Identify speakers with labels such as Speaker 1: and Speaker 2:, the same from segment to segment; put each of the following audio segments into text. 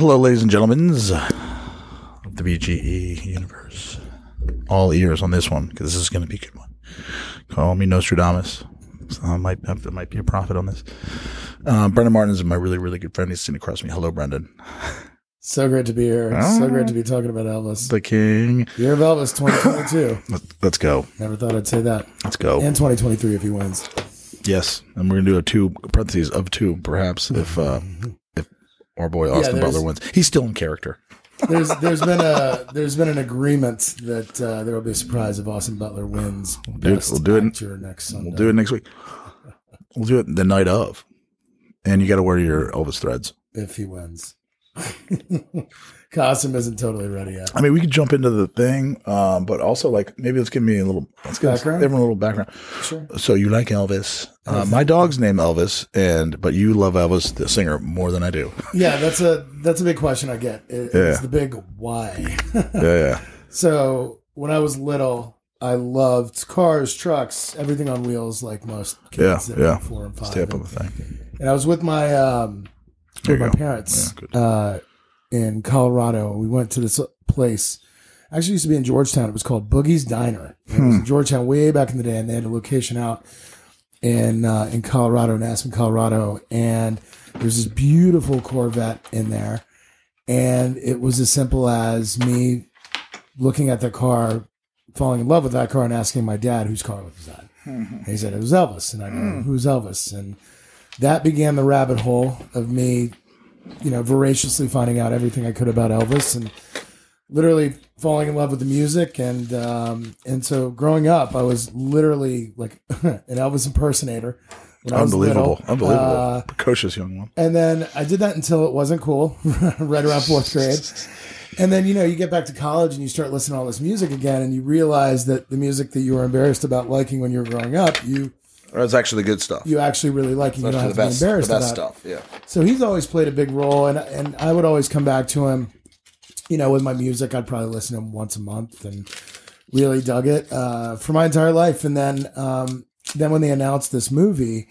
Speaker 1: Hello, ladies and gentlemen of the BGE universe. All ears on this one because this is going to be a good one. Call me Nostradamus. So I might have to, might be a prophet on this. Um, Brendan Martin is my really really good friend. He's sitting across me. Hello, Brendan.
Speaker 2: So great to be here.
Speaker 1: Ah.
Speaker 2: So great to be talking about Elvis.
Speaker 1: The King.
Speaker 2: Year of Elvis 2022.
Speaker 1: Let, let's go.
Speaker 2: Never thought I'd say that.
Speaker 1: Let's go.
Speaker 2: And 2023 if he wins.
Speaker 1: yes, and we're gonna do a two parentheses of two, perhaps if uh, if our boy Austin
Speaker 2: there's-
Speaker 1: Butler wins. He's still in character.
Speaker 2: There's there's been a there's been an agreement that uh, there will be a surprise if Austin Butler wins best
Speaker 1: we'll do it-
Speaker 2: next Sunday.
Speaker 1: We'll do it next week. We'll do it the night of, and you got to wear your Elvis threads.
Speaker 2: if he wins. Costume isn't totally ready yet.
Speaker 1: I mean, we could jump into the thing, um, but also like maybe let's give me a little let's give
Speaker 2: Background?
Speaker 1: everyone a little background.
Speaker 2: Sure.
Speaker 1: So you like Elvis? Uh, my dog's name Elvis, and but you love Elvis the singer more than I do.
Speaker 2: Yeah, that's a that's a big question I get. It-
Speaker 1: Yeah.
Speaker 2: It's the big why.
Speaker 1: yeah, yeah,
Speaker 2: So when I was little, I loved cars, trucks, everything on wheels, like most kids
Speaker 1: Yeah,
Speaker 2: that
Speaker 1: yeah.
Speaker 2: four and five.
Speaker 1: stay up
Speaker 2: And,
Speaker 1: thing.
Speaker 2: and I was with my um, with my
Speaker 1: go.
Speaker 2: parents
Speaker 1: Yeah, good.
Speaker 2: uh, in Colorado. We went to this place. Actually, used to be in Georgetown. It was called Boogie's Diner. It
Speaker 1: Hmm.
Speaker 2: was in Georgetown way back in the day, and they had a location out in uh, in Colorado, in Aspen, Colorado. And there's this beautiful Corvette in there, and it was as simple as me looking at the car, falling in love with that car, and asking my dad whose car was that. And he said it was Elvis, and I go, "Who's Elvis?" And that began the rabbit hole of me, you know, voraciously finding out everything I could about Elvis, and literally falling in love with the music. And um, and so growing up, I was literally like an Elvis impersonator. When I was
Speaker 1: Unbelievable,
Speaker 2: little.
Speaker 1: unbelievable,
Speaker 2: Uh,
Speaker 1: precocious young one.
Speaker 2: and then I did that until it wasn't cool, right around fourth grade. And then, you know, you get back to college and you start listening to all this music again, and you realize that the music that you were embarrassed about liking when you were growing up, you
Speaker 1: That's actually the good stuff.
Speaker 2: you actually really like, and you don't have to be embarrassed about.
Speaker 1: stuff. Yeah.
Speaker 2: So he's always played a big role, and and I would always come back to him. You know, with my music, I'd probably listen to him once a month, and really dug it uh, for my entire life. And then, um, then when they announced this movie,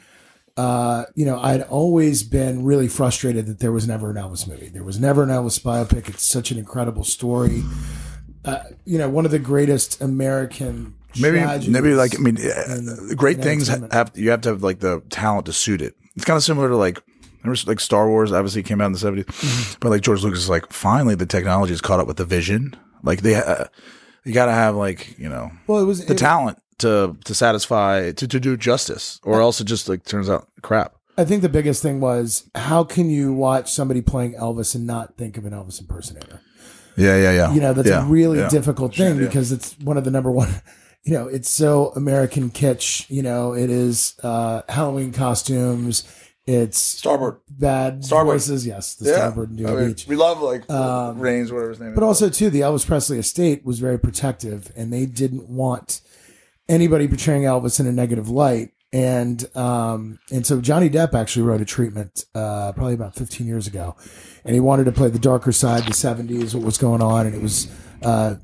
Speaker 2: uh, you know, I'd always been really frustrated that there was never an Elvis movie. There was never an Elvis biopic. It's such an incredible story. Uh, you know, one of the greatest American
Speaker 1: Maybe, maybe like I mean, uh, great things have you have to have like the talent to suit it. It's kind of similar to like remember like Star Wars obviously came out in the 70s
Speaker 2: Mm-hmm.
Speaker 1: but like George Lucas is like finally the technology is caught up with the vision. Like they, uh, you got to have like you know
Speaker 2: well, it was
Speaker 1: the
Speaker 2: it-
Speaker 1: talent to to satisfy to to do justice, or else it just like turns out crap.
Speaker 2: I think the biggest thing was how can you watch somebody playing Elvis and not think of an Elvis impersonator?
Speaker 1: Yeah, yeah, yeah.
Speaker 2: You know, that's
Speaker 1: Yeah,
Speaker 2: a really
Speaker 1: yeah.
Speaker 2: difficult thing
Speaker 1: yeah.
Speaker 2: because it's one of the number one. You know, it's so American kitsch. You know, it is uh, Halloween costumes. It's
Speaker 1: Starboard.
Speaker 2: bad
Speaker 1: Starboard.
Speaker 2: voices. Yes, the
Speaker 1: Yeah,
Speaker 2: Starboard and
Speaker 1: I mean,
Speaker 2: Beach.
Speaker 1: we love like
Speaker 2: Um,
Speaker 1: Reigns, whatever his name
Speaker 2: But
Speaker 1: is.
Speaker 2: also too, the Elvis Presley estate was very protective, and they didn't want anybody portraying Elvis in a negative light. And um, and so Johnny Depp actually wrote a treatment uh, probably about 15 years ago, and he wanted to play the darker side, the 70s, what was going on, and it was uh,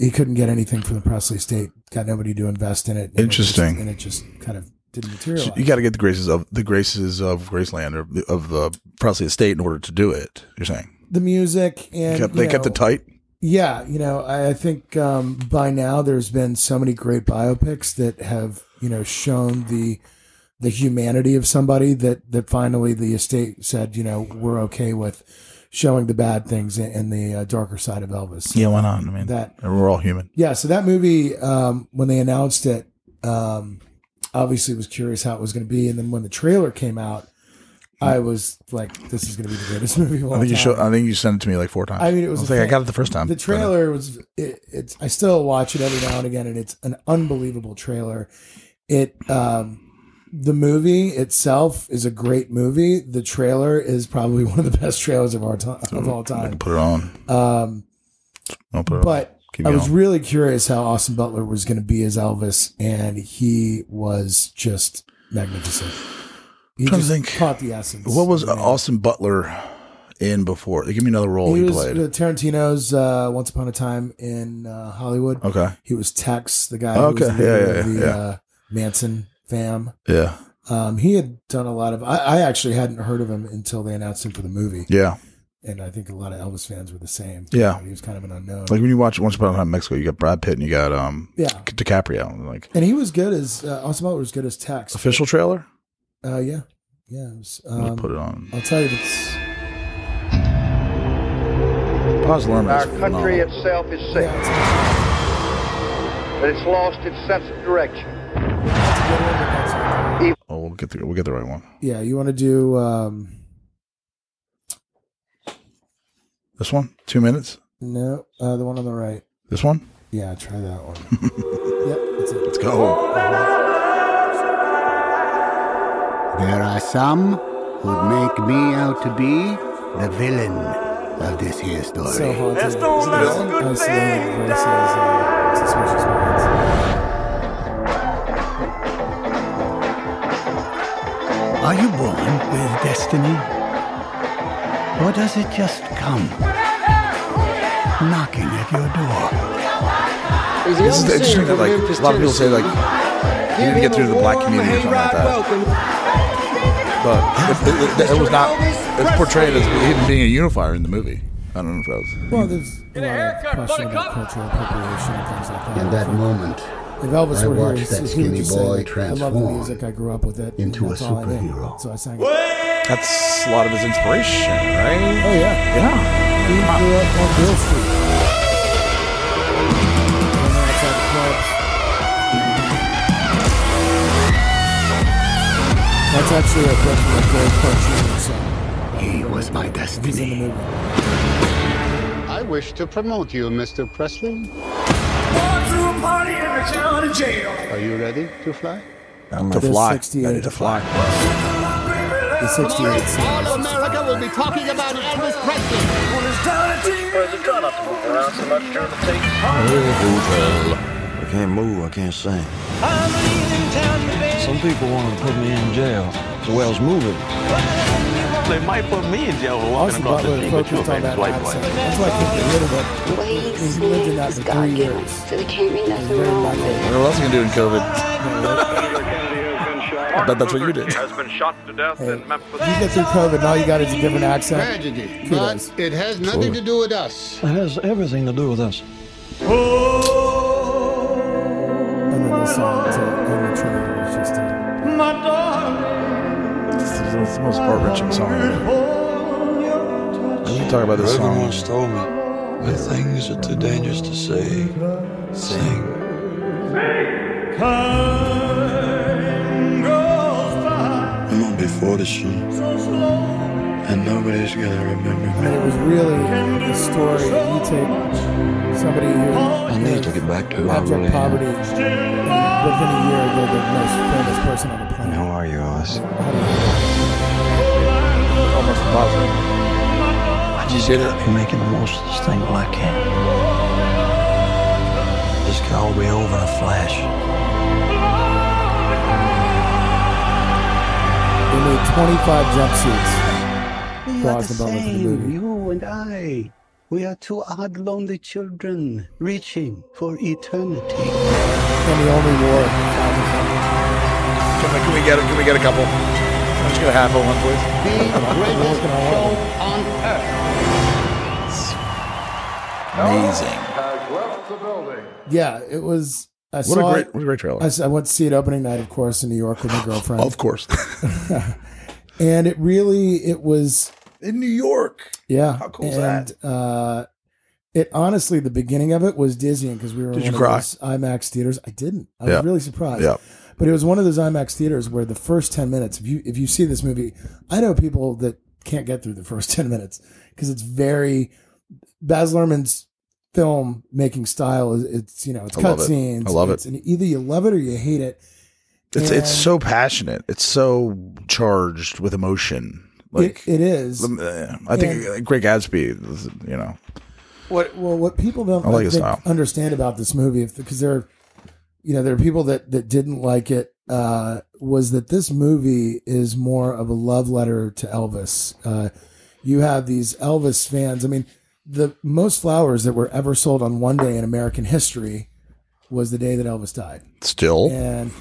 Speaker 2: he couldn't get anything from the Presley estate, got nobody to invest in it. and it just-
Speaker 1: Interesting.
Speaker 2: and it just kind of didn't materialize.
Speaker 1: you got to get the graces of the graces of Graceland or the- of the Presley estate in order to do it. You're saying
Speaker 2: the music and
Speaker 1: kept, they kept it tight.
Speaker 2: Yeah, you know, I, I think um, by now there's been so many great biopics that have you know shown the the humanity of somebody that that finally the estate said you know we're okay with showing the bad things and, the uh, darker side of Elvis.
Speaker 1: Yeah, why not? I mean,
Speaker 2: That
Speaker 1: we're all human.
Speaker 2: yeah, so that movie um, when they announced it, um, obviously was curious how it was going to be, and then when the trailer came out, I was like, this is going to be the greatest movie of all
Speaker 1: I think you
Speaker 2: time.
Speaker 1: show. I think you sent it to me like four times.
Speaker 2: I mean, it was
Speaker 1: I was
Speaker 2: a
Speaker 1: like, I got it the first time.
Speaker 2: the trailer was it, it's i still watch it every now and again and it's an unbelievable trailer it um the movie itself is a great movie the trailer is probably one of the best trailers of our time of all time
Speaker 1: put it on.
Speaker 2: um
Speaker 1: I'll put it on.
Speaker 2: but
Speaker 1: Keep
Speaker 2: i was
Speaker 1: on.
Speaker 2: really curious how austin butler was going to be as elvis and he was just magnificent he
Speaker 1: trying to
Speaker 2: just
Speaker 1: think.
Speaker 2: caught the essence
Speaker 1: What was
Speaker 2: man.
Speaker 1: Austin Butler in before? Give me another role he,
Speaker 2: he was
Speaker 1: played.
Speaker 2: uh, Tarantino's uh, Once Upon a Time in uh, Hollywood.
Speaker 1: okay.
Speaker 2: He was Tex, the guy
Speaker 1: Okay,
Speaker 2: who was the
Speaker 1: yeah, yeah,
Speaker 2: the
Speaker 1: yeah.
Speaker 2: Uh, Manson fam.
Speaker 1: Yeah.
Speaker 2: Um, he had done a lot of. I, I actually hadn't heard of him until they announced him for the movie.
Speaker 1: Yeah.
Speaker 2: and I think a lot of Elvis fans were the same.
Speaker 1: Yeah.
Speaker 2: he was kind of an unknown.
Speaker 1: Like when you watch Once Upon a Time in Mexico, you got Brad Pitt and you got um
Speaker 2: yeah,
Speaker 1: DiCaprio. Like
Speaker 2: and he was good as uh, Austin Butler was good as Tex.
Speaker 1: official trailer.
Speaker 2: Uh, yeah, yeah. Was,
Speaker 1: I'll
Speaker 2: um,
Speaker 1: put it on.
Speaker 2: I'll tell you, it's
Speaker 1: Baz Luhrmann
Speaker 3: Our country itself is sick,
Speaker 2: yeah, it's,
Speaker 3: but it's lost its sense of direction.
Speaker 2: It's a good one, but that's okay.
Speaker 1: Oh, we'll get the we'll get the right one.
Speaker 2: yeah. You want to do? Um,
Speaker 1: This one, two minutes.
Speaker 2: no, uh, the one on the right.
Speaker 1: This one.
Speaker 2: Yeah, try that one. yep, that's it.
Speaker 1: Let's go.
Speaker 4: There are some who'd make me out to be the villain of this here story.
Speaker 2: So haunted. Is it the villain? Isolated voices, uh, suspicious minds.
Speaker 4: Are you born with destiny? Or does it just come knocking at your door?
Speaker 1: This is interesting that like a lot of people say like you need to get through to the black community or something like that. But it, it, it, it was not. It's portrayed as even being a unifier in the movie. I don't know if that was.
Speaker 2: Well, there's a lot of question about cultural appropriation and things like that.
Speaker 4: In that moment,
Speaker 2: If Elvis
Speaker 4: I
Speaker 2: were here,
Speaker 4: watched
Speaker 2: he's-
Speaker 4: that
Speaker 2: he would
Speaker 4: skinny
Speaker 2: say,
Speaker 4: boy
Speaker 2: like, I love the
Speaker 4: transform
Speaker 2: music. I grew up with it.
Speaker 4: into a
Speaker 2: that's I
Speaker 4: superhero.
Speaker 2: So I sang it.
Speaker 1: That's a lot of his inspiration, right?
Speaker 2: Oh yeah,
Speaker 1: Yeah.
Speaker 2: he grew up on Beale Street. And outside the clubs. That's actually a book from a great cartoon song.
Speaker 4: Uh, he was my
Speaker 2: He's in the
Speaker 4: destiny.
Speaker 5: I wish to promote you, Mr. Presley. Are you ready to fly?
Speaker 1: To
Speaker 2: The
Speaker 1: fly.
Speaker 2: 68.
Speaker 1: Ready to fly.
Speaker 2: The 68 song.
Speaker 5: All America will be talking about Elvis Presley.
Speaker 6: I can't move, I can't sing. Some people want to put me in jail. The way I was moving.
Speaker 7: They might put me in jail for walking
Speaker 2: Austin
Speaker 7: across the street with you,
Speaker 2: focused on
Speaker 7: baby,
Speaker 2: that
Speaker 7: white
Speaker 2: accent.
Speaker 7: boy.
Speaker 2: That's why I can't get rid of it.
Speaker 8: The way he
Speaker 2: He lived in that
Speaker 8: sings is
Speaker 2: for three
Speaker 8: God
Speaker 2: years.
Speaker 8: so there can't be nothing wrong with it.
Speaker 1: What else are you gonna do in COVID? I bet that's what you did.
Speaker 9: Has been shot to death
Speaker 2: Hey,
Speaker 9: in Memphis.
Speaker 2: You get through COVID, and all you got is a different accent.
Speaker 5: Tragedy.
Speaker 2: Kudos.
Speaker 5: But it has nothing to do with us.
Speaker 6: It has everything to do with us.
Speaker 2: And then the song to end the trailer is just a,
Speaker 1: It's, it's the most heart-wrenching song ever. And you talk about this
Speaker 6: Everyone
Speaker 1: song.
Speaker 6: once told me when things are too dangerous to say, sing. I'm gonna be 40 soon. And nobody's gonna remember
Speaker 2: me. And it was really a story. You take somebody who
Speaker 6: I need to get back to who I
Speaker 2: abject
Speaker 6: really am.
Speaker 2: poverty, and within a year, they're the most famous person on the planet.
Speaker 6: How are you, Oz?
Speaker 2: How do you-
Speaker 1: Almost impossible.
Speaker 6: I just gotta be making the most of this thing while I can. This can all be over in a flash.
Speaker 2: They made 25 jumpsuits.
Speaker 4: We
Speaker 2: For
Speaker 4: are the
Speaker 2: Austin Butler the
Speaker 4: same, you and I. We are two odd, lonely children reaching for eternity.
Speaker 2: And the only war.
Speaker 1: Can we, can we get a, can we get a couple? Can I just get a half of one, please?
Speaker 5: The greatest show on earth.
Speaker 1: Amazing.
Speaker 2: Yeah, it was. I
Speaker 1: What
Speaker 2: saw
Speaker 1: a great,
Speaker 2: it.
Speaker 1: what a great trailer.
Speaker 2: I, s- I went to see it opening night, of course, in New York with my girlfriend.
Speaker 1: Of course.
Speaker 2: and it really, it was,
Speaker 1: in New York.
Speaker 2: yeah.
Speaker 1: How cool is that?
Speaker 2: Uh, it honestly, the beginning of it was dizzying because we were in
Speaker 1: Did you cry?
Speaker 2: IMAX theaters. I didn't. I
Speaker 1: Yeah.
Speaker 2: was really surprised.
Speaker 1: Yeah.
Speaker 2: But it was one of those IMAX theaters where the first ten minutes, if you if you see this movie, I know people that can't get through the first ten minutes because it's very Baz Luhrmann's film making style. is It's you know it's
Speaker 1: I
Speaker 2: cut scenes.
Speaker 1: I love it.
Speaker 2: It's, and either you love it or you hate it.
Speaker 1: It's
Speaker 2: And
Speaker 1: it's so passionate. It's so charged with emotion. Like
Speaker 2: it, it is.
Speaker 1: uh, I think uh, Great Gatsby. You know,
Speaker 2: What well, what people don't
Speaker 1: I like his
Speaker 2: think, understand about this movie, if because there, you know, there are people that that didn't like it. Uh, was that this movie is more of a love letter to Elvis? Uh, you have these Elvis fans. I mean, the most flowers that were ever sold on one day in American history was the day that Elvis died
Speaker 1: still.
Speaker 2: and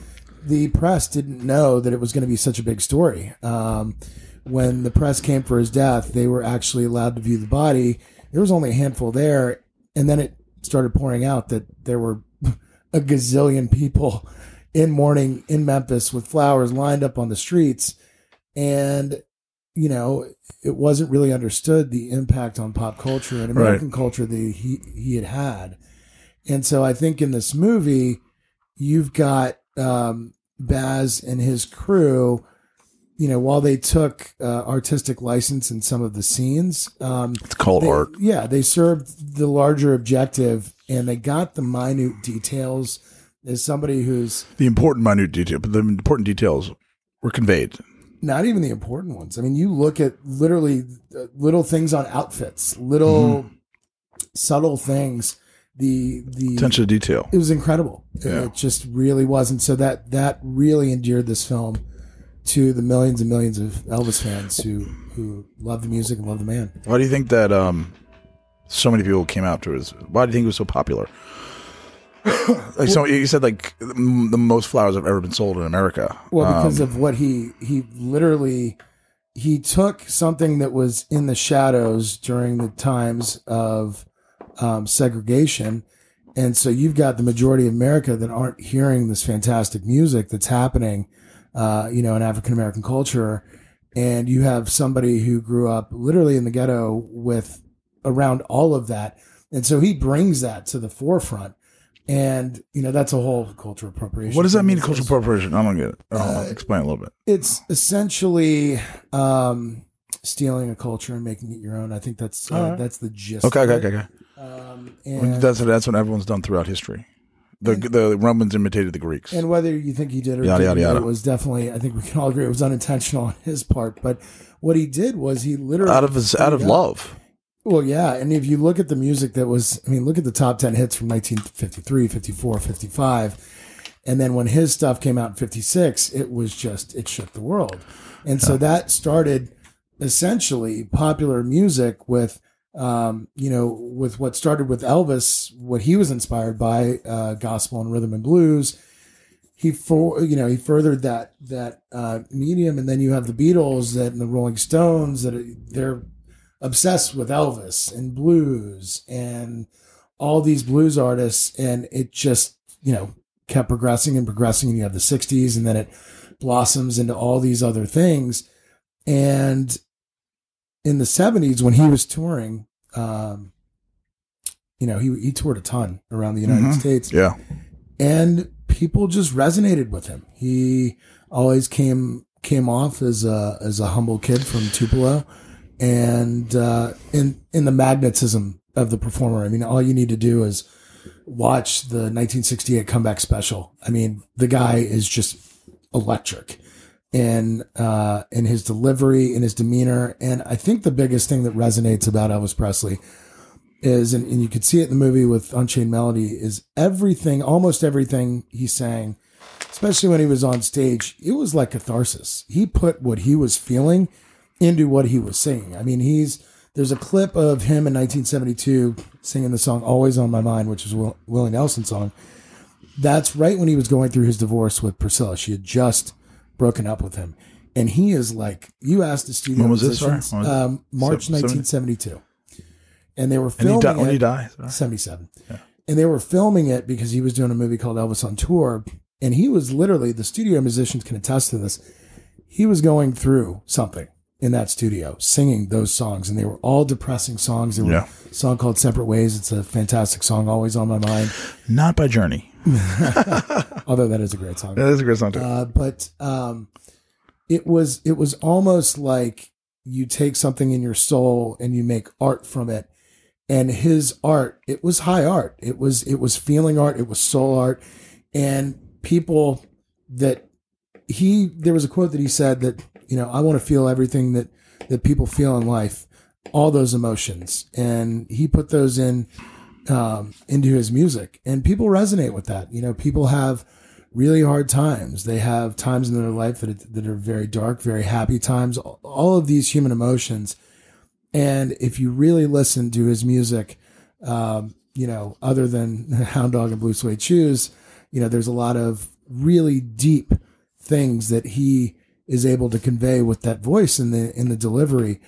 Speaker 2: the press didn't know that it was going to be such a big story. Um, when the press came for his death, they were actually allowed to view the body. There was only a handful there, and then it started pouring out that there were a gazillion people in mourning in Memphis with flowers lined up on the streets, and you know it wasn't really understood the impact on pop culture and American culture that he he had had, and so I think in this movie you've got um, Baz and his crew you know, while they took uh, artistic license in some of the scenes, um,
Speaker 1: It's called
Speaker 2: they-
Speaker 1: art.
Speaker 2: Yeah, they served the larger objective, and they got the minute details. As somebody who's
Speaker 1: The important minute detail, but the important details were conveyed.
Speaker 2: not even the important ones. I mean, you look at literally uh, little things on outfits, little subtle things. The the
Speaker 1: Attention to detail.
Speaker 2: it was incredible.
Speaker 1: Yeah.
Speaker 2: It just really was, and so that that really endeared this film to the millions and millions of Elvis fans who who love the music and love the man.
Speaker 1: Why do you think that um, so many people came out to it? Why do you think it was so popular? like so, you said like the most flowers have ever been sold in America.
Speaker 2: Well, because
Speaker 1: Um,
Speaker 2: of what he he literally he took something that was in the shadows during the times of um, segregation, and so you've got the majority of America that aren't hearing this fantastic music that's happening, uh, you know, in African American culture, and you have somebody who grew up literally in the ghetto with around all of that, and so he brings that to the forefront. And you know that's a whole cultural appropriation.
Speaker 1: what does that mean, cultural appropriation? I don't get it.
Speaker 2: Uh,
Speaker 1: Explain a little bit.
Speaker 2: it's essentially um, stealing a culture and making it your own. I think that's uh,
Speaker 1: right.
Speaker 2: that's the gist.
Speaker 1: Okay, okay, okay, okay.
Speaker 2: Um,
Speaker 1: Well,
Speaker 2: and,
Speaker 1: That's that's what everyone's done throughout history. The the Romans imitated the Greeks.
Speaker 2: and whether you think he did or
Speaker 1: Yada,
Speaker 2: didn't,
Speaker 1: yada, yada.
Speaker 2: it was definitely. I think we can all agree it was unintentional on his part. But what he did was he literally
Speaker 1: out of his out of
Speaker 2: Yeah.
Speaker 1: love.
Speaker 2: Well, yeah, and if you look at the music that was, I mean, look at the top 10 hits from 1953, 54, 55. And then when his stuff came out in 56, it was just, it shook the world. And so that started essentially popular music with, um, you know, with what started with Elvis, what he was inspired by, uh, gospel and rhythm and blues. He for you know he furthered that that uh, medium, and then you have the Beatles that and the Rolling Stones that are, they're obsessed with Elvis and blues and all these blues artists, and it just you know kept progressing and progressing. And you have the '60s, and then it blossoms into all these other things. And in the '70s, when he was touring, um, you know, he he toured a ton around the United
Speaker 1: Mhm.
Speaker 2: States,
Speaker 1: Yeah.
Speaker 2: and people just resonated with him. He always came came off as a as a humble kid from Tupelo, and uh, in in the magnetism of the performer. I mean, all you need to do is watch the 1968 comeback special. I mean, the guy is just electric in uh, in his delivery, in his demeanor, and I think the biggest thing that resonates about Elvis Presley is, and, and you could see it in the movie with Unchained Melody, is everything, almost everything he sang, especially when he was on stage, it was like catharsis. He put what he was feeling into what he was singing. I mean, he's there's a clip of him in 1972 singing the song "Always on My Mind," which is Will, Willie Nelson's song. That's right when he was going through his divorce with Priscilla. She had just broken up with him, and he is like, you asked the studio
Speaker 1: When was this, sorry? When was
Speaker 2: um, March 1972, and they were
Speaker 1: And he
Speaker 2: filming.
Speaker 1: When
Speaker 2: it-
Speaker 1: he died. Sorry.
Speaker 2: 77. And they were filming it because he was doing a movie called Elvis on Tour. And he was literally, the studio musicians can attest to this. He was going through something in that studio, singing those songs. And they were all depressing songs. There were
Speaker 1: Yeah.
Speaker 2: a song called Separate Ways. It's a fantastic song, always on my mind.
Speaker 1: Not by Journey.
Speaker 2: Although that is a great song.
Speaker 1: That is a great song too.
Speaker 2: Uh, but um, it was it was almost like you take something in your soul and you make art from it. And his art, it was high art. It was it was feeling art. It was soul art, and people that he there was a quote that he said that you know I want to feel everything that that people feel in life, all those emotions, and he put those in um, into his music, and people resonate with that. You know, people have really hard times. They have times in their life that that are very dark, very happy times. All of these human emotions, and if you really listen to his music, um, you know, other than Hound Dog and Blue Suede Shoes, you know, there's a lot of really deep things that he is able to convey with that voice in the in the delivery,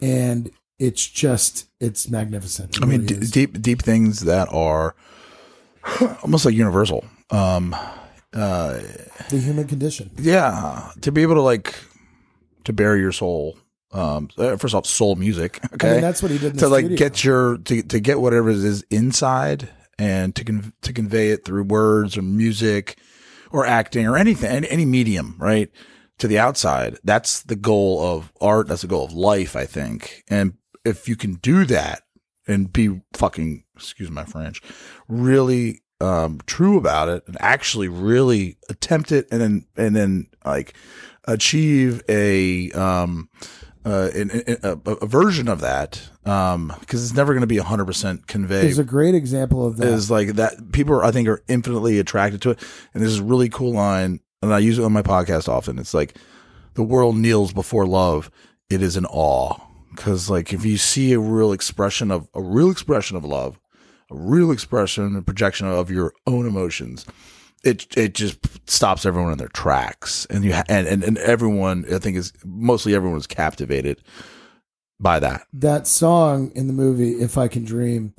Speaker 2: and it's just it's magnificent. It
Speaker 1: I mean,
Speaker 2: really
Speaker 1: d- deep, deep things that are almost like universal. Um, uh,
Speaker 2: the human condition.
Speaker 1: yeah, to be able to like to bury your soul. Um, uh, first off, soul music. Okay,
Speaker 2: I mean, that's what he did in
Speaker 1: to like
Speaker 2: studio.
Speaker 1: get your to to get whatever it is inside and to con- to convey it through words or music or acting or anything any, any medium right to the outside that's the goal of art that's the goal of life i think and if you can do that and be fucking excuse my french really um true about it and actually really attempt it and then and then like achieve a um uh, an, an- a, a version of that um because it's never going to be 100% conveyed
Speaker 2: There's a great example of that.
Speaker 1: is like that people are, I think are infinitely attracted to it. And this is a really cool line, and I use it on my podcast often. It's like the world kneels before love. It is an awe. Cause like if you see a real expression of a real expression of love, a real expression and projection of your own emotions, it it just stops everyone in their tracks. And you ha- and, and and everyone I think is mostly everyone is captivated by that.
Speaker 2: that song in the movie "If I Can Dream."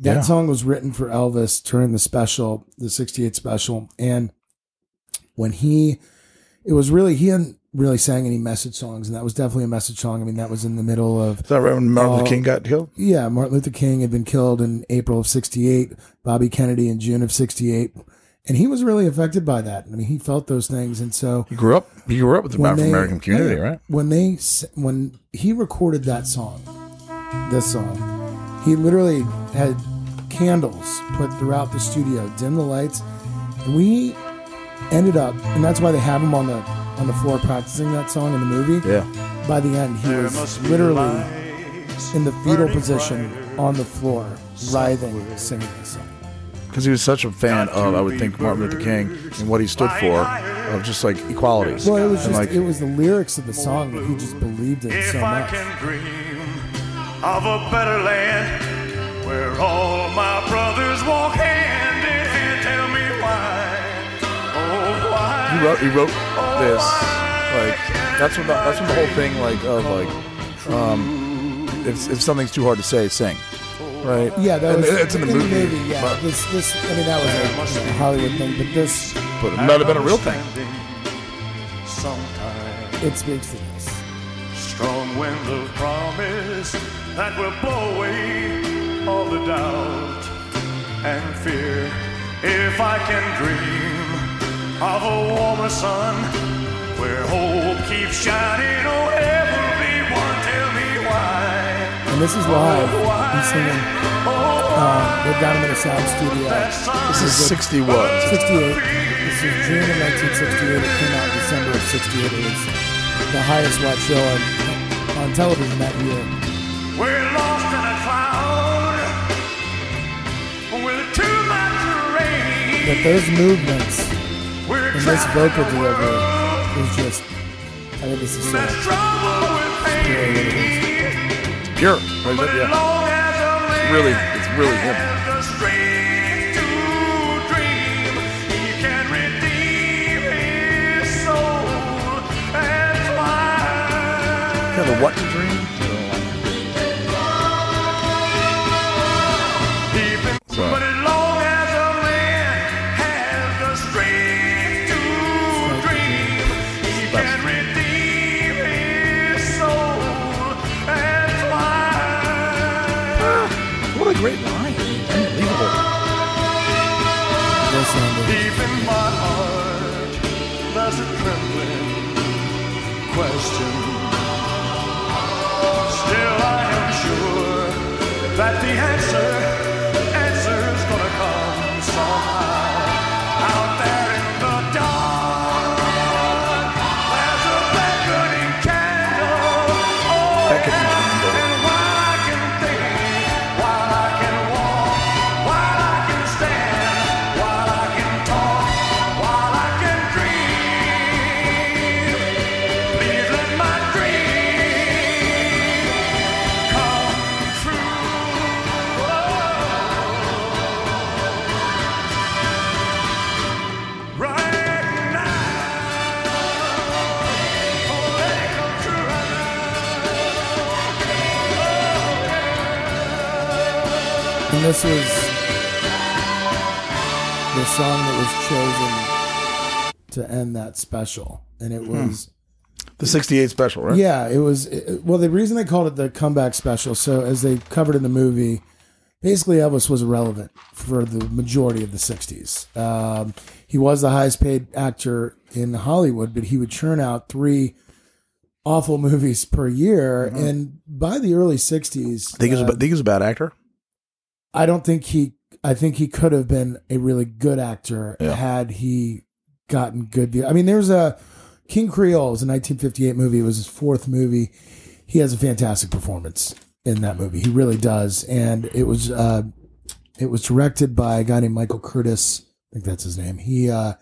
Speaker 2: That
Speaker 1: Yeah.
Speaker 2: song was written for Elvis during the special, the '68 special, and when he, it was really he hadn't really sang any message songs, and that was definitely a message song. I mean, that was in the middle of
Speaker 1: Is that right when Martin Luther
Speaker 2: Oh.
Speaker 1: King got killed?
Speaker 2: yeah, Martin Luther King had been killed in April of '68, Bobby Kennedy in June of '68, and he was really affected by that. I mean, he felt those things, and so
Speaker 1: He grew up. He grew up with the African American community,
Speaker 2: yeah,
Speaker 1: right?
Speaker 2: When they when he recorded that song, this song, he literally had candles put throughout the studio, dim the lights, and we ended up, and that's why they have him on the on the floor practicing that song in the movie.
Speaker 1: Yeah.
Speaker 2: By the end, he was literally in the fetal position on the floor, writhing, singing this song.
Speaker 1: because he was such a fan of, I would think, Martin Luther King and what he stood for, of just like equality.
Speaker 2: Well, it was just
Speaker 1: like,
Speaker 2: it was the lyrics of the song that he just believed in
Speaker 8: If
Speaker 2: so
Speaker 8: I
Speaker 2: much.
Speaker 8: can dream of a better land where all my brothers walk hand,
Speaker 1: he wrote, he wrote this, like that's when the, that's when the whole thing, like of like, um, if if something's too hard to say, sing, right?
Speaker 2: Yeah, that
Speaker 1: And
Speaker 2: was
Speaker 1: it's in the movie,
Speaker 2: yeah,
Speaker 1: but,
Speaker 2: this this I mean that was a you know, Hollywood thing, but this
Speaker 1: but it might have been a real thing.
Speaker 8: Sometimes
Speaker 2: it speaks to this.
Speaker 8: strong wind of promise that will blow away all the doubt and fear. If I can dream of a warmer sun where hope keeps shining, oh everyone, tell me why.
Speaker 2: And this is live. He's singing. Uh, they've got him in a sound studio.
Speaker 1: This is sixty what?
Speaker 2: 68. This is June of 1968. It came out in December of 68. It was the highest watched show on, on television that year.
Speaker 8: We're lost in a cloud with too much rain.
Speaker 2: But those movements and this vocal delivery is just. I think this is so.
Speaker 8: that's troubled with.
Speaker 1: Pure. Right, yeah.
Speaker 8: as long as a man
Speaker 1: really- it's really him.
Speaker 8: has the strength to dream,
Speaker 1: great line! Unbelievable.
Speaker 2: This.
Speaker 8: Deep in my heart, there's a trembling question. Still, I am sure that the answer,
Speaker 2: this was the song that was chosen to end that special. And it hmm. was,
Speaker 1: The 68 special, right?
Speaker 2: yeah, it was, it- well, the reason they called it the comeback special, so as they covered in the movie, basically Elvis was irrelevant for the majority of the 60s. Um, he was the highest paid actor in Hollywood, but he would churn out three awful movies per year. Mm-hmm. And by the early 60s, I
Speaker 1: Think he
Speaker 2: was
Speaker 1: a, uh, think he's a bad actor?
Speaker 2: I don't think he. I think he could have been a really good actor
Speaker 1: Yeah.
Speaker 2: had he gotten good. I mean, there's a King Creole is a 1958 movie. It was his fourth movie. He has a fantastic performance in that movie. He really does, and it was uh, it was directed by a guy named Michael Curtiz. I think that's his name. He, uh,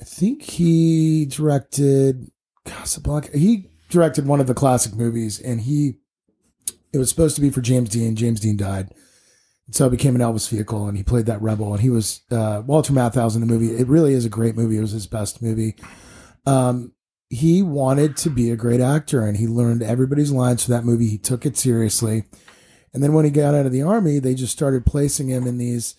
Speaker 2: I think he directed Casablanca. He directed one of the classic movies, and he. It was supposed to be for James Dean. James Dean died. So it became an Elvis vehicle, and he played that rebel. And he was uh, Walter Matthau's in the movie. It really is a great movie. It was his best movie. Um, he wanted to be a great actor, and he learned everybody's lines for that movie. He took it seriously, and then when he got out of the army, they just started placing him in these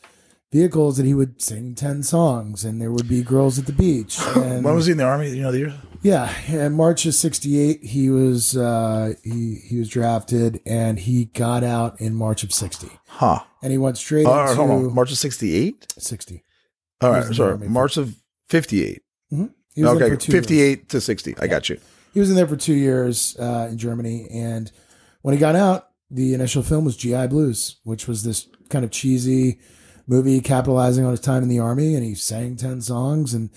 Speaker 2: vehicles that he would sing ten songs, and there would be girls at the beach. And
Speaker 1: When was he in the army? You know the year?
Speaker 2: Yeah, in March of '68, he was uh, he he was drafted, and he got out in March of '60,
Speaker 1: Huh.
Speaker 2: and he went straight
Speaker 1: right,
Speaker 2: into
Speaker 1: hold on. March of 68?
Speaker 2: '60.
Speaker 1: All right,
Speaker 2: was in the
Speaker 1: sorry. March of 58.
Speaker 2: He was in
Speaker 1: Okay,
Speaker 2: for years.
Speaker 1: 58 to 60. I got you.
Speaker 2: He was in there for two years uh, in Germany, and when he got out, the initial film was GI Blues, which was this kind of cheesy movie capitalizing on his time in the army, and he sang ten songs, and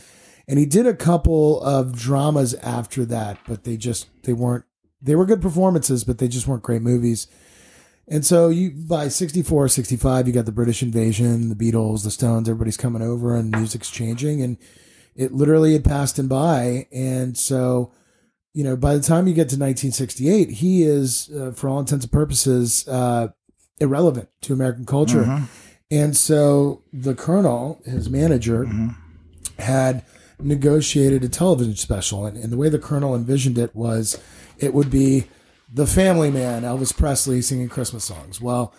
Speaker 2: and he did a couple of dramas after that, but they just they weren't they were good performances, but they just weren't great movies. And so you by 64, 65, you got the British invasion, the Beatles, the Stones, everybody's coming over and music's changing and it literally had passed him by. And so, you know, by the time you get to 1968, he is, uh, for all intents and purposes, uh, irrelevant to American culture. And so the colonel, his manager, had negotiated a television special. And, and the way the colonel envisioned it was it would be the family man, Elvis Presley, singing Christmas songs. Well,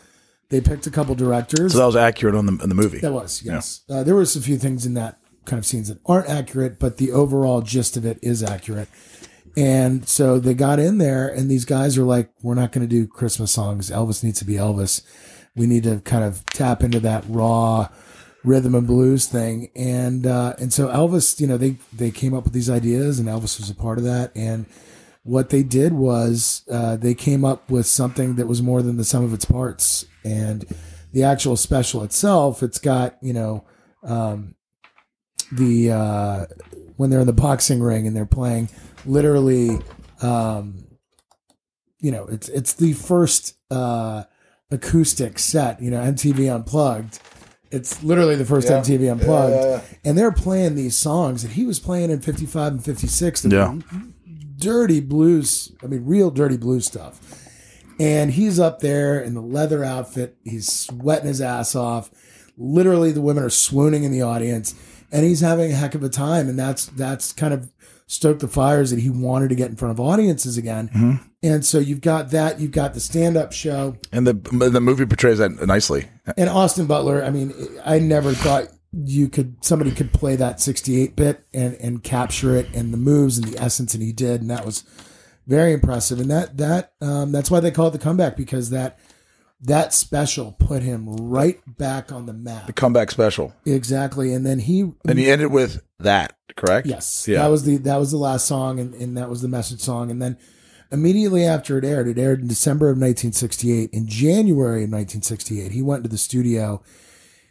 Speaker 2: they picked a couple directors.
Speaker 1: So that was accurate on the in the movie.
Speaker 2: That was, yes. Uh, there was a few things in that kind of scenes that aren't accurate, but the overall gist of it is accurate. And so they got in there, and these guys are like, "We're not going to do Christmas songs. Elvis needs to be Elvis. We need to kind of tap into that raw rhythm and blues thing." And uh, and so Elvis, you know, they they came up with these ideas, and Elvis was a part of that. And what they did was uh, they came up with something that was more than the sum of its parts. And the actual special itself, it's got you know um, the uh, when they're in the boxing ring and they're playing literally um, you know it's it's the first uh, acoustic set you know MTV Unplugged. It's literally the first MTV Unplugged, and they're playing these songs that he was playing in '55 and '56. that
Speaker 1: Yeah.
Speaker 2: dirty blues. I mean, real dirty blues stuff. And he's up there in the leather outfit. He's sweating his ass off. Literally, the women are swooning in the audience, and he's having a heck of a time. And that's that's kind of stoked the fires that he wanted to get in front of audiences again. Mm-hmm. And so you've got that. You've got the stand up show.
Speaker 1: And the the movie portrays that nicely.
Speaker 2: And Austin Butler, I mean, I never thought you could somebody could play that 68 bit and and capture it and the moves and the essence and he did and that was very impressive and that that um, that's why they call it the comeback because that that special put him right back on the map
Speaker 1: The comeback special.
Speaker 2: exactly and then he
Speaker 1: And he ended with that, correct?
Speaker 2: Yes,
Speaker 1: Yeah.
Speaker 2: that was the that was the last song, and, and that was the message song. And then immediately after it aired, it aired in December of 1968. In January of 1968, he went to the studio,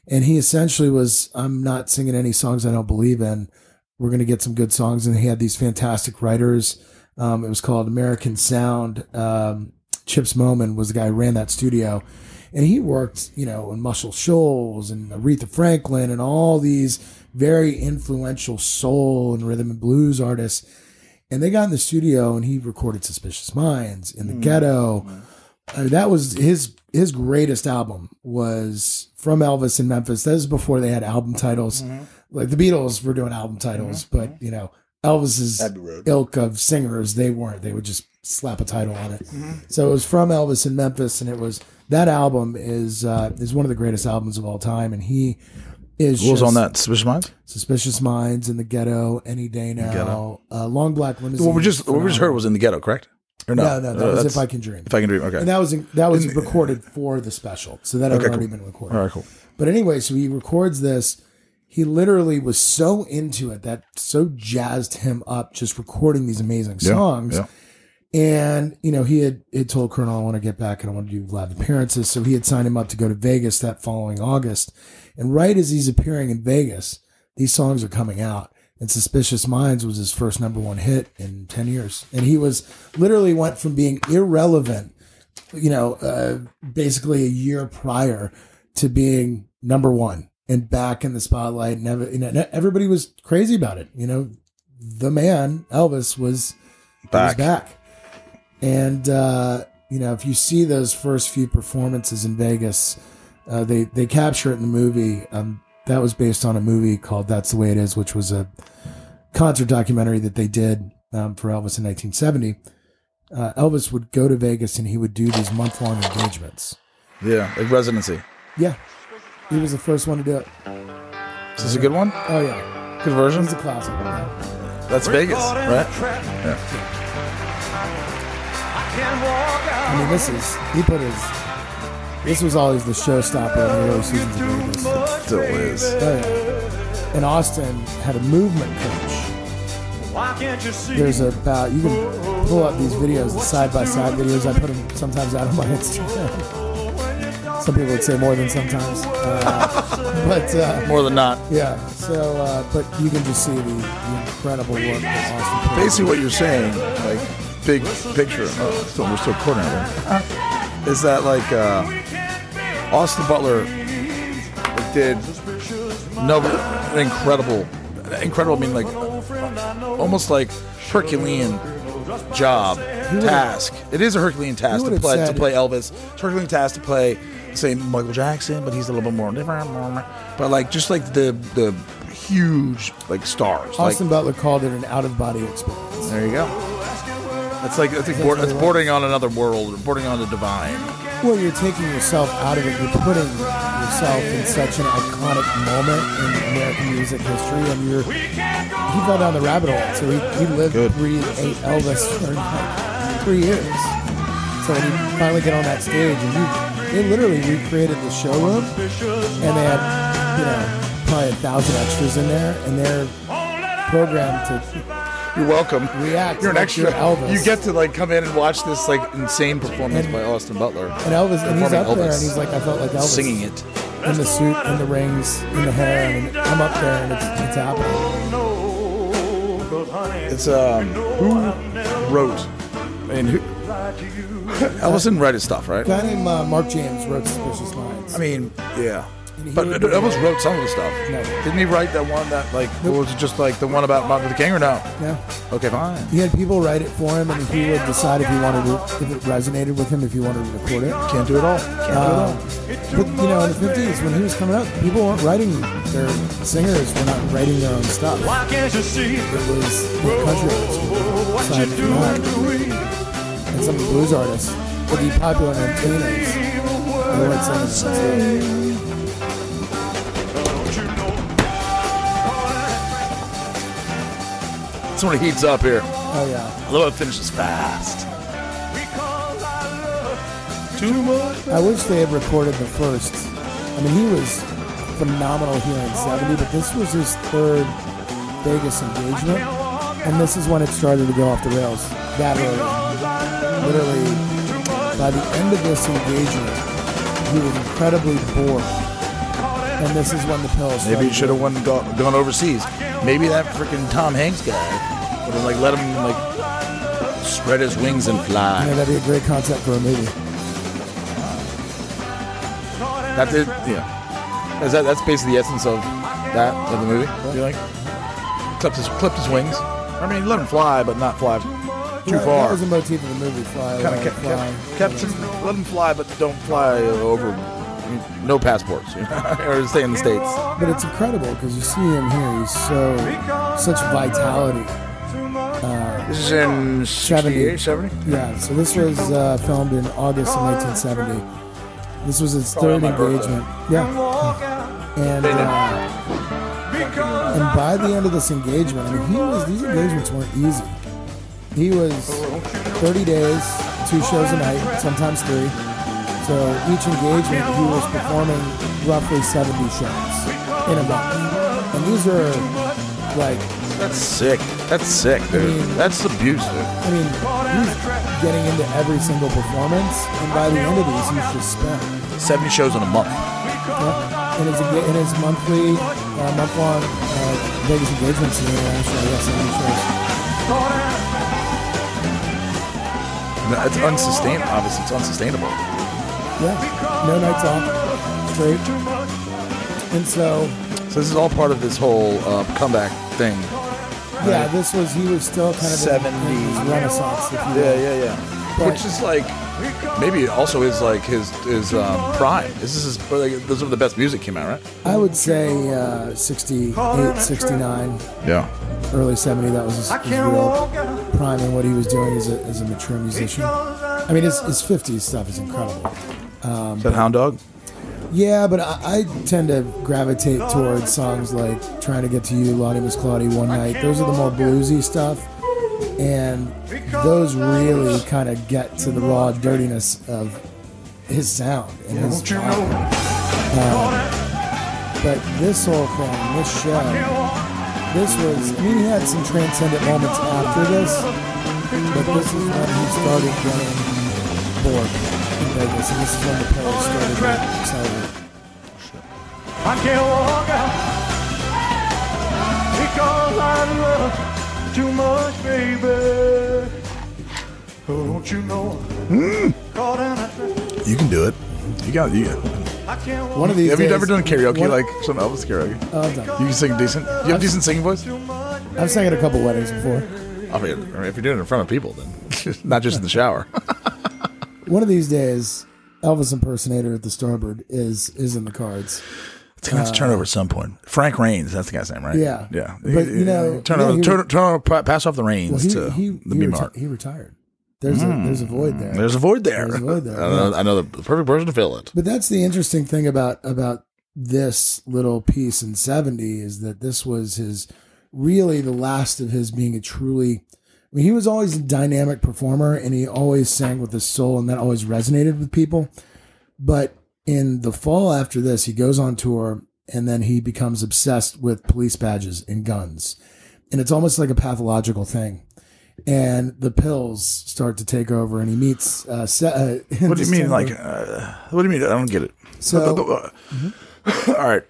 Speaker 2: and he essentially was, "I'm not singing any songs I don't believe in. We're going to get some good songs." And he had these fantastic writers. Um, it was called American Sound. Um, Chips Moman was the guy who ran that studio. And he worked, you know, in Muscle Shoals and Aretha Franklin and all these very influential soul and rhythm and blues artists. And they got in the studio and he recorded Suspicious Minds in the mm. ghetto. Mm. I mean, that was his his greatest album was from Elvis in Memphis. That was before they had album titles. Mm-hmm. Like the Beatles were doing album titles, mm-hmm. but you know, Elvis's ilk of singers, they weren't. They would just slap a title on it. Mm-hmm. So it was from Elvis in Memphis, and it was that album is uh, is one of the greatest albums of all time, and he is just
Speaker 1: on that? Suspicious Minds?
Speaker 2: Suspicious Minds in the Ghetto, Any Day Now,
Speaker 1: Ghetto.
Speaker 2: Uh, Long Black Limousine.
Speaker 1: What we just what we just heard was in the ghetto, correct? Or no?
Speaker 2: No, no, that
Speaker 1: Uh,
Speaker 2: was If I Can Dream.
Speaker 1: If I can dream. Okay.
Speaker 2: and that was that was
Speaker 1: In-
Speaker 2: recorded for the special, so that had
Speaker 1: Okay,
Speaker 2: already
Speaker 1: cool.
Speaker 2: been recorded.
Speaker 1: All right, cool.
Speaker 2: But anyway, so he records this. He literally was so into it that so jazzed him up just recording these amazing
Speaker 1: Yeah,
Speaker 2: songs.
Speaker 1: yeah.
Speaker 2: And, you know, he had, had told Colonel, I want to get back and I want to do live appearances. So he had signed him up to go to Vegas that following August. And right as he's appearing in Vegas, these songs are coming out. And Suspicious Minds was his first number one hit in 10 years. And he was literally went from being irrelevant, you know, uh, basically a year prior to being number one and back in the spotlight. And ev- you know, everybody was crazy about it. You know, the man, Elvis, was
Speaker 1: Back.
Speaker 2: was back. And uh, you know, if you see those first few performances in Vegas, uh, they they capture it in the movie. Um, that was based on a movie called "That's the Way It Is," which was a concert documentary that they did um, for Elvis in 1970. Uh, Elvis would go to Vegas and he would do these month long engagements.
Speaker 1: Yeah, like residency.
Speaker 2: Yeah, he was the first one to do it.
Speaker 1: Is this a good one?
Speaker 2: Oh yeah,
Speaker 1: Good version.
Speaker 2: it's a classic. Yeah.
Speaker 1: That's Vegas, right?
Speaker 2: I mean, this is he put his. This was always the showstopper in the early seasons of Vegas.
Speaker 1: Still is.
Speaker 2: Oh, yeah. And Austin had a movement coach. There's about you can pull up these videos, the side by side videos. I put them sometimes out on my Instagram. Some people would say more than sometimes, uh, but uh,
Speaker 1: More than not.
Speaker 2: yeah. So, uh, but you can just see the, the incredible work that Austin.
Speaker 1: Basically, what you're saying, like big picture. Oh, still, we're still recording it. Is that like uh, Austin Butler did no an incredible, incredible. I mean, like almost like Herculean job task. It is a Herculean task to play to play Elvis. It's a Herculean task to play, say Michael Jackson, but he's a little bit more different. But like just like the the huge like stars.
Speaker 2: Austin
Speaker 1: like,
Speaker 2: Butler called it an out of body experience.
Speaker 1: there you go. It's like it's like board, it's bordering on another world, or bordering on the divine.
Speaker 2: Well, you're taking yourself out of it. You're putting yourself in such an iconic moment in American music history, and you're he fell down the rabbit hole. So he, he lived,
Speaker 1: Good.
Speaker 2: breathed, ate Elvis for like three years. So when you finally get on that stage, and you they literally recreated the showroom, and they had you know probably a thousand extras in there, and they're programmed to
Speaker 1: You're welcome.
Speaker 2: react.
Speaker 1: You're an
Speaker 2: like
Speaker 1: extra.
Speaker 2: Elvis.
Speaker 1: You get to like come in and watch this like insane performance
Speaker 2: And-
Speaker 1: by Austin Butler,
Speaker 2: and Elvis, and he's up there, and he's like, I felt like Elvis
Speaker 1: singing it.
Speaker 2: in the suit, in the rings, in the hair, and I'm up there, and it's, it's happening.
Speaker 1: It's um who wrote? and who, Elvis didn't write his stuff, right?
Speaker 2: A guy named uh, Mark James wrote Suspicious Minds.
Speaker 1: I mean, yeah.
Speaker 2: And he
Speaker 1: But
Speaker 2: would-
Speaker 1: Elvis wrote some of the stuff.
Speaker 2: No.
Speaker 1: Didn't he write that one that like or was it just like the one about Martin Luther King or no?
Speaker 2: yeah,
Speaker 1: Okay, fine.
Speaker 2: he had people write it for him, and he would decide if he wanted to, if it resonated with him, if he wanted to record it.
Speaker 1: Can't do it all. Can't do it all.
Speaker 2: Um, but you know, in the '50s, when he was coming up, people weren't writing their singers were not writing their own stuff.
Speaker 8: Why can't you see
Speaker 2: It was the country artists who
Speaker 8: what you're
Speaker 2: it back,
Speaker 8: doing?
Speaker 2: and some of the blues artists would be popular entertainers. They weren't singing
Speaker 1: It's when it heats up here.
Speaker 2: Oh yeah.
Speaker 1: I love how it finishes fast.
Speaker 8: Too much.
Speaker 2: I wish they had recorded the first. I mean, he was phenomenal here in '70, but this was his third Vegas engagement, and this is when it started to go off the rails. That early, literally, by the end of this engagement, he was incredibly bored, and this is when the pills.
Speaker 1: Maybe he should have gone overseas. Maybe that freaking Tom Hanks guy would have like let him like spread his wings and
Speaker 2: Yeah,
Speaker 1: fly.
Speaker 2: that'd be a great concept for a movie.
Speaker 1: That did, yeah. Is that that's basically the essence of that of the movie? You like clipped his clipped his wings. I mean, let him fly, but not fly too
Speaker 2: far. That was a motif of the movie. Fly,
Speaker 1: Kind of kept,
Speaker 2: fly.
Speaker 1: kept, kept him, let him fly, but don't fly over. No passports, or stay in the states.
Speaker 2: But it's incredible because you see him here. He's so such vitality. Uh,
Speaker 1: This is in
Speaker 2: 70.
Speaker 1: 70?
Speaker 2: Yeah, so this was uh, filmed in August of 1970. This was his third
Speaker 1: my birthday.
Speaker 2: engagement. Yeah, and uh, and by the end of this engagement, I mean, he was these engagements weren't easy. He was 30 days, two shows a night, sometimes three. So each engagement, he was performing roughly 70 shows in a month, and these are like
Speaker 1: That's sick. That's sick, dude.
Speaker 2: mean-
Speaker 1: That's abuse, dude.
Speaker 2: I mean, he's getting into every single performance, and by the end of these, he's just spent.
Speaker 1: 70 shows in a month.
Speaker 2: Yeah. In his, in his monthly, uh, month long uh, Vegas engagements in international, yes, 70 shows.
Speaker 1: It's unsustainable. Obviously, it's unsustainable.
Speaker 2: Yeah, no nights off, straight. And so,
Speaker 1: So this is all part of this whole uh, comeback thing.
Speaker 2: yeah, this was, he was still kind of in- in
Speaker 1: 70.
Speaker 2: renaissance, if you will.
Speaker 1: Yeah, yeah, yeah.
Speaker 2: But-
Speaker 1: Which is like maybe also is like his his um, prime. This is his, like, those are the best music came out, right?
Speaker 2: I would say uh, 68, 69.
Speaker 1: Yeah.
Speaker 2: early 70 that was his, his real prime and what he was doing as a, as a mature musician i mean his, his 50s stuff is incredible
Speaker 1: Is that Hound Dog?
Speaker 2: yeah but I, I tend to gravitate towards songs like trying to get to you Lawdy Miss Clawdy one night those are the more bluesy stuff and those really kind of get to the raw dirtiness of his sound and his vibe. Um, but this whole thing this show this was, I mean, he had some transcendent moments after this, but this is when he started getting bored in Vegas, and this is when the players started accelerate.
Speaker 8: I can't walk out because I love too much, baby. Oh, don't you know? Caught in a trap.
Speaker 1: You can do it. You got you.
Speaker 8: I
Speaker 2: One of these
Speaker 1: Have you
Speaker 2: days-
Speaker 1: ever done karaoke
Speaker 2: one-
Speaker 1: like some Elvis karaoke?
Speaker 2: Oh, I've done.
Speaker 1: You can sing decent. You have decent singing voice.
Speaker 2: I've sang at a couple weddings before.
Speaker 1: I mean, if you're doing it in front of people, then not just in the shower.
Speaker 2: One of these days, Elvis impersonator at the Starboard is is in the cards.
Speaker 1: It's gonna have to turn over at some point. Frank Reigns, that's the guy's name, right?
Speaker 2: Yeah.
Speaker 1: yeah.
Speaker 2: But, you know,
Speaker 1: turn
Speaker 2: yeah,
Speaker 1: over, turn, turn over, pass off the reins
Speaker 2: Well, he
Speaker 1: to
Speaker 2: he
Speaker 1: the
Speaker 2: he, reti- he retired. There's a there's a void mm, there.
Speaker 1: There's a void there.
Speaker 2: There's a void there,
Speaker 1: I know, I know the perfect person to fill it.
Speaker 2: But that's the interesting thing about about this little piece in 70 is that this was his really the last of his being a truly I mean he was always a dynamic performer and he always sang with his soul and that always resonated with people. But in the fall after this he goes on tour and then he becomes obsessed with police badges and guns. And it's almost like a pathological thing. And the pills start to take over and he meets uh, Se- uh
Speaker 1: What do you mean? Like, uh, what do you mean? I don't get it.
Speaker 2: So-
Speaker 1: all right,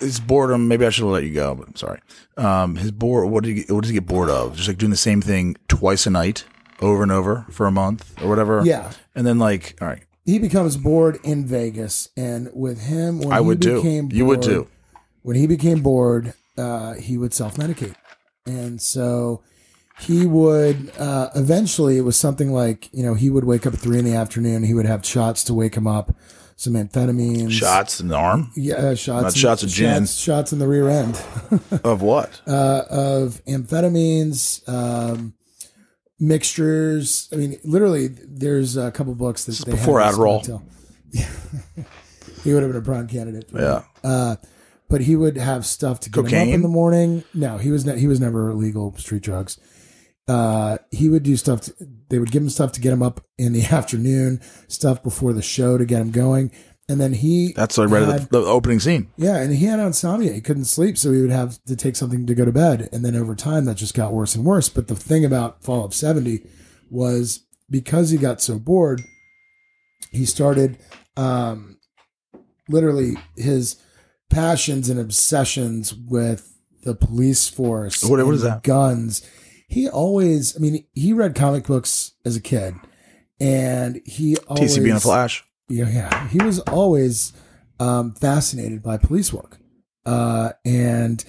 Speaker 1: his boredom. Maybe I should have let you go, but I'm sorry. Um, his bored. What did he? What does he get bored of? Just like doing the same thing twice a night, over and over for a month or whatever.
Speaker 2: Yeah.
Speaker 1: and then like, all right,
Speaker 2: he becomes bored in Vegas, and with him, when
Speaker 1: I
Speaker 2: he
Speaker 1: would too.
Speaker 2: became
Speaker 1: You would
Speaker 2: bored-
Speaker 1: too.
Speaker 2: When he became bored, uh, he would self medicate, and so he would uh, eventually. It was something like you know he would wake up at three in the afternoon. He would have shots to wake him up, some amphetamines,
Speaker 1: shots in the arm
Speaker 2: yeah, uh, shots,
Speaker 1: Not
Speaker 2: in-
Speaker 1: shots of gin.
Speaker 2: shots, shots in the rear end
Speaker 1: of what?
Speaker 2: uh, of amphetamines. Um, Mixtures. I mean, literally, there's a couple books that they
Speaker 1: before Adderall.
Speaker 2: Yeah, he would have been a prime candidate. for
Speaker 1: yeah.
Speaker 2: Uh, but he would have stuff to get him up in the morning. No, he was ne- he was never illegal street drugs. Uh, he would do stuff. To, they would give him stuff to get him up in the afternoon, stuff before the show to get him going, and then he
Speaker 1: that's like right at
Speaker 2: had-
Speaker 1: the, the opening scene.
Speaker 2: yeah, and he had insomnia. He couldn't sleep, so he would have to take something to go to bed. And then over time, that just got worse and worse. But the thing about Fall of 70 was because he got so bored, he started um, literally his passions and obsessions with the police force.
Speaker 1: What- what is that?
Speaker 2: Guns. He always, I mean, he read comic books as a kid. And he always.
Speaker 1: TCB and Flash.
Speaker 2: Yeah, yeah. He was always um, fascinated by police work, uh, and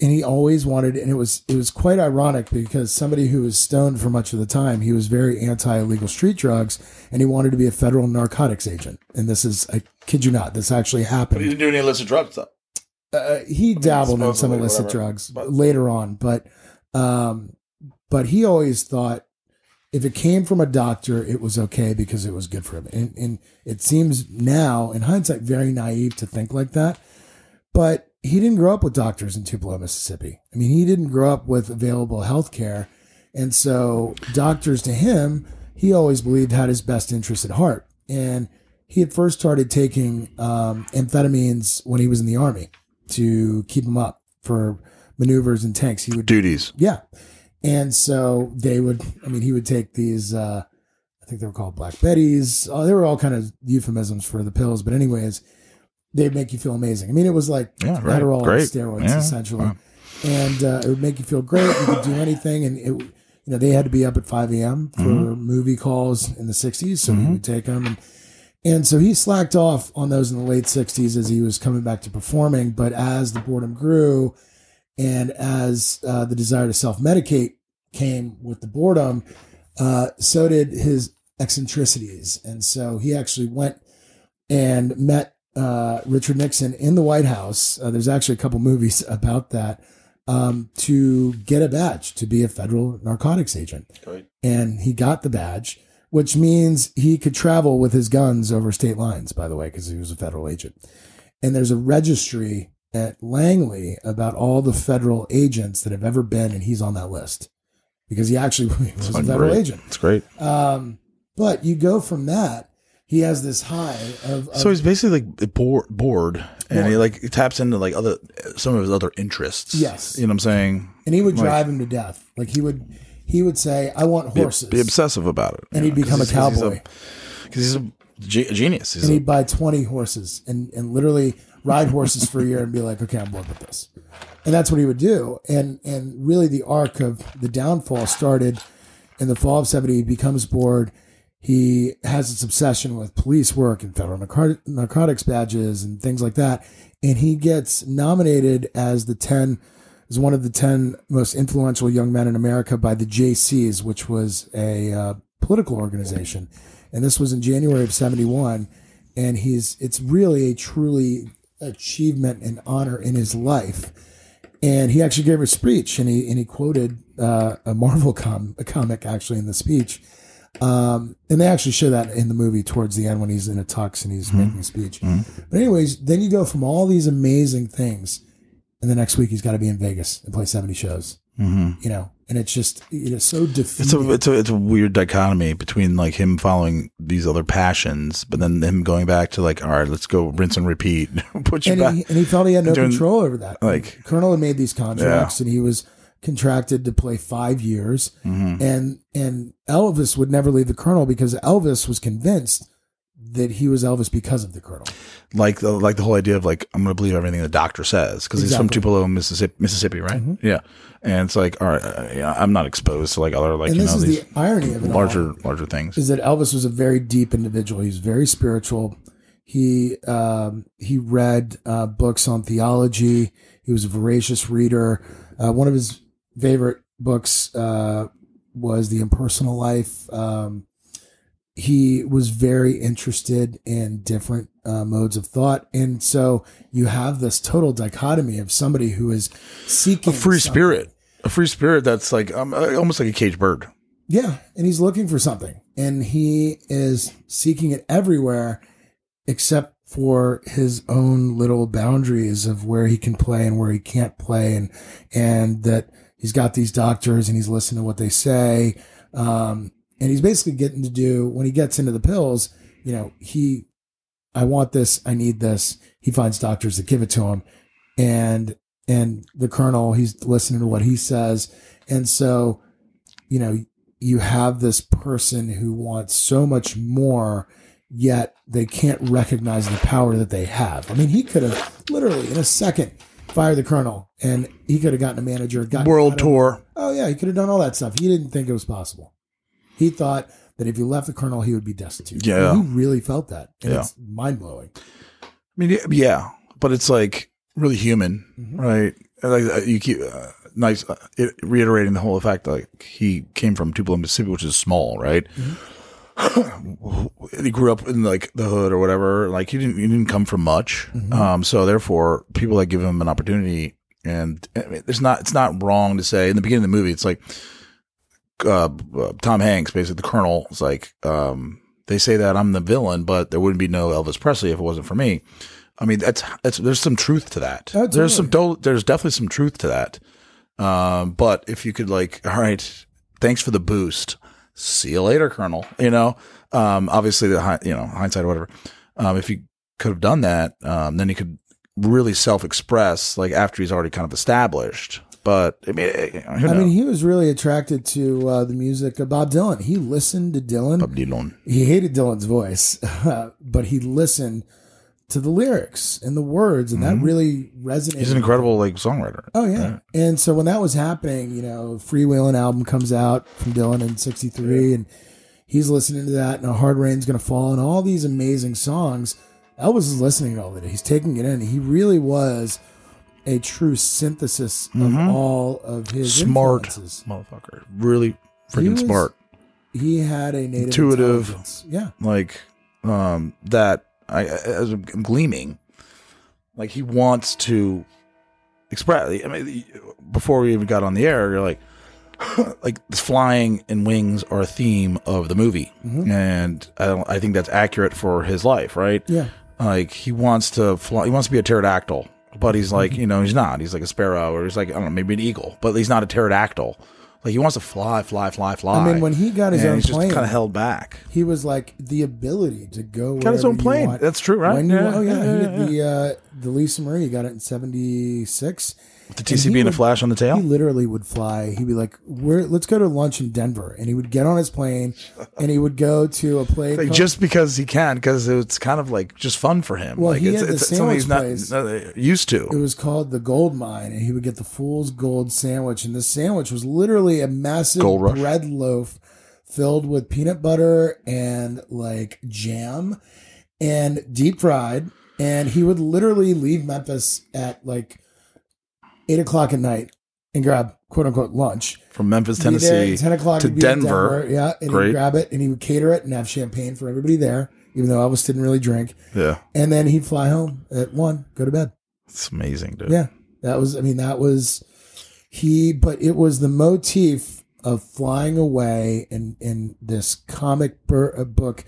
Speaker 2: and he always wanted. And it was it was quite ironic because somebody who was stoned for much of the time, he was very anti illegal street drugs, and he wanted to be a federal narcotics agent. And this is, I kid you not, this actually happened.
Speaker 1: didn't do any illicit drug stuff.
Speaker 2: Uh, he dabbled in some illicit
Speaker 1: whatever.
Speaker 2: drugs
Speaker 1: But-
Speaker 2: later on, but um, but he always thought if it came from a doctor, it was okay because it was good for him. And, and it seems now, in hindsight, very naive to think like that. But he didn't grow up with doctors in Tupelo, Mississippi. I mean, he didn't grow up with available health care. And so, doctors to him, he always believed had his best interest at heart. And he had first started taking um, amphetamines when he was in the army to keep him up for maneuvers and tanks. He would
Speaker 1: Duties.
Speaker 2: yeah. And so they would, I mean, he would take these, uh, I think they were called Black Betties. Uh, they were all kind of euphemisms for the pills. But, anyways, they'd make you feel amazing. I mean, it was like
Speaker 1: Yeah, right.
Speaker 2: Adderall
Speaker 1: Great.
Speaker 2: and steroids,
Speaker 1: Yeah.
Speaker 2: essentially.
Speaker 1: Wow.
Speaker 2: And uh, it would make you feel great. You could do anything. And, it, you know, they had to be up at 5 a.m. for
Speaker 1: Mm-hmm.
Speaker 2: movie calls in the 60s. So he would take them. And, and so he slacked off on those in the late 60s as he was coming back to performing. But as the boredom grew, and as uh, the desire to self medicate came with the boredom, uh, so did his eccentricities. And so he actually went and met uh, Richard Nixon in the White House. Uh, there's actually a couple movies about that um, to get a badge to be a federal narcotics agent. And he got the badge, which means he could travel with his guns over state lines, by the way, because he was a federal agent. And there's a registry at Langley about all the federal agents that have ever been, and he's on that list because he actually was a federal
Speaker 1: great.
Speaker 2: agent.
Speaker 1: It's great.
Speaker 2: Um, but you go from that, he has this high of, of
Speaker 1: So he's basically like bored, bored, and he like he taps into like other some of his other interests.
Speaker 2: Yes.
Speaker 1: you know what I'm saying.
Speaker 2: and he would
Speaker 1: like-
Speaker 2: drive him to death. Like he would, he would say, "I want
Speaker 1: Be,
Speaker 2: horses,"
Speaker 1: be obsessive about it,
Speaker 2: and he'd
Speaker 1: know,
Speaker 2: become a
Speaker 1: he's-
Speaker 2: cowboy.
Speaker 1: Because he's a, ge- a genius. He's
Speaker 2: and
Speaker 1: a,
Speaker 2: he'd buy 20 horses and, and literally ride horses for a year and be like, okay, I'm bored with this. And that's what he would do. And, and really the arc of the downfall started in the fall of 70. He becomes bored. He has this obsession with police work and federal narcot- narcotics badges and things like that. And he gets nominated as the 10, as one of the 10 most influential young men in America by the Jaycees, which was a uh, political organization. And this was in January of 71 and he's it's really a truly achievement and honor in his life. And he actually gave a speech, and he and he quoted uh, a Marvel com a comic actually in the speech. Um, and they actually show that in the movie towards the end when he's in a tux and he's making a speech. But anyways, then you go from all these amazing things, and the next week he's got to be in Vegas and play seventy shows. Mm-hmm. You know, and it's just you know so
Speaker 1: it's a it's a it's a weird dichotomy between like him following these other passions, but then him going back to like, all right, let's go rinse and repeat, put you
Speaker 2: and
Speaker 1: back.
Speaker 2: he, and he felt he had no
Speaker 1: doing-
Speaker 2: control over that.
Speaker 1: like-
Speaker 2: Colonel had made these contracts, and he was contracted to play five years.
Speaker 1: Mm-hmm.
Speaker 2: And and Elvis would never leave the Colonel because Elvis was convinced that he was Elvis because of the Colonel.
Speaker 1: like the like the whole idea of like I'm going to believe everything the doctor says because he's from
Speaker 2: Mm-hmm.
Speaker 1: Tupelo, Mississippi, Mississippi, right? Yeah, and it's like, all right, uh, yeah, I'm not exposed to like other like
Speaker 2: And
Speaker 1: you
Speaker 2: this
Speaker 1: know
Speaker 2: is
Speaker 1: these
Speaker 2: the irony of it. all.
Speaker 1: larger larger things.
Speaker 2: is that Elvis was a very deep individual. He was very spiritual. He um, he read uh, books on theology. He was a voracious reader. Uh, one of his favorite books uh, was The Impersonal Life. Um, he was very interested in different uh, modes of thought, and so you have this total dichotomy of somebody who is seeking
Speaker 1: A free
Speaker 2: something.
Speaker 1: spirit, a free spirit that's like um, uh, almost like a caged bird.
Speaker 2: Yeah, and he's looking for something, and he is seeking it everywhere, except for his own little boundaries of where he can play and where he can't play, and and that he's got these doctors and he's listening to what they say, um, and he's basically getting to do when he gets into the pills. You know, he, I want this, I need this. He finds doctors that give it to him, and and the colonel, he's listening to what he says, and so you know, you have this person who wants so much more, yet they can't recognize the power that they have. I mean, he could have literally in a second fired the colonel and he could have gotten a manager, gotten
Speaker 1: World tour.
Speaker 2: Oh yeah, he could have done all that stuff. He didn't think it was possible. He thought that if he left the colonel, he would be destitute.
Speaker 1: Yeah.
Speaker 2: And he really felt that, and
Speaker 1: Yeah.
Speaker 2: it's mind blowing.
Speaker 1: I mean, yeah, but it's like really human,
Speaker 2: Mm-hmm.
Speaker 1: right? Like uh, you keep uh, nice uh, it, reiterating the whole fact like he came from Tupelo, Mississippi, which is small, right? And he grew up in like the hood or whatever. Like he didn't he didn't come from much, um. So therefore, people that give him an opportunity, and I mean, there's not it's not wrong to say in the beginning of the movie, it's like uh, Tom Hanks, basically the Colonel, is like, um, they say that I'm the villain, but there wouldn't be no Elvis Presley if it wasn't for me. I mean, that's that's there's some truth to that.
Speaker 2: Oh,
Speaker 1: There's some do- there's definitely some truth to that. Um, but if you could like, all right, thanks for the boost. See you later, Colonel. You know, um, obviously the you know hindsight or whatever. Um, if you could have done that, um, then he could really self express like after he's already kind of established. But I mean, eh,
Speaker 2: I mean, he was really attracted to uh, the music of Bob Dylan. He listened to Dylan.
Speaker 1: Bob Dylan.
Speaker 2: He hated Dylan's voice, but he listened to the lyrics and the words, and that really resonated.
Speaker 1: Mm-hmm. He's an incredible like songwriter.
Speaker 2: Oh yeah. And so when that was happening, you know, Freewheeling album comes out from Dylan in '63, and he's listening to that, and a hard rain's gonna fall, and all these amazing songs. Elvis is listening to all of it. He's taking it in. He really was a true synthesis of all of his
Speaker 1: Mm-hmm. Smart
Speaker 2: influences.
Speaker 1: motherfucker. Really freaking
Speaker 2: was-
Speaker 1: smart.
Speaker 2: He had a native
Speaker 1: Intuitive.
Speaker 2: Yeah.
Speaker 1: like um that I as I'm gleaming like he wants to express I mean before we even got on the air you're like like flying and wings are a theme of the movie and I I think that's accurate for his life right
Speaker 2: Yeah.
Speaker 1: like he wants to fly he wants to be a pterodactyl but he's like you know he's not he's like a sparrow or he's like I don't know maybe an eagle but he's not a pterodactyl like he wants to fly fly fly fly
Speaker 2: I mean, when he got his
Speaker 1: and
Speaker 2: own
Speaker 1: he's just
Speaker 2: plane,
Speaker 1: kind of held back
Speaker 2: he was like the ability to go.
Speaker 1: Got his own plane. That's true, right?
Speaker 2: when you
Speaker 1: Yeah,
Speaker 2: want- oh yeah,
Speaker 1: yeah,
Speaker 2: he
Speaker 1: yeah,
Speaker 2: the uh, the Lisa Marie. He got it in '76.
Speaker 1: the TCB and a flash on the tail
Speaker 2: He literally would fly. He'd be like, "We're let's go to lunch in Denver," and he would get on his plane and he would go to a place.
Speaker 1: Like, just because he can, because it's kind of like just fun for him.
Speaker 2: Well,
Speaker 1: like
Speaker 2: he
Speaker 1: it's,
Speaker 2: had the
Speaker 1: it's something he's not,
Speaker 2: sandwich
Speaker 1: not uh, used to.
Speaker 2: it was called the Gold Mine, and he would get the Fool's Gold sandwich, and the sandwich was literally a massive bread loaf filled with peanut butter and like jam and deep fried. And he would literally leave Memphis at like eight o'clock at night and grab quote unquote lunch.
Speaker 1: From Memphis, Tennessee
Speaker 2: ten o'clock
Speaker 1: to
Speaker 2: in
Speaker 1: Denver.
Speaker 2: Yeah, and
Speaker 1: Great.
Speaker 2: he'd grab it and he would cater it and have champagne for everybody there, even though Elvis didn't really drink.
Speaker 1: Yeah,
Speaker 2: And then he'd fly home at one, go to bed.
Speaker 1: it's amazing, dude.
Speaker 2: Yeah, that was. I mean, that was he. But it was the motif of flying away in in this comic bur- uh, book,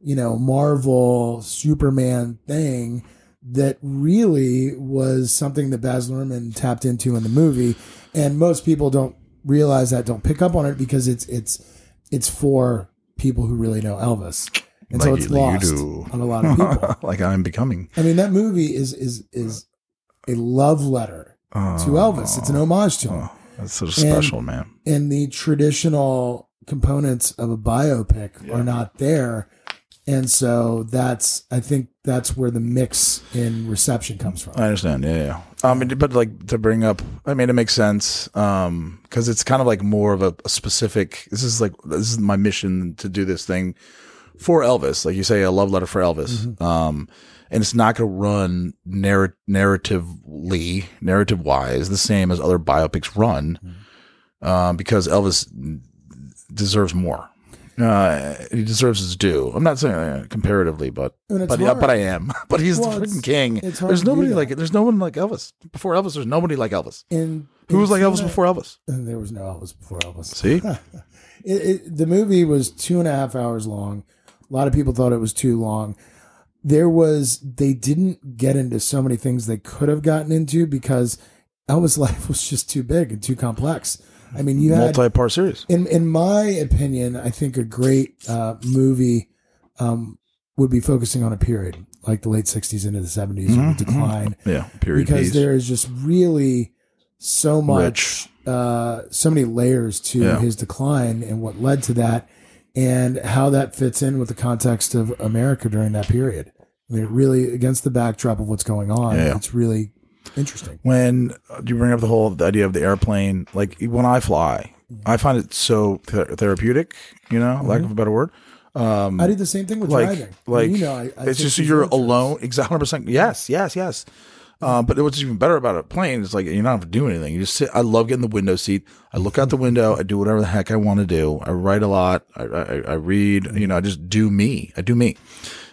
Speaker 2: you know, Marvel Superman thing that really was something that Baz Luhrmann tapped into in the movie, and most people don't realize that, don't pick up on it because it's it's it's for people who really know Elvis, and so it's lost on a lot of people.
Speaker 1: like I'm becoming.
Speaker 2: I mean, that movie is is is a love letter to Elvis. It's an oh. homage to him.
Speaker 1: Oh, that's so special, man.
Speaker 2: And the traditional components of a biopic are not there. And so that's I think that's where the mix in reception comes from.
Speaker 1: I understand. Yeah, yeah. I mean, but like to bring up, I mean, it makes sense um, because it's kind of like more of a, a specific. This is like this is my mission to do this thing for Elvis. Like you say, a love letter for Elvis. Um, and it's not going to run narr- narratively, narrative wise, the same as other biopics run, um, because Elvis deserves more. Uh, he deserves his due. I'm not saying uh, comparatively, but but but I am. But he's
Speaker 2: Well,
Speaker 1: the freaking king. There's nobody like There's no one like Elvis before Elvis. There's nobody like Elvis.
Speaker 2: And
Speaker 1: Who was like Elvis before Elvis?
Speaker 2: that- There was no Elvis before Elvis.
Speaker 1: See,
Speaker 2: It, it, the movie was two and a half hours long. A lot of people thought it was too long. There was they didn't get into so many things they could have gotten into because Elvis' life was just too big and too complex. I mean, you had
Speaker 1: multi-part series.
Speaker 2: in in my opinion, I think a great uh, movie um, would be focusing on a period like the late '60s into the '70s, or the decline,
Speaker 1: Yeah, period
Speaker 2: because
Speaker 1: piece.
Speaker 2: there is just really so much, uh, so many layers to
Speaker 1: Yeah.
Speaker 2: his decline and what led to that, and how that fits in with the context of America during that period. I mean, it really against the backdrop of what's going on,
Speaker 1: Yeah.
Speaker 2: it's really interesting.
Speaker 1: when you bring up the whole the idea of the airplane, like when I fly, I find it so ther- therapeutic. You know, lack of a better word. Um,
Speaker 2: I do the same thing with
Speaker 1: like,
Speaker 2: driving.
Speaker 1: like
Speaker 2: you know, I, I
Speaker 1: it's just you're alone. Exactly, hundred percent. Yes, yes, yes. Um, but what's even better about a plane is like you don't have to do anything. You just sit. I love getting the window seat. I look out the window. I do whatever the heck I want to do. I write a lot. I, I, I read. You know, I just do me. I do me.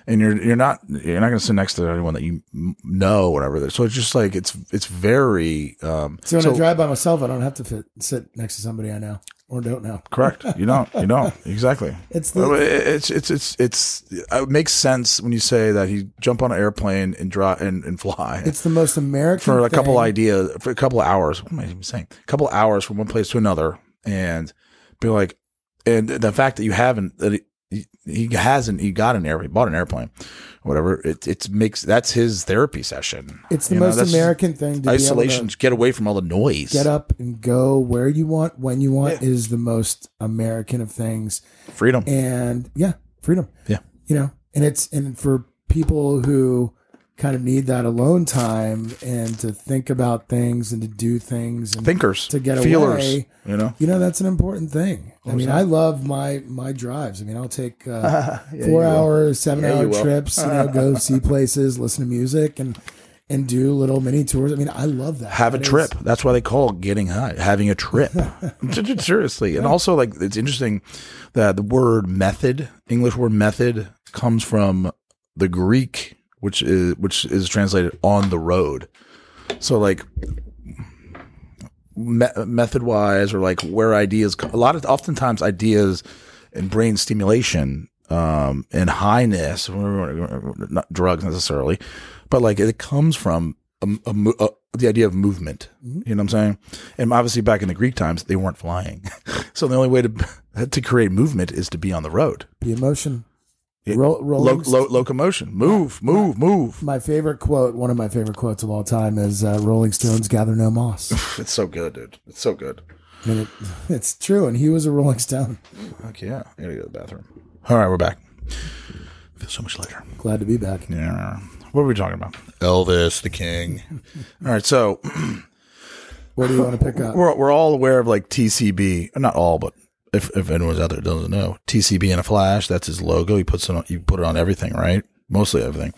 Speaker 1: And you're you're not you're not going to sit next to anyone that you know, whatever. So it's just like it's it's very. Um,
Speaker 2: So when
Speaker 1: so-
Speaker 2: I drive by myself, I don't have to fit, sit next to somebody I know. or don't know.
Speaker 1: Correct. You don't. You don't. Exactly.
Speaker 2: It's the
Speaker 1: it's it's it's it's it makes sense when you say that he jump on an airplane and drive and, and fly
Speaker 2: it's the most American
Speaker 1: for a couple ideas for a couple of hours. What am I even saying? A couple of hours from one place to another, and be like, and the fact that you haven't that he, hasn't he got an air he bought an airplane, whatever. It it makes that's his therapy session.
Speaker 2: It's the
Speaker 1: You know,
Speaker 2: most
Speaker 1: that's
Speaker 2: American thing. To be able to
Speaker 1: Isolation. Get away from all the noise.
Speaker 2: get up and go where you want when you want is the most American of things.
Speaker 1: Freedom.
Speaker 2: And yeah, freedom.
Speaker 1: Yeah.
Speaker 2: You know, and it's and for people who kind of need that alone time and to think about things and to do things and
Speaker 1: Thinkers.
Speaker 2: to get
Speaker 1: Feelers.
Speaker 2: away.
Speaker 1: You know.
Speaker 2: You know, that's an important thing. I mean, I love my my drives. I mean, I'll take uh, four hour, seven
Speaker 1: Yeah,
Speaker 2: hour
Speaker 1: will.
Speaker 2: trips. You know, go see places, listen to music, and and do little mini tours. I mean, I love that.
Speaker 1: have a
Speaker 2: That is-
Speaker 1: trip. That's why they call getting high, having a trip. Seriously. And also like it's interesting that the word method, English word method comes from the Greek which is which is translated on the road. So like me- method wise or like where ideas co- a lot of oftentimes ideas and brain stimulation um and highness not drugs necessarily but like it comes from a, a, a, the idea of movement. You know what i'm saying? And obviously back in the greek times they weren't flying. So the only way to to create movement is to be on the road.
Speaker 2: The emotion. Ro-
Speaker 1: Lo- lo- locomotion move move move
Speaker 2: My favorite quote, one of my favorite quotes of all time, is uh, "Rolling Stones gather no moss."
Speaker 1: it's so good dude it's so good
Speaker 2: I mean, it, it's true, and he was a Rolling Stone.
Speaker 1: Fuck yeah. I gotta go to the bathroom. All right, we're back. I feel so much lighter.
Speaker 2: Glad to be back.
Speaker 1: Yeah. What were we talking about? Elvis, the king. all right, so
Speaker 2: What do you want to pick up?
Speaker 1: we're, we're all aware of like TCB. Not all, but if, if anyone's out there doesn't know, TCB in a flash, that's his logo. He puts it on, you put it on everything, right? Mostly everything.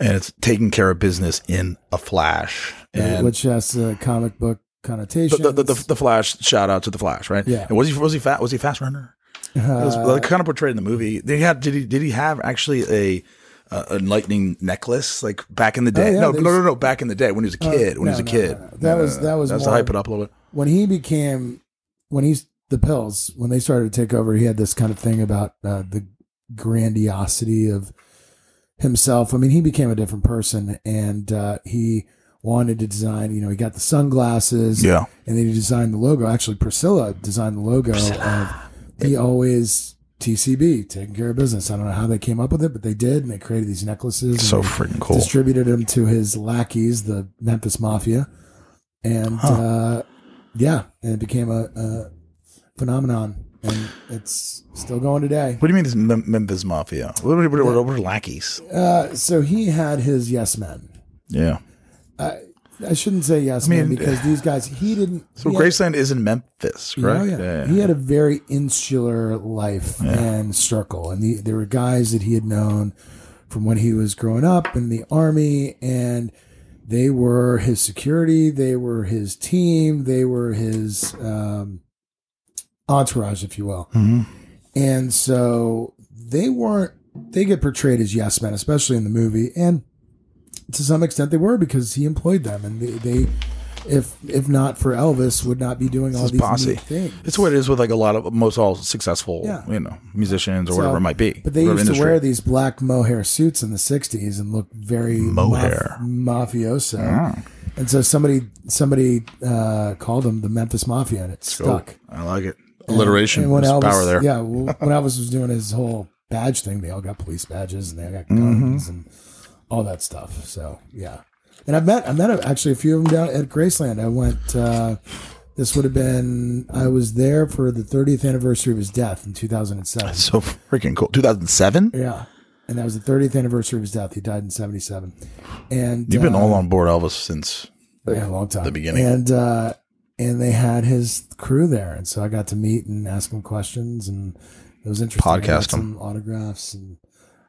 Speaker 1: And it's taking care of business in a flash. And
Speaker 2: Which has a comic book connotation.
Speaker 1: the, the, the, the Flash, shout out to the Flash, right?
Speaker 2: Yeah.
Speaker 1: And was he, was he fat? Was he fast runner? It was
Speaker 2: Uh,
Speaker 1: kind of portrayed in the movie. Did he have? Did he? Did he have actually a a, a lightning necklace like back in the day?
Speaker 2: Oh, yeah,
Speaker 1: no, no, no, no. Back in the day when he was a kid. when
Speaker 2: no,
Speaker 1: he was a
Speaker 2: no,
Speaker 1: kid.
Speaker 2: no. That was- that was
Speaker 1: That's to hype it up a little bit.
Speaker 2: when he became when he's the pills when they started to take over he had this kind of thing about uh, the grandiosity of himself. I mean he became a different person and uh, he wanted to design you know he got the sunglasses
Speaker 1: Yeah.
Speaker 2: and then he designed the logo. Actually priscilla designed the logo of he always tcb taking care of business. I don't know how they came up with it but they did and they created these necklaces
Speaker 1: So freaking cool.
Speaker 2: distributed them to his lackeys the memphis mafia. And uh, yeah, and it became a, a phenomenon, and it's still going today.
Speaker 1: What do you mean this Mem- Memphis Mafia? What are, what are, what are lackeys?
Speaker 2: Uh, so he had his yes men.
Speaker 1: Yeah.
Speaker 2: I shouldn't say yes
Speaker 1: mean,
Speaker 2: men because these guys he didn't.
Speaker 1: So
Speaker 2: he had-
Speaker 1: Graceland is in Memphis,
Speaker 2: Oh,
Speaker 1: correct?
Speaker 2: yeah. He had a very insular life and circle. And the, there were guys that he had known from when he was growing up in the army, and they were his security, they were his team, they were his um, entourage, if you will. And so they weren't, they get portrayed as yes men, especially in the movie. And to some extent they were because he employed them and they, they if if not for Elvis, would not be doing all these
Speaker 1: posse.
Speaker 2: things.
Speaker 1: It's what it is with like a lot of most all successful,
Speaker 2: Yeah.
Speaker 1: you know, musicians or
Speaker 2: So-
Speaker 1: whatever it might be.
Speaker 2: But they used to wear these black mohair suits in the '60s and look very
Speaker 1: Mohair.
Speaker 2: mafioso. And so somebody somebody uh, called them the Memphis Mafia, and it stuck.
Speaker 1: I like it. Alliteration.
Speaker 2: And when Elvis,
Speaker 1: power there.
Speaker 2: yeah, when Elvis was doing his whole badge thing, they all got police badges and they all got
Speaker 1: Mm-hmm.
Speaker 2: guns and all that stuff. So yeah, and I met I met actually a few of them down at Graceland. I went. Uh, this would have been I was there for the 30th anniversary of his death in 2007.
Speaker 1: So freaking cool. 2007?
Speaker 2: Yeah. And that was the 30th anniversary of his death. He died in 77. And
Speaker 1: You've been
Speaker 2: uh,
Speaker 1: all on board Elvis since
Speaker 2: yeah, a long time.
Speaker 1: the beginning.
Speaker 2: And uh and they had his crew there. And so I got to meet and ask him questions and it was interesting. Podcast got
Speaker 1: Podcast 'em.
Speaker 2: some autographs and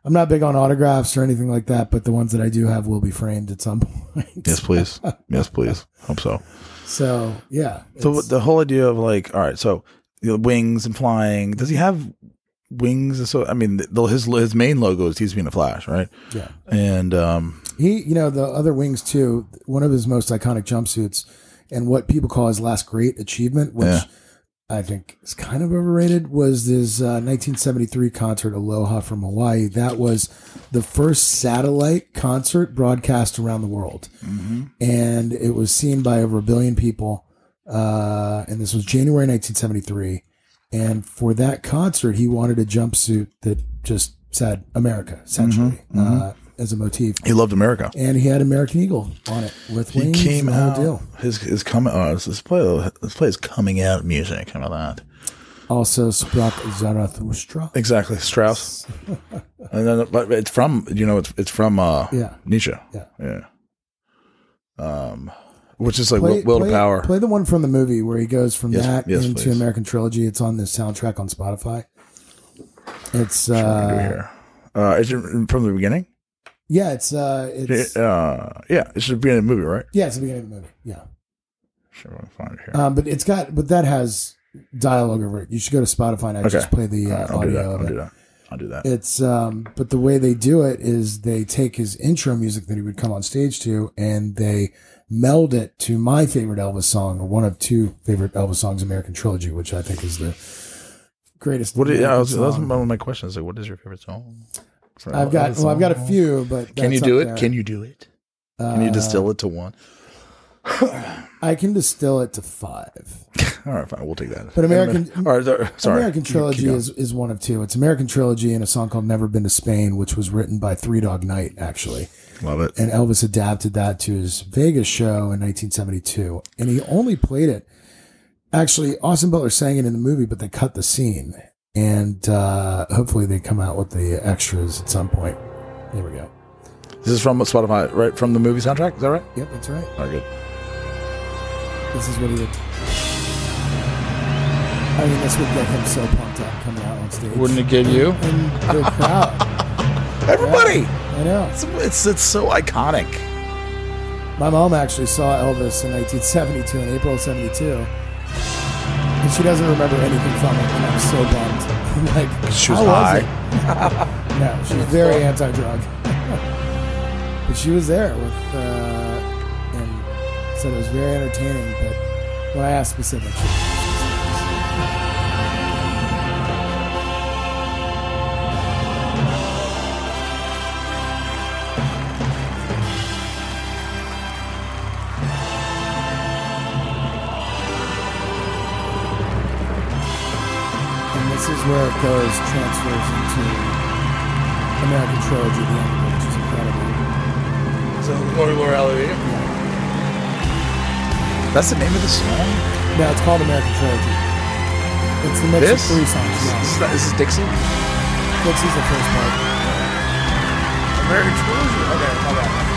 Speaker 2: I'm not big on autographs or anything like that, but the ones that I do have will be framed at some point.
Speaker 1: yes, please. yes, please. Hope so.
Speaker 2: So yeah.
Speaker 1: So the whole idea of like, all right, so you know, wings and flying. Does he have wings? And so I mean, the, his his main logo is he's being a Flash, right?
Speaker 2: yeah.
Speaker 1: And um,
Speaker 2: He, you know, the other wings too. One of his most iconic jumpsuits, and what people call his last great achievement, which
Speaker 1: Yeah.
Speaker 2: I think is kind of overrated was this uh, 1973 concert Aloha from Hawaii. That was the first satellite concert broadcast around the world, and it was seen by over a billion people. Uh, and this was January 1973. And for that concert, he wanted a jumpsuit that just said America, essentially, Uh, as a motif.
Speaker 1: He loved America.
Speaker 2: And he had American Eagle on it with
Speaker 1: He
Speaker 2: wings. He came
Speaker 1: out.
Speaker 2: deal.
Speaker 1: His his coming. Uh, this play. This play is coming out music. How about that?
Speaker 2: Also, Sprach Zarathustra.
Speaker 1: Exactly, Strauss. and then, but it's from you know, it's it's from uh,
Speaker 2: Yeah.
Speaker 1: Nietzsche.
Speaker 2: Yeah.
Speaker 1: yeah. Um, which is like
Speaker 2: Play,
Speaker 1: will,
Speaker 2: play-
Speaker 1: to power.
Speaker 2: Play the one from the movie where he goes from
Speaker 1: Yes,
Speaker 2: that
Speaker 1: yes,
Speaker 2: into
Speaker 1: please.
Speaker 2: American Trilogy. It's on the soundtrack on Spotify. It's
Speaker 1: What do we do
Speaker 2: uh?
Speaker 1: Uh, is it from the beginning?
Speaker 2: Yeah, it's uh, it's
Speaker 1: uh, yeah, it should be in the movie, right?
Speaker 2: yeah, it's the beginning of the movie. Yeah,
Speaker 1: Sure, I'll find it here.
Speaker 2: um, but it's got but that has dialogue over it. You should go to Spotify and actually
Speaker 1: Okay.
Speaker 2: just play the uh,
Speaker 1: I'll do that.
Speaker 2: audio
Speaker 1: I'll
Speaker 2: of
Speaker 1: do
Speaker 2: it.
Speaker 1: that. I'll do that.
Speaker 2: It's um, but the way they do it is they take his intro music that he would come on stage to, and they meld it to my favorite Elvis song, or one of two favorite Elvis songs, American Trilogy, which I think is the greatest.
Speaker 1: What? Is, yeah, I was, that was one of my questions. Like, what is your favorite song?
Speaker 2: I've got well, I've got a few, but
Speaker 1: Can you do it?
Speaker 2: there.
Speaker 1: Can you do it? Can you distill it to one?
Speaker 2: I can distill it to five.
Speaker 1: All right, fine. We'll take that.
Speaker 2: But American-
Speaker 1: right, sorry.
Speaker 2: American Trilogy is, is one of two. It's American Trilogy and a song called Never Been to Spain, which was written by Three Dog Night, actually.
Speaker 1: love it.
Speaker 2: and Elvis adapted that to his Vegas show in 1972. And he only played it. Actually, Austin Butler sang it in the movie, but they cut the scene. And uh, hopefully they come out with the extras at some point. There we go.
Speaker 1: This is from Spotify, right? From the movie soundtrack. Is that right?
Speaker 2: Yep, that's right.
Speaker 1: All right, good.
Speaker 2: This is what he did. I mean, this would get him so pumped up coming out on stage.
Speaker 1: Wouldn't it get you?
Speaker 2: And the crowd.
Speaker 1: Everybody.
Speaker 2: I know.
Speaker 1: It's, it's it's so iconic.
Speaker 2: My mom actually saw Elvis in 1972, in April of 72. And she doesn't remember anything from it, and I'm so bummed. Like,
Speaker 1: She was high.
Speaker 2: it? no, she was very anti-drug. but she was there with, uh, and said it was very entertaining. But when I asked specifics, this is where it goes, transfers into American Trilogy, the end of it, which is incredible.
Speaker 1: So Glory, Glory, Hallelujah. That's the name of the song.
Speaker 2: No, it's called American Trilogy. It's the mix
Speaker 1: This?
Speaker 2: of three songs.
Speaker 1: This,
Speaker 2: Yeah.
Speaker 1: is, that, this is Dixie.
Speaker 2: Dixie's the first part.
Speaker 1: American Trilogy. Okay, my bad.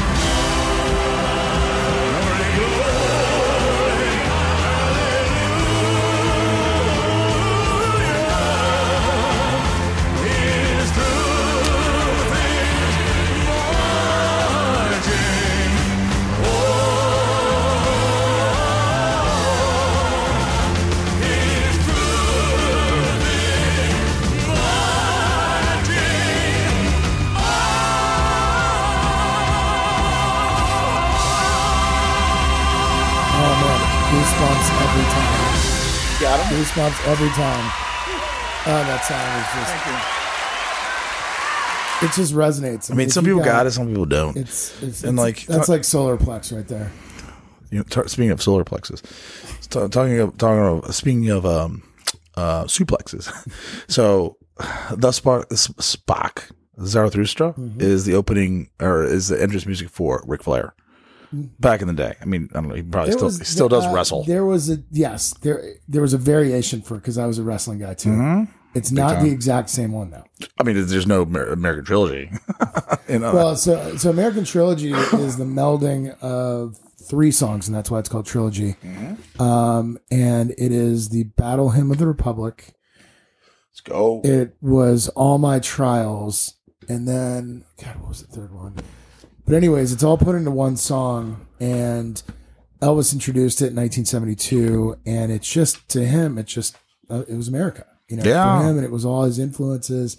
Speaker 2: Every time.
Speaker 1: Got him.
Speaker 2: Goosebumps every time. Oh, that song is just. It just resonates.
Speaker 1: I mean,
Speaker 2: if
Speaker 1: some people got it, some people don't.
Speaker 2: It's, it's,
Speaker 1: And,
Speaker 2: it's-
Speaker 1: like,
Speaker 2: that's
Speaker 1: ta-
Speaker 2: like solar plex right there.
Speaker 1: you know, t- speaking of solar plexus, t- talking of talking of speaking of um, uh, suplexes. so, thus far, S- Sprach Zarathustra
Speaker 2: Mm-hmm.
Speaker 1: is the opening or is the entrance music for Ric Flair. Back in the day, I mean, I don't know. He probably
Speaker 2: There
Speaker 1: still
Speaker 2: was-
Speaker 1: he still does
Speaker 2: uh,
Speaker 1: wrestle.
Speaker 2: There was a yes, there there was a variation for because I was a wrestling guy too. It's not
Speaker 1: time.
Speaker 2: the exact same one though.
Speaker 1: I mean, there's no American trilogy. you know,
Speaker 2: Well, so so American Trilogy is the melding of three songs, and that's why it's called Trilogy. Um, and it is the Battle Hymn of the Republic.
Speaker 1: let's go.
Speaker 2: It was All My Trials, and then God, what was the third one? But anyways, it's all put into one song, and Elvis introduced it in 1972, and it's just to him, it's just uh, it was America, you know,
Speaker 1: Yeah.
Speaker 2: for him, and it was all his influences,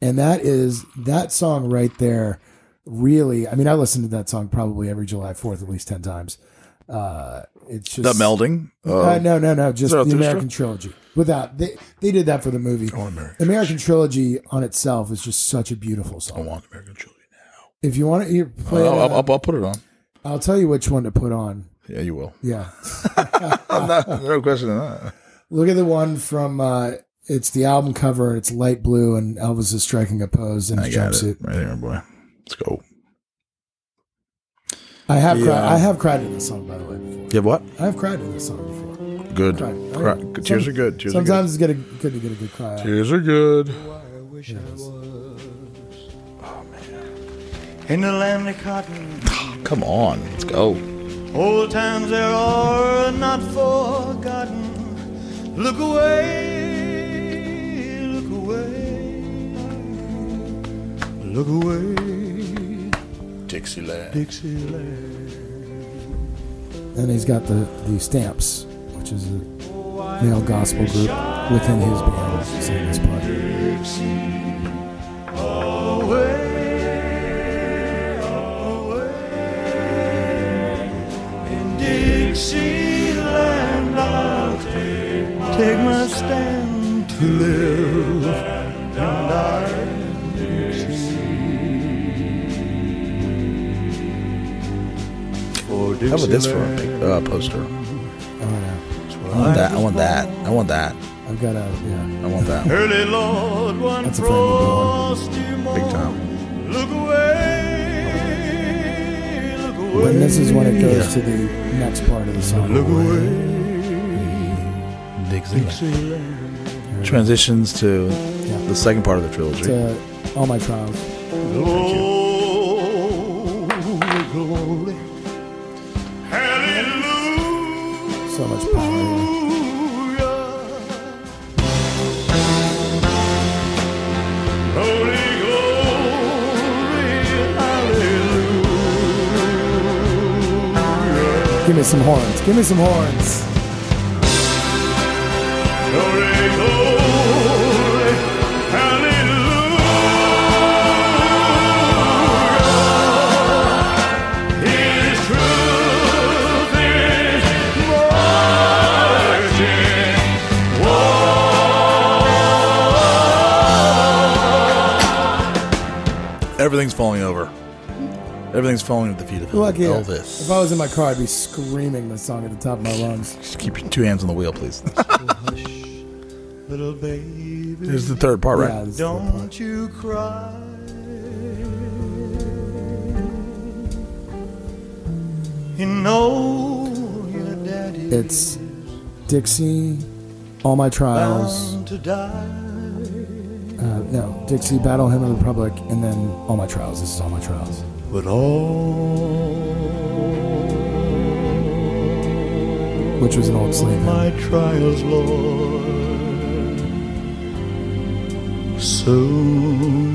Speaker 2: and that is that song right there. Really, I mean, I listened to that song probably every July 4th at least ten times. Uh, it's just
Speaker 1: The melding.
Speaker 2: Uh, no, no, no. Just the? American trilogy. Without they, they did that for the movie.
Speaker 1: Oh, American.
Speaker 2: American trilogy on itself is just such a beautiful song.
Speaker 1: I want American Trilogy.
Speaker 2: If you want to hear, play,
Speaker 1: I'll,
Speaker 2: it,
Speaker 1: I'll,
Speaker 2: uh,
Speaker 1: I'll, I'll put it on.
Speaker 2: I'll tell you which one to put on.
Speaker 1: Yeah, you will.
Speaker 2: Yeah,
Speaker 1: no question in that.
Speaker 2: look at the one from. Uh, it's the album cover. It's light blue, and Elvis is striking a pose in
Speaker 1: I
Speaker 2: his jumpsuit.
Speaker 1: right here, boy. Let's go.
Speaker 2: I have
Speaker 1: The,
Speaker 2: cried.
Speaker 1: uh,
Speaker 2: I have cried in this song, by the way. Before.
Speaker 1: You have what?
Speaker 2: I have cried in this song before.
Speaker 1: Good.
Speaker 2: Cried.
Speaker 1: Cry. Tears
Speaker 2: some-
Speaker 1: are good. Tears
Speaker 2: Sometimes it's good, to, good to get a good cry.
Speaker 1: are
Speaker 2: Out.
Speaker 1: good. Tears are good.
Speaker 8: In the land of cotton, ah,
Speaker 1: Come on. Let's go.
Speaker 8: old times there are not forgotten. Look away, look away, look away,
Speaker 1: Dixieland.
Speaker 8: Dixieland.
Speaker 2: And he's got the the stamps, which is a male gospel group within his band singing this part.
Speaker 8: To live and die. For
Speaker 1: How about this for a pic- uh, poster?
Speaker 2: Oh no,
Speaker 1: I want that. I want that. I want that.
Speaker 2: I've got a yeah.
Speaker 1: I want that.
Speaker 8: Early Lord, one
Speaker 2: That's a
Speaker 8: frosty morning.
Speaker 1: Big time.
Speaker 8: Look away, look away.
Speaker 2: And this is when it goes to the next part of the song.
Speaker 8: Look away,
Speaker 1: Dixieland. Transitions to
Speaker 2: Yeah.
Speaker 1: the second part of the trilogy.
Speaker 2: To all my trials.
Speaker 8: glory, glory. Hallelujah.
Speaker 2: So much power. Here.
Speaker 8: Glory, glory, hallelujah.
Speaker 2: Give me some horns. Give me some horns.
Speaker 1: Everything's falling over. Everything's falling at the feet of
Speaker 2: Lucky.
Speaker 1: Elvis.
Speaker 2: If I was in my car, I'd be screaming this song at the top of my lungs.
Speaker 1: Just keep your two hands on the wheel, please.
Speaker 8: Little baby,
Speaker 1: Here's the third part,
Speaker 2: Yeah,
Speaker 1: right?
Speaker 2: this is the part.
Speaker 8: don't you cry. You know your daddy
Speaker 2: It's Dixie, all my trials.
Speaker 8: bound to die.
Speaker 2: Dixie, Battle Hymn of the Republic, and then all my trials. This is all my trials.
Speaker 8: But all
Speaker 2: Which was an old slave hymn.
Speaker 8: my trials, Lord, soon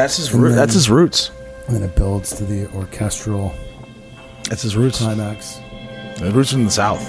Speaker 1: That's his.
Speaker 2: And
Speaker 1: Root,
Speaker 2: then-
Speaker 1: that's his roots.
Speaker 2: And then it builds to the orchestral
Speaker 1: That's his roots.
Speaker 2: climax.
Speaker 1: His roots in the south.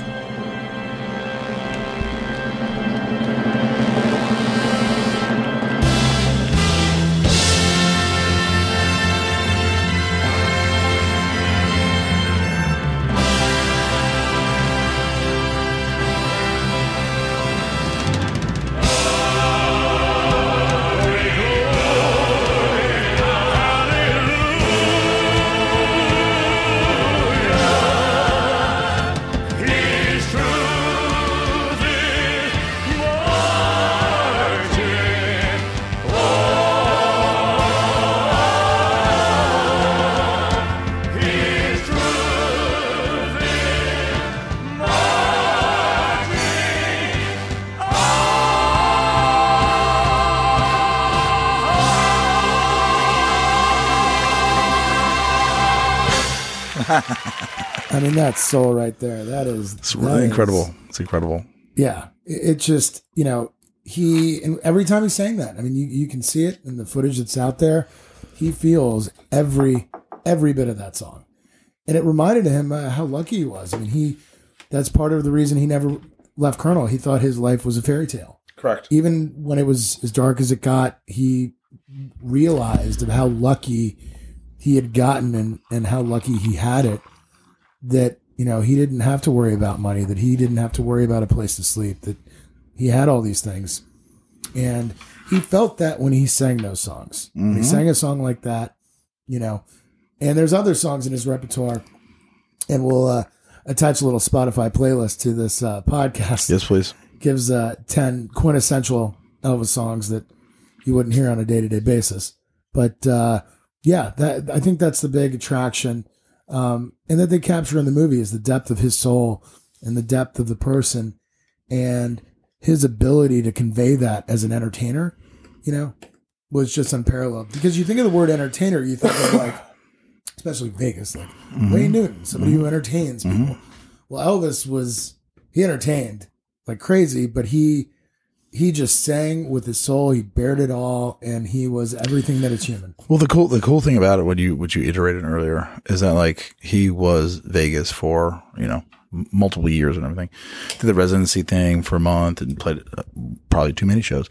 Speaker 2: Mean, that's soul right there. That is
Speaker 1: It's
Speaker 2: that
Speaker 1: really
Speaker 2: is-
Speaker 1: incredible. It's incredible.
Speaker 2: Yeah, it, it just you know he and every time he sang that, I mean, you, you can see it in the footage that's out there. He feels every every bit of that song, and it reminded him uh, how lucky he was. I mean, he that's part of the reason he never left Colonel. He thought his life was a fairy tale.
Speaker 1: Correct.
Speaker 2: Even when it was as dark as it got, he realized of how lucky he had gotten and, and how lucky he had it that you know he didn't have to worry about money that he didn't have to worry about a place to sleep that he had all these things and he felt that when he sang those songs when he sang a song like that you know and there's other songs in his repertoire and we'll uh, attach a little spotify playlist to this uh, podcast
Speaker 1: Yes, please.
Speaker 2: gives uh, 10 quintessential Elvis songs that you wouldn't hear on a day to day basis. But uh, yeah, that I think that's the big attraction. Um, and that they capture in the movie is the depth of his soul and the depth of the person and his ability to convey that as an entertainer, you know, was just unparalleled. Because you think of the word entertainer, you think of like, especially Vegas, like mm-hmm. Wayne Newton, somebody who mm-hmm. entertains mm-hmm. people. Well, Elvis was, he entertained like crazy, but he he just sang with his soul. He bared it all, and he was everything that is human.
Speaker 1: Well, the cool the cool thing about it, what you what you iterated earlier, is that like he was Vegas for you know multiple years and everything, did the residency thing for a month and played uh, probably too many shows,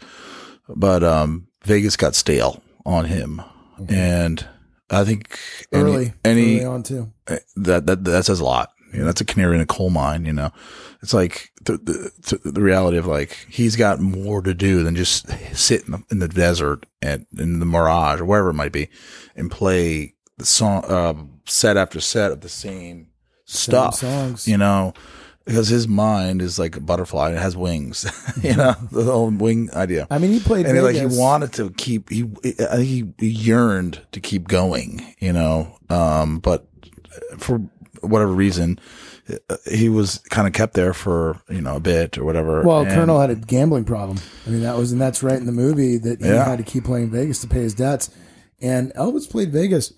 Speaker 1: but um Vegas got stale on him, and I think any,
Speaker 2: Early,
Speaker 1: any
Speaker 2: early on too.
Speaker 1: that that that says a lot. You know, that's a canary in a coal mine. You know, it's like the the, the reality of like he's got more to do than just sit in the, in the desert and in the mirage or wherever it might be, and play the song uh, set after set of the same stuff.
Speaker 2: songs.
Speaker 1: You know, because his mind is like a butterfly and it has wings. you know, the whole wing idea.
Speaker 2: I mean, he played
Speaker 1: and he, like he wanted to keep he I think he, he yearned to keep going you know um but for whatever reason uh, he was kind of kept there for you know a bit or whatever
Speaker 2: Well,
Speaker 1: And-
Speaker 2: Colonel had a gambling problem. I mean, that was, and that's right in the movie that he
Speaker 1: Yeah.
Speaker 2: had to keep playing Vegas to pay his debts. And Elvis played Vegas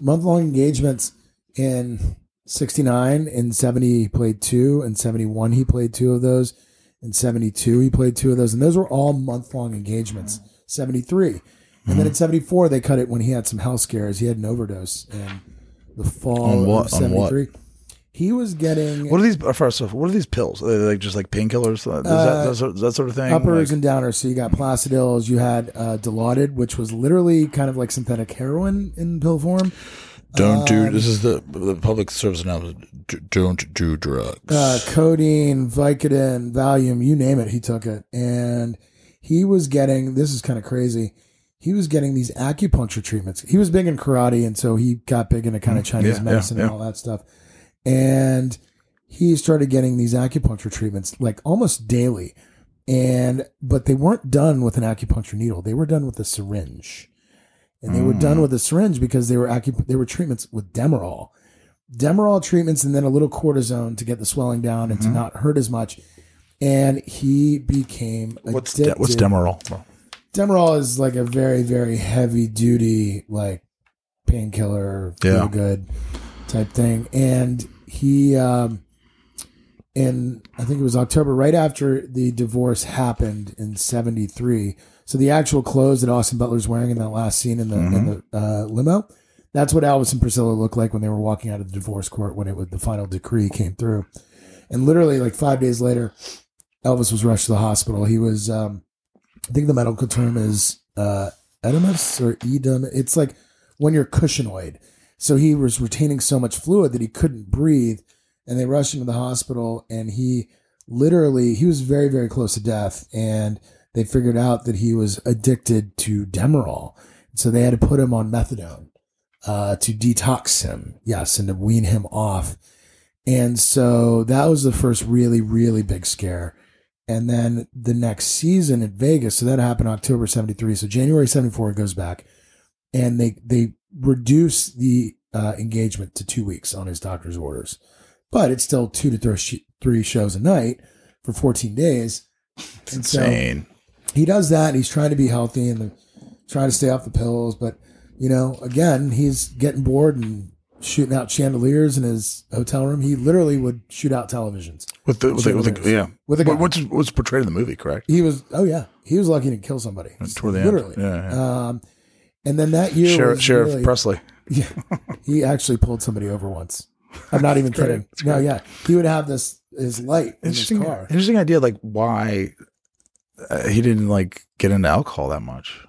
Speaker 2: month long engagements in 69 and 70 he played two and 71 he played two of those in 72 he played two of those and those were all month long engagements 73 and then in 74 they cut it when he had some health scares he had an overdose in the fall
Speaker 1: On what-
Speaker 2: of 73 he was getting
Speaker 1: what are these uh, first off what are these pills? Are they like just like painkillers? Uh, is that, that, sort, that sort of thing
Speaker 2: uppers
Speaker 1: Like-
Speaker 2: and downers. So you got Placidyls, you had uh, Dilaudid, which was literally kind of like synthetic heroin in pill form.
Speaker 1: don't do
Speaker 2: Um,
Speaker 1: this is the the public service announcement. D- don't do drugs.
Speaker 2: Uh, codeine, Vicodin, Valium, you name it, he took it. And he was getting, this is kind of crazy, he was getting these acupuncture treatments. He was big in karate, and so he got big into kind of Chinese
Speaker 1: Mm-hmm. yeah,
Speaker 2: medicine
Speaker 1: yeah.
Speaker 2: and all that stuff. And he started getting these acupuncture treatments like almost daily. And, but they weren't done with an acupuncture needle, they were done with a syringe. And they were done
Speaker 1: Mm.
Speaker 2: with a syringe because they were acu- they were treatments with Demerol. Demerol treatments and then a little cortisone to get the swelling down and to
Speaker 1: Mm-hmm.
Speaker 2: not hurt as much. And he became
Speaker 1: what's de- what's Demerol
Speaker 2: Demerol is like a very very heavy duty like painkiller, feel
Speaker 1: Yeah.
Speaker 2: good type thing. And he, um, in I think it was October, right after the divorce happened in '73. So the actual clothes that Austin Butler's wearing in that last scene in the in the uh, limo, that's what Elvis and Priscilla looked like when they were walking out of the divorce court when it was the final decree came through. And literally, like five days later, Elvis was rushed to the hospital. He was, um, I think the medical term is uh, edemus or edem. It's like when you're cushingoid. So he was retaining so much fluid that he couldn't breathe, and they rushed him to the hospital. And he literally, he was very, very close to death. And they figured out that he was addicted to Demerol, so they had to put him on methadone uh, to detox him. Yes, and to wean him off. And so that was the first really, really big scare. And then the next season at Vegas, so that happened October 73. So January 74 it goes back and they, they reduce the uh, engagement to two weeks on his doctor's orders, but it's still two to three, sh- three shows a night for 14 days. And so
Speaker 1: insane
Speaker 2: he does that. He's trying to be healthy and the, trying to stay off the pills. But, you know, again, he's getting bored and shooting out chandeliers in his hotel room. He literally would shoot out televisions.
Speaker 1: with the with the, with the yeah
Speaker 2: With a
Speaker 1: What-
Speaker 2: gun.
Speaker 1: what's what's portrayed in the movie correct
Speaker 2: He was, oh yeah, he was lucky to kill somebody.
Speaker 1: Toward the end.
Speaker 2: literally.
Speaker 1: Yeah, yeah.
Speaker 2: Um, and then that year,
Speaker 1: Sheriff,
Speaker 2: was
Speaker 1: Sheriff
Speaker 2: really-
Speaker 1: Presley.
Speaker 2: Yeah, he actually pulled somebody over once. I'm not even kidding.
Speaker 1: It's
Speaker 2: No, yeah, he would have this his light in his
Speaker 1: Interesting,
Speaker 2: car.
Speaker 1: interesting idea. Like why uh, he didn't like get into alcohol that much.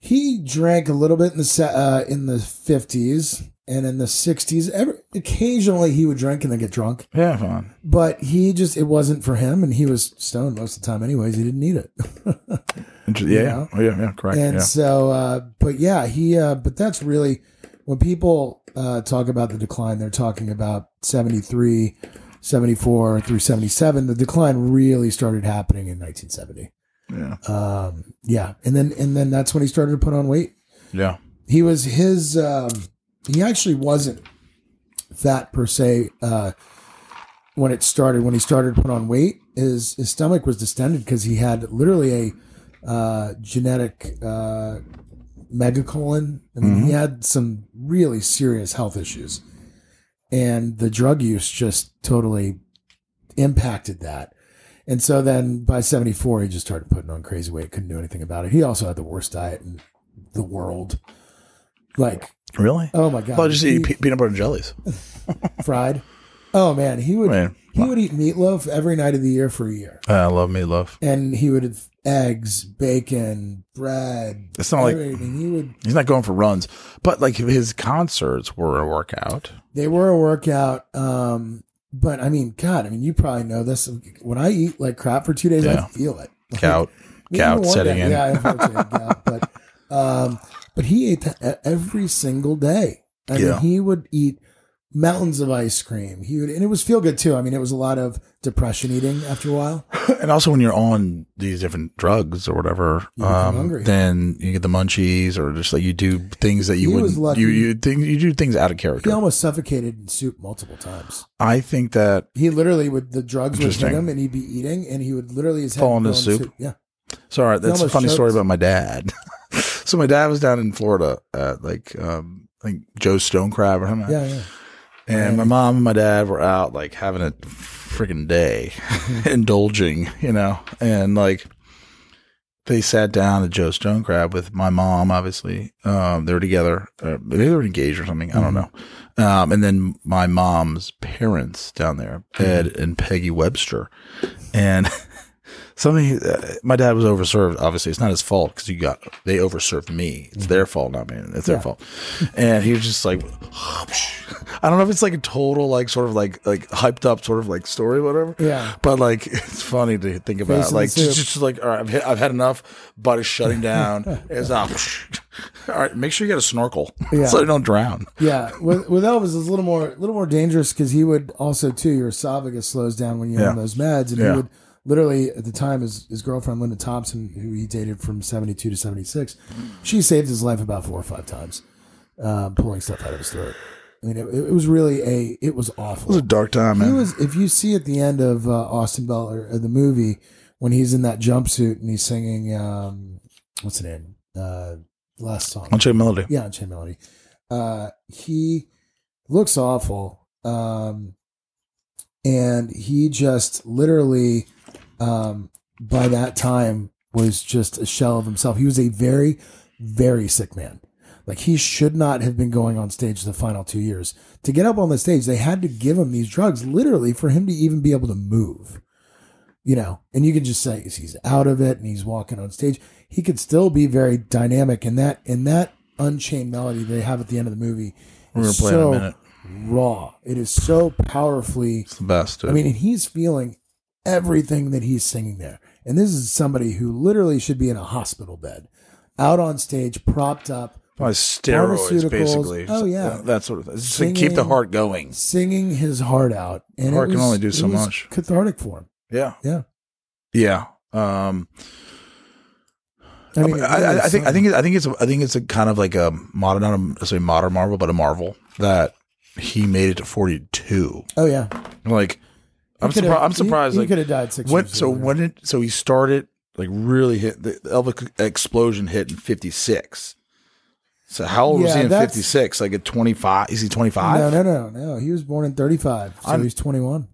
Speaker 2: He drank a little bit in the uh, in the 50s and in the 60s. Every, occasionally, he would drink and then get drunk,
Speaker 1: Yeah, fine.
Speaker 2: but he just it wasn't for him, and he was stoned most of the time. Anyways, he didn't need it.
Speaker 1: Yeah,
Speaker 2: know?
Speaker 1: yeah, oh, yeah, yeah, correct.
Speaker 2: and
Speaker 1: yeah.
Speaker 2: so uh but yeah he uh but that's really when people uh talk about the decline they're talking about 73 74 through 77 the decline really started happening in 1970
Speaker 1: yeah,
Speaker 2: um yeah and then and then that's when he started to put on weight
Speaker 1: yeah.
Speaker 2: he was his um he actually wasn't fat per se uh when it started when he started to put on weight. His his stomach was distended because he had literally a uh genetic uh megacolon. I mean he had some really serious health issues. And the drug use just totally impacted that. And so then by 74 he just started putting on crazy weight couldn't do anything about it. He also had the worst diet in the world. Like
Speaker 1: Really?
Speaker 2: oh my god
Speaker 1: well, just
Speaker 2: he-
Speaker 1: eat pe- peanut butter and jellies.
Speaker 2: fried oh man he would
Speaker 1: Man,
Speaker 2: he would eat meatloaf every night of the year for a year
Speaker 1: I love meatloaf.
Speaker 2: and he would have eggs bacon bread
Speaker 1: It's not like-
Speaker 2: everything. he would
Speaker 1: He's not going for runs, but like his concerts were a workout.
Speaker 2: they were a workout um but i mean god i mean you probably know this when i eat like crap for two days
Speaker 1: Yeah.
Speaker 2: i feel it
Speaker 1: Gout, gout
Speaker 2: one
Speaker 1: setting
Speaker 2: day-
Speaker 1: in.
Speaker 2: yeah unfortunately gout but um but he ate that every single day i
Speaker 1: Yeah.
Speaker 2: mean he would eat mountains of ice cream he would and it was feel good too i mean it was a lot of depression eating after a while
Speaker 1: And also, when you're on these different drugs or whatever,
Speaker 2: You
Speaker 1: um, then you get the munchies, or just like you do things that you
Speaker 2: He
Speaker 1: would
Speaker 2: was lucky.
Speaker 1: you you think you do things out of character.
Speaker 2: he almost suffocated in soup multiple times
Speaker 1: I think that
Speaker 2: He literally would the drugs would hit him and he'd be eating and he would literally his head
Speaker 1: Fall into
Speaker 2: go
Speaker 1: soup?
Speaker 2: Yeah.
Speaker 1: Sorry, that's a funny story about my dad. so my dad was down in Florida at like um like Joe Stone Crab or something.
Speaker 2: Yeah, yeah.
Speaker 1: And my mom and my dad were out like having a freaking day, indulging, you know, and like they sat down at Joe Stone Crab with my mom. Obviously, um, they were together. Uh, maybe they were engaged or something. I don't know. Um, and then my mom's parents down there, Ed and Peggy Webster, and something. Uh, my dad was overserved. Obviously, it's not his fault because you got they overserved me. It's their fault, not me. It's their
Speaker 2: Yeah.
Speaker 1: fault. And he was just like, I don't know if it's like a total like sort of like like hyped up sort of like story, whatever.
Speaker 2: Yeah.
Speaker 1: But like it's funny to think about.
Speaker 2: Face
Speaker 1: like just, just like all right, I've, hit, I've had enough. Body's shutting down. it's up. All right, make sure you get a snorkel
Speaker 2: Yeah.
Speaker 1: so you don't drown.
Speaker 2: Yeah. With with Elvis it's a little more a little more dangerous because he would also too, your esophagus slows down when you're
Speaker 1: Yeah.
Speaker 2: on those meds. And
Speaker 1: Yeah.
Speaker 2: he would literally at the time his his girlfriend Linda Thompson, who he dated from seventy two to seventy six, she saved his life about four or five times, um, pulling stuff out of his throat. I mean, it, it was really a it was awful.
Speaker 1: It was a dark time,
Speaker 2: He
Speaker 1: man.
Speaker 2: was, if you see at the end of uh, Austin Butler, or, the movie, when he's in that jumpsuit and he's singing, um, what's the name? Uh, last song.
Speaker 1: Unchained Melody.
Speaker 2: Yeah, Unchained Melody. Uh, he looks awful. Um, and he just literally, um, by that time was just a shell of himself. He was a very, very sick man. Like he should not have been going on stage the final two years. To get up on the stage, they had to give him these drugs literally for him to even be able to move. You know, and you can just say he's out of it and he's walking on stage. He could still be very dynamic and that in that unchained melody they have at the end of the movie.
Speaker 1: We're
Speaker 2: is so
Speaker 1: minute.
Speaker 2: Raw. It is so powerfully
Speaker 1: It's the best. Dude.
Speaker 2: I mean, and he's feeling everything that he's singing there. And this is somebody who literally should be in a hospital bed, out on stage, propped up,
Speaker 1: Probably steroids, basically.
Speaker 2: Oh, yeah.
Speaker 1: that sort of thing. To keep the heart going.
Speaker 2: singing his heart out. And
Speaker 1: Heart
Speaker 2: it
Speaker 1: can only do so much.
Speaker 2: Cathartic for him.
Speaker 1: Yeah,
Speaker 2: Yeah.
Speaker 1: yeah. Um,
Speaker 2: I mean,
Speaker 1: I, I, I think I think I think it's a, I think it's a kind of like a modern, not a necessarily modern Marvel, but a Marvel that he made it to forty two.
Speaker 2: Oh yeah.
Speaker 1: Like, I'm
Speaker 2: He
Speaker 1: surprised. I'm
Speaker 2: he-
Speaker 1: surprised.
Speaker 2: He,
Speaker 1: like,
Speaker 2: could have died six
Speaker 1: when,
Speaker 2: years
Speaker 1: so
Speaker 2: earlier.
Speaker 1: when it so he started like really hit the Elvis explosion hit in fifty six. So how old was he in fifty six? Like at twenty five? Is he twenty five?
Speaker 2: No, no, no, no. He was born in 35, so
Speaker 1: I'm-
Speaker 2: he's 21.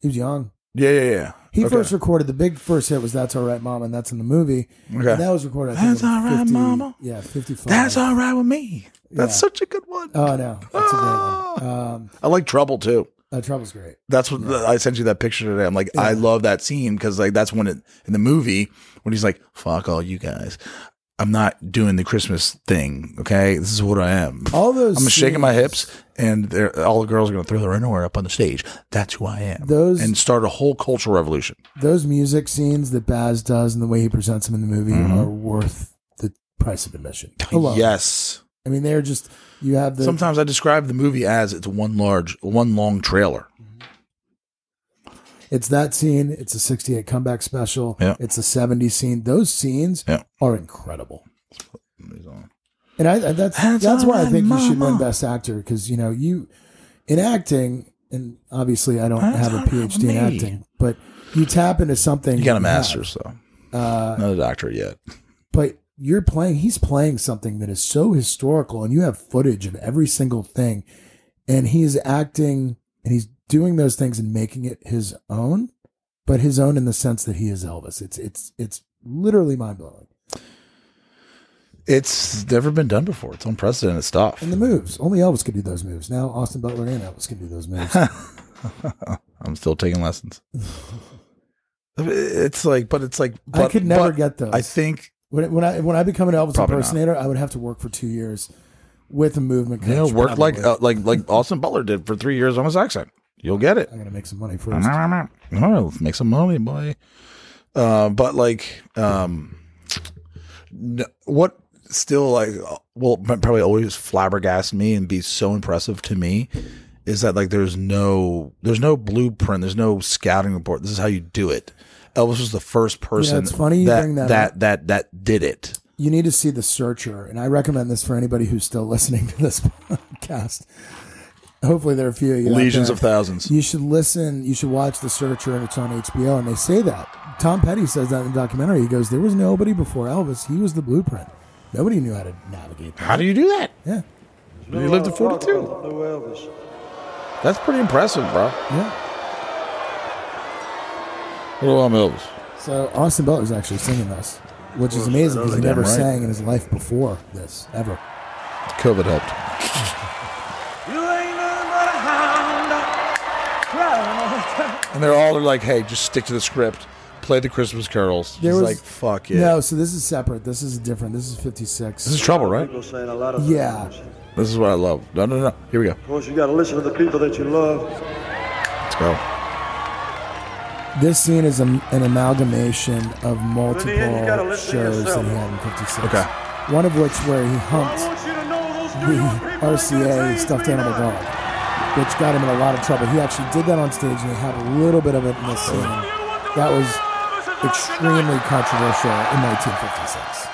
Speaker 2: He was young.
Speaker 1: Yeah, yeah, yeah.
Speaker 2: He
Speaker 1: Okay.
Speaker 2: first recorded the big first hit was "That's All Right, Mama," and that's in the movie.
Speaker 1: Okay.
Speaker 2: And that was recorded. I think,
Speaker 1: That's All Right,
Speaker 2: 50
Speaker 1: Mama.
Speaker 2: Yeah, fifty-five.
Speaker 1: That's all right with me. That's
Speaker 2: Yeah.
Speaker 1: such a good one.
Speaker 2: Oh no, that's a great one. Um,
Speaker 1: I like Trouble too.
Speaker 2: Uh, Trouble's great.
Speaker 1: That's what I sent you that picture today. I'm like, I love that scene because like that's when it in the movie when he's like, "Fuck all you guys." I'm not doing the Christmas thing. Okay, this is what I am.
Speaker 2: All those
Speaker 1: I'm shaking my hips, and they're, all the girls are going to throw their underwear up on the stage. That's who I am.
Speaker 2: Those-
Speaker 1: and start a whole cultural revolution.
Speaker 2: Those music scenes that Baz does and the way he presents them in the movie
Speaker 1: Mm-hmm.
Speaker 2: are worth the price of admission. Alone.
Speaker 1: Yes.
Speaker 2: I mean they're just you have the
Speaker 1: Sometimes I describe the movie as it's one large, one long trailer.
Speaker 2: It's that scene. It's a 68 comeback special.
Speaker 1: Yeah.
Speaker 2: It's a 70s scene. Those scenes
Speaker 1: Yeah.
Speaker 2: are incredible. And I, I that's
Speaker 1: That's
Speaker 2: that's, why I think you should win. Best Actor because you know you in acting, and obviously I don't
Speaker 1: That's
Speaker 2: have a PhD in acting, but you tap into something
Speaker 1: You got a
Speaker 2: have.
Speaker 1: master's though,
Speaker 2: Uh,
Speaker 1: not a doctorate yet.
Speaker 2: but you're playing. He's playing something that is so historical, and you have footage of every single thing, and he's acting and he's doing those things and making it his own, but his own in the sense that he is Elvis. It's it's it's literally mind blowing.
Speaker 1: It's never been done before. It's unprecedented stuff.
Speaker 2: And the moves, only Elvis could do those moves. Now Austin Butler and Elvis can do those moves.
Speaker 1: I'm still taking lessons. It's like, but it's like,
Speaker 2: I could never
Speaker 1: but
Speaker 2: get those.
Speaker 1: I think
Speaker 2: when when I when I become an Elvis
Speaker 1: Probably not.
Speaker 2: impersonator, I would have to work for two years with a movement coach.
Speaker 1: know, work like uh, like like Austin Butler did for three years on his accent. You'll get it.
Speaker 2: I'm gonna make some money first.
Speaker 1: All right, make some money, boy. Uh, but like, um, n- what still like will probably always flabbergast me and be so impressive to me is that like there's no there's no blueprint, there's no scouting report. This is how you do it. Elvis was the first person.
Speaker 2: it's funny you
Speaker 1: that
Speaker 2: bring that
Speaker 1: that,
Speaker 2: up.
Speaker 1: that that did it.
Speaker 2: you need to see the searcher and i recommend this for anybody who's still listening to this podcast hopefully there are a few of you
Speaker 1: Legions of thousands.
Speaker 2: you should listen you should watch the searcher and it's on hbo and they say that tom petty says that in the documentary he goes there was nobody before elvis he was the blueprint nobody knew how to navigate that
Speaker 1: How do you do that?
Speaker 2: yeah
Speaker 1: You lived to 42. That's pretty impressive, bro.
Speaker 2: yeah
Speaker 1: What about Elvis?
Speaker 2: so austin butler's actually singing this which is amazing because he never
Speaker 1: right.
Speaker 2: sang in his life before this ever
Speaker 1: COVID helped. And they're all like, "Hey, just stick to the script. Play the Christmas carols."
Speaker 2: There
Speaker 1: He's
Speaker 2: was-
Speaker 1: like, "Fuck it."
Speaker 2: no so this is separate this is different this is 56
Speaker 1: This is trouble, right?
Speaker 2: yeah
Speaker 1: This is what I love. No, no, no. Here we go.
Speaker 9: Of course, you got to listen to the people that you love.
Speaker 1: Let's go.
Speaker 2: This scene is a, an amalgamation of multiple
Speaker 9: But end, you gotta listen to
Speaker 2: shows that he had in 56.
Speaker 1: Okay.
Speaker 2: One of which where he humped
Speaker 9: I want you to know those
Speaker 2: the
Speaker 9: New York people are
Speaker 2: RCA stuffed animal dog, which got him in a lot of trouble. He actually did that on stage and he had a little bit of it in this scene. That was extremely controversial in 1956.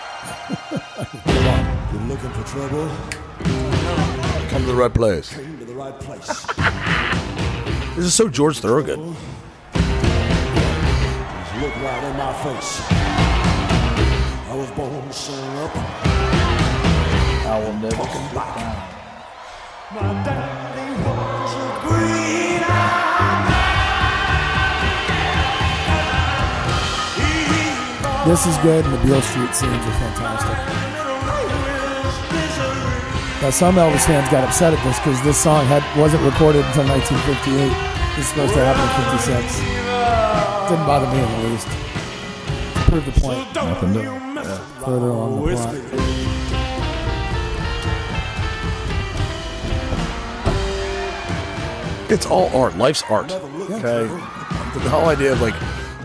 Speaker 2: Come on.
Speaker 10: You're looking for trouble?
Speaker 1: Come to the right place.
Speaker 10: Came to the right place.
Speaker 1: This is so George Thorogood.
Speaker 10: Just look right in my face. I was born to sing up.
Speaker 1: I will never
Speaker 10: Talking back.
Speaker 9: My daddy was a green
Speaker 2: This is good and the Beale Street scenes are fantastic. Now, some Elvis fans got upset at this because this song had wasn't recorded until 1958. It's supposed to happen in 56. Didn't bother me in the least. To prove the point
Speaker 1: Nothing to.
Speaker 2: further along the plot.
Speaker 1: It's all art. Life's art. Okay. The whole idea of like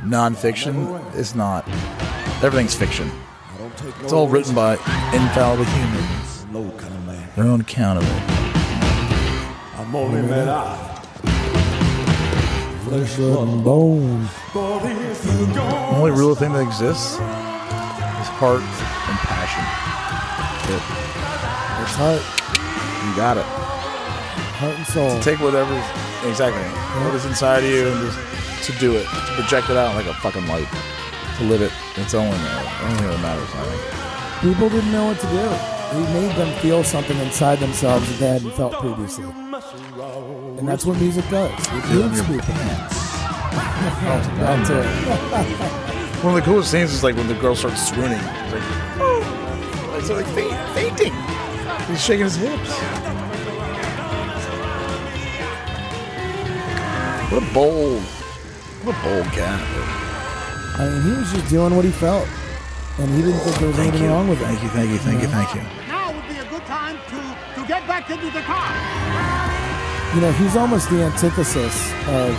Speaker 1: nonfiction is not. Everything's fiction.
Speaker 10: I don't take
Speaker 1: It's all written by infallible humans.
Speaker 10: No kind of man.
Speaker 1: Their own account of it.
Speaker 10: I'm only man
Speaker 2: Flesh, blood, and bone.
Speaker 1: The only real thing that exists is heart and passion.
Speaker 2: It's heart.
Speaker 1: You got it.
Speaker 2: heart and soul.
Speaker 1: Take whatever, exactly, what is inside of you and just to do it, to project it out like a fucking light, to live it. It's only, the only that matters, I think.
Speaker 2: People didn't know what to do. He made them feel something inside themselves that they hadn't felt previously. And that's what music does. It moves people. That too.
Speaker 1: One of the coolest scenes is like when the girl starts swooning. It's like, oh, it's like fainting. He's shaking his hips. What a bold, what a bold cat.
Speaker 2: I mean, he was just doing what he felt, and he didn't think there was
Speaker 1: Thank
Speaker 2: anything
Speaker 1: you,
Speaker 2: wrong with
Speaker 1: thank
Speaker 2: it.
Speaker 1: you, thank you, thank you, thank you.
Speaker 9: Now would be a good time to, to get back into the car.
Speaker 2: You know, he's almost the antithesis of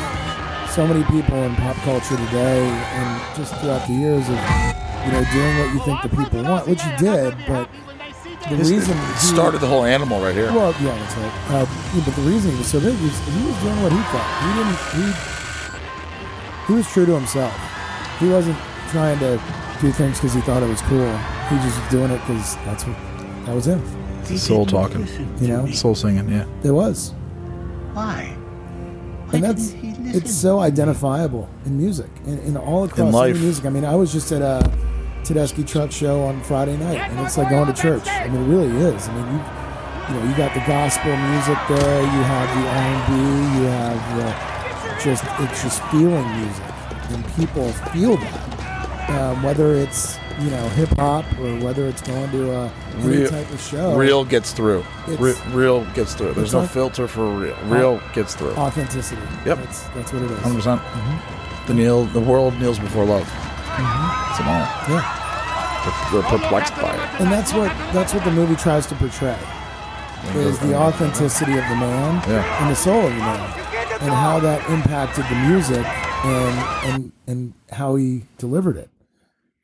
Speaker 2: so many people in pop culture today, and just throughout the years of you know doing what you think the people want, which you did, but the
Speaker 1: His-
Speaker 2: reason
Speaker 1: it
Speaker 2: he-
Speaker 1: started the whole animal right here.
Speaker 2: Well, yeah, that's right. Uh, yeah, but the reason he was so big was he was doing what he thought. He didn't. He he was true to himself. He wasn't trying to do things because he thought it was cool. He just was doing it because that's what that was him.
Speaker 1: Soul talking,
Speaker 2: You know,
Speaker 1: soul singing. Yeah.
Speaker 2: it was,
Speaker 4: Why?
Speaker 2: and that's it's so identifiable in music and in all across
Speaker 1: life.
Speaker 2: music. I mean, I was just at a Tedeschi Truck show on Friday night, and it's like going to church. I mean, it really is. I mean, you you know, you got the gospel music there. You have the R and B. You have the just it's just feeling music, and people feel that. Um, whether it's you know hip hop or whether it's going to a any
Speaker 1: Real-
Speaker 2: type of show,
Speaker 1: Real gets through. Re- real gets through. There's no filter for real. Real gets through.
Speaker 2: authenticity.
Speaker 1: Yep.
Speaker 2: that's, that's what it is.
Speaker 1: 100. percent mm-hmm. The kneel, the world kneels before love. Mm-hmm. It's them all.
Speaker 2: Yeah.
Speaker 1: They're, they're perplexed by it.
Speaker 2: And that's what that's what the movie tries to portray is the authenticity of the man
Speaker 1: Yeah.
Speaker 2: and the soul of the man, and how that impacted the music and and and how he delivered it.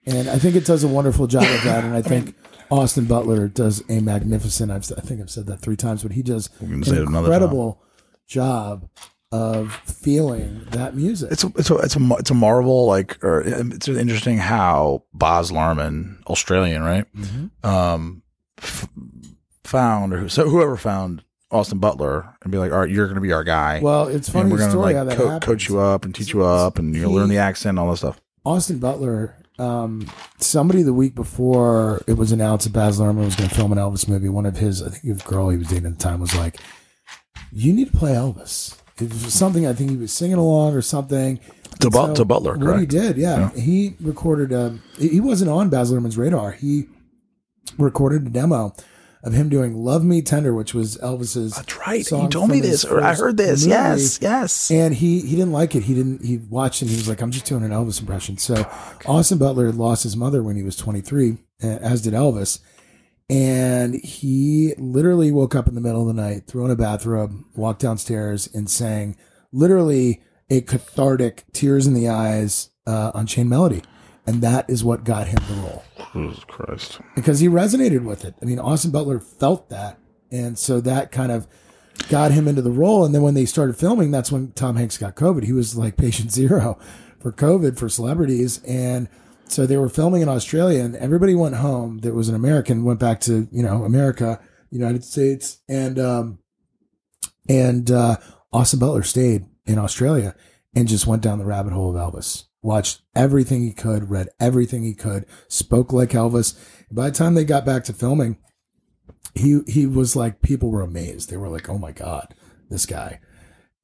Speaker 2: And I think it does a wonderful job of that. And I think Austin Butler does a magnificent. I've, I think I've said that three times, but he does an
Speaker 1: say it another
Speaker 2: incredible job of feeling that music.
Speaker 1: It's a, it's a, it's a, it's a marvel. Like, or it's interesting how Baz Luhrmann, Australian, right? Um, f- found or who, so whoever found Austin Butler and be like, all right, you're going to be our guy.
Speaker 2: Well, it's funny
Speaker 1: and we're gonna
Speaker 2: story
Speaker 1: like co- coach you up and teach you up, and you'll
Speaker 2: He-
Speaker 1: learn the accent, and all that stuff.
Speaker 2: Austin Butler, um, somebody the week before it was announced that Baz Luhrmann was going to film an Elvis movie, one of his, I think his girl he was dating at the time was like, "You need to play Elvis." It was something I think he was singing along or something.
Speaker 1: To, Bu- to Butler,
Speaker 2: What he
Speaker 1: correct?
Speaker 2: did, yeah, he recorded. A, he wasn't on Baz Luhrmann's radar. He recorded a demo of him doing "Love Me Tender," which was Elvis's.
Speaker 1: That's right.
Speaker 2: song
Speaker 1: You told me this, or I heard this.
Speaker 2: movie.
Speaker 1: Yes, yes.
Speaker 2: And he he didn't like it. He didn't. He watched and he was like, "I'm just doing an Elvis impression." So Austin Butler lost his mother when he was 23, uh, as did Elvis. And he literally woke up in the middle of the night, threw on a bathrobe, walked downstairs, and sang literally a cathartic, tears in the eyes, uh, Unchained Melody. And that is what got him the role
Speaker 1: Jesus Christ.
Speaker 2: because he resonated with it. I mean, Austin Butler felt that, and so that kind of got him into the role. And then when they started filming, that's when Tom Hanks got COVID. He was like patient zero for COVID for celebrities, and so they were filming in Australia, and everybody went home. That was an American went back to you know America, United States, and um, and uh, Austin Butler stayed in Australia and just went down the rabbit hole of Elvis. Watched everything he could, read everything he could, spoke like Elvis. By the time they got back to filming, he he was like people were amazed. They were like, "Oh my god, this guy!"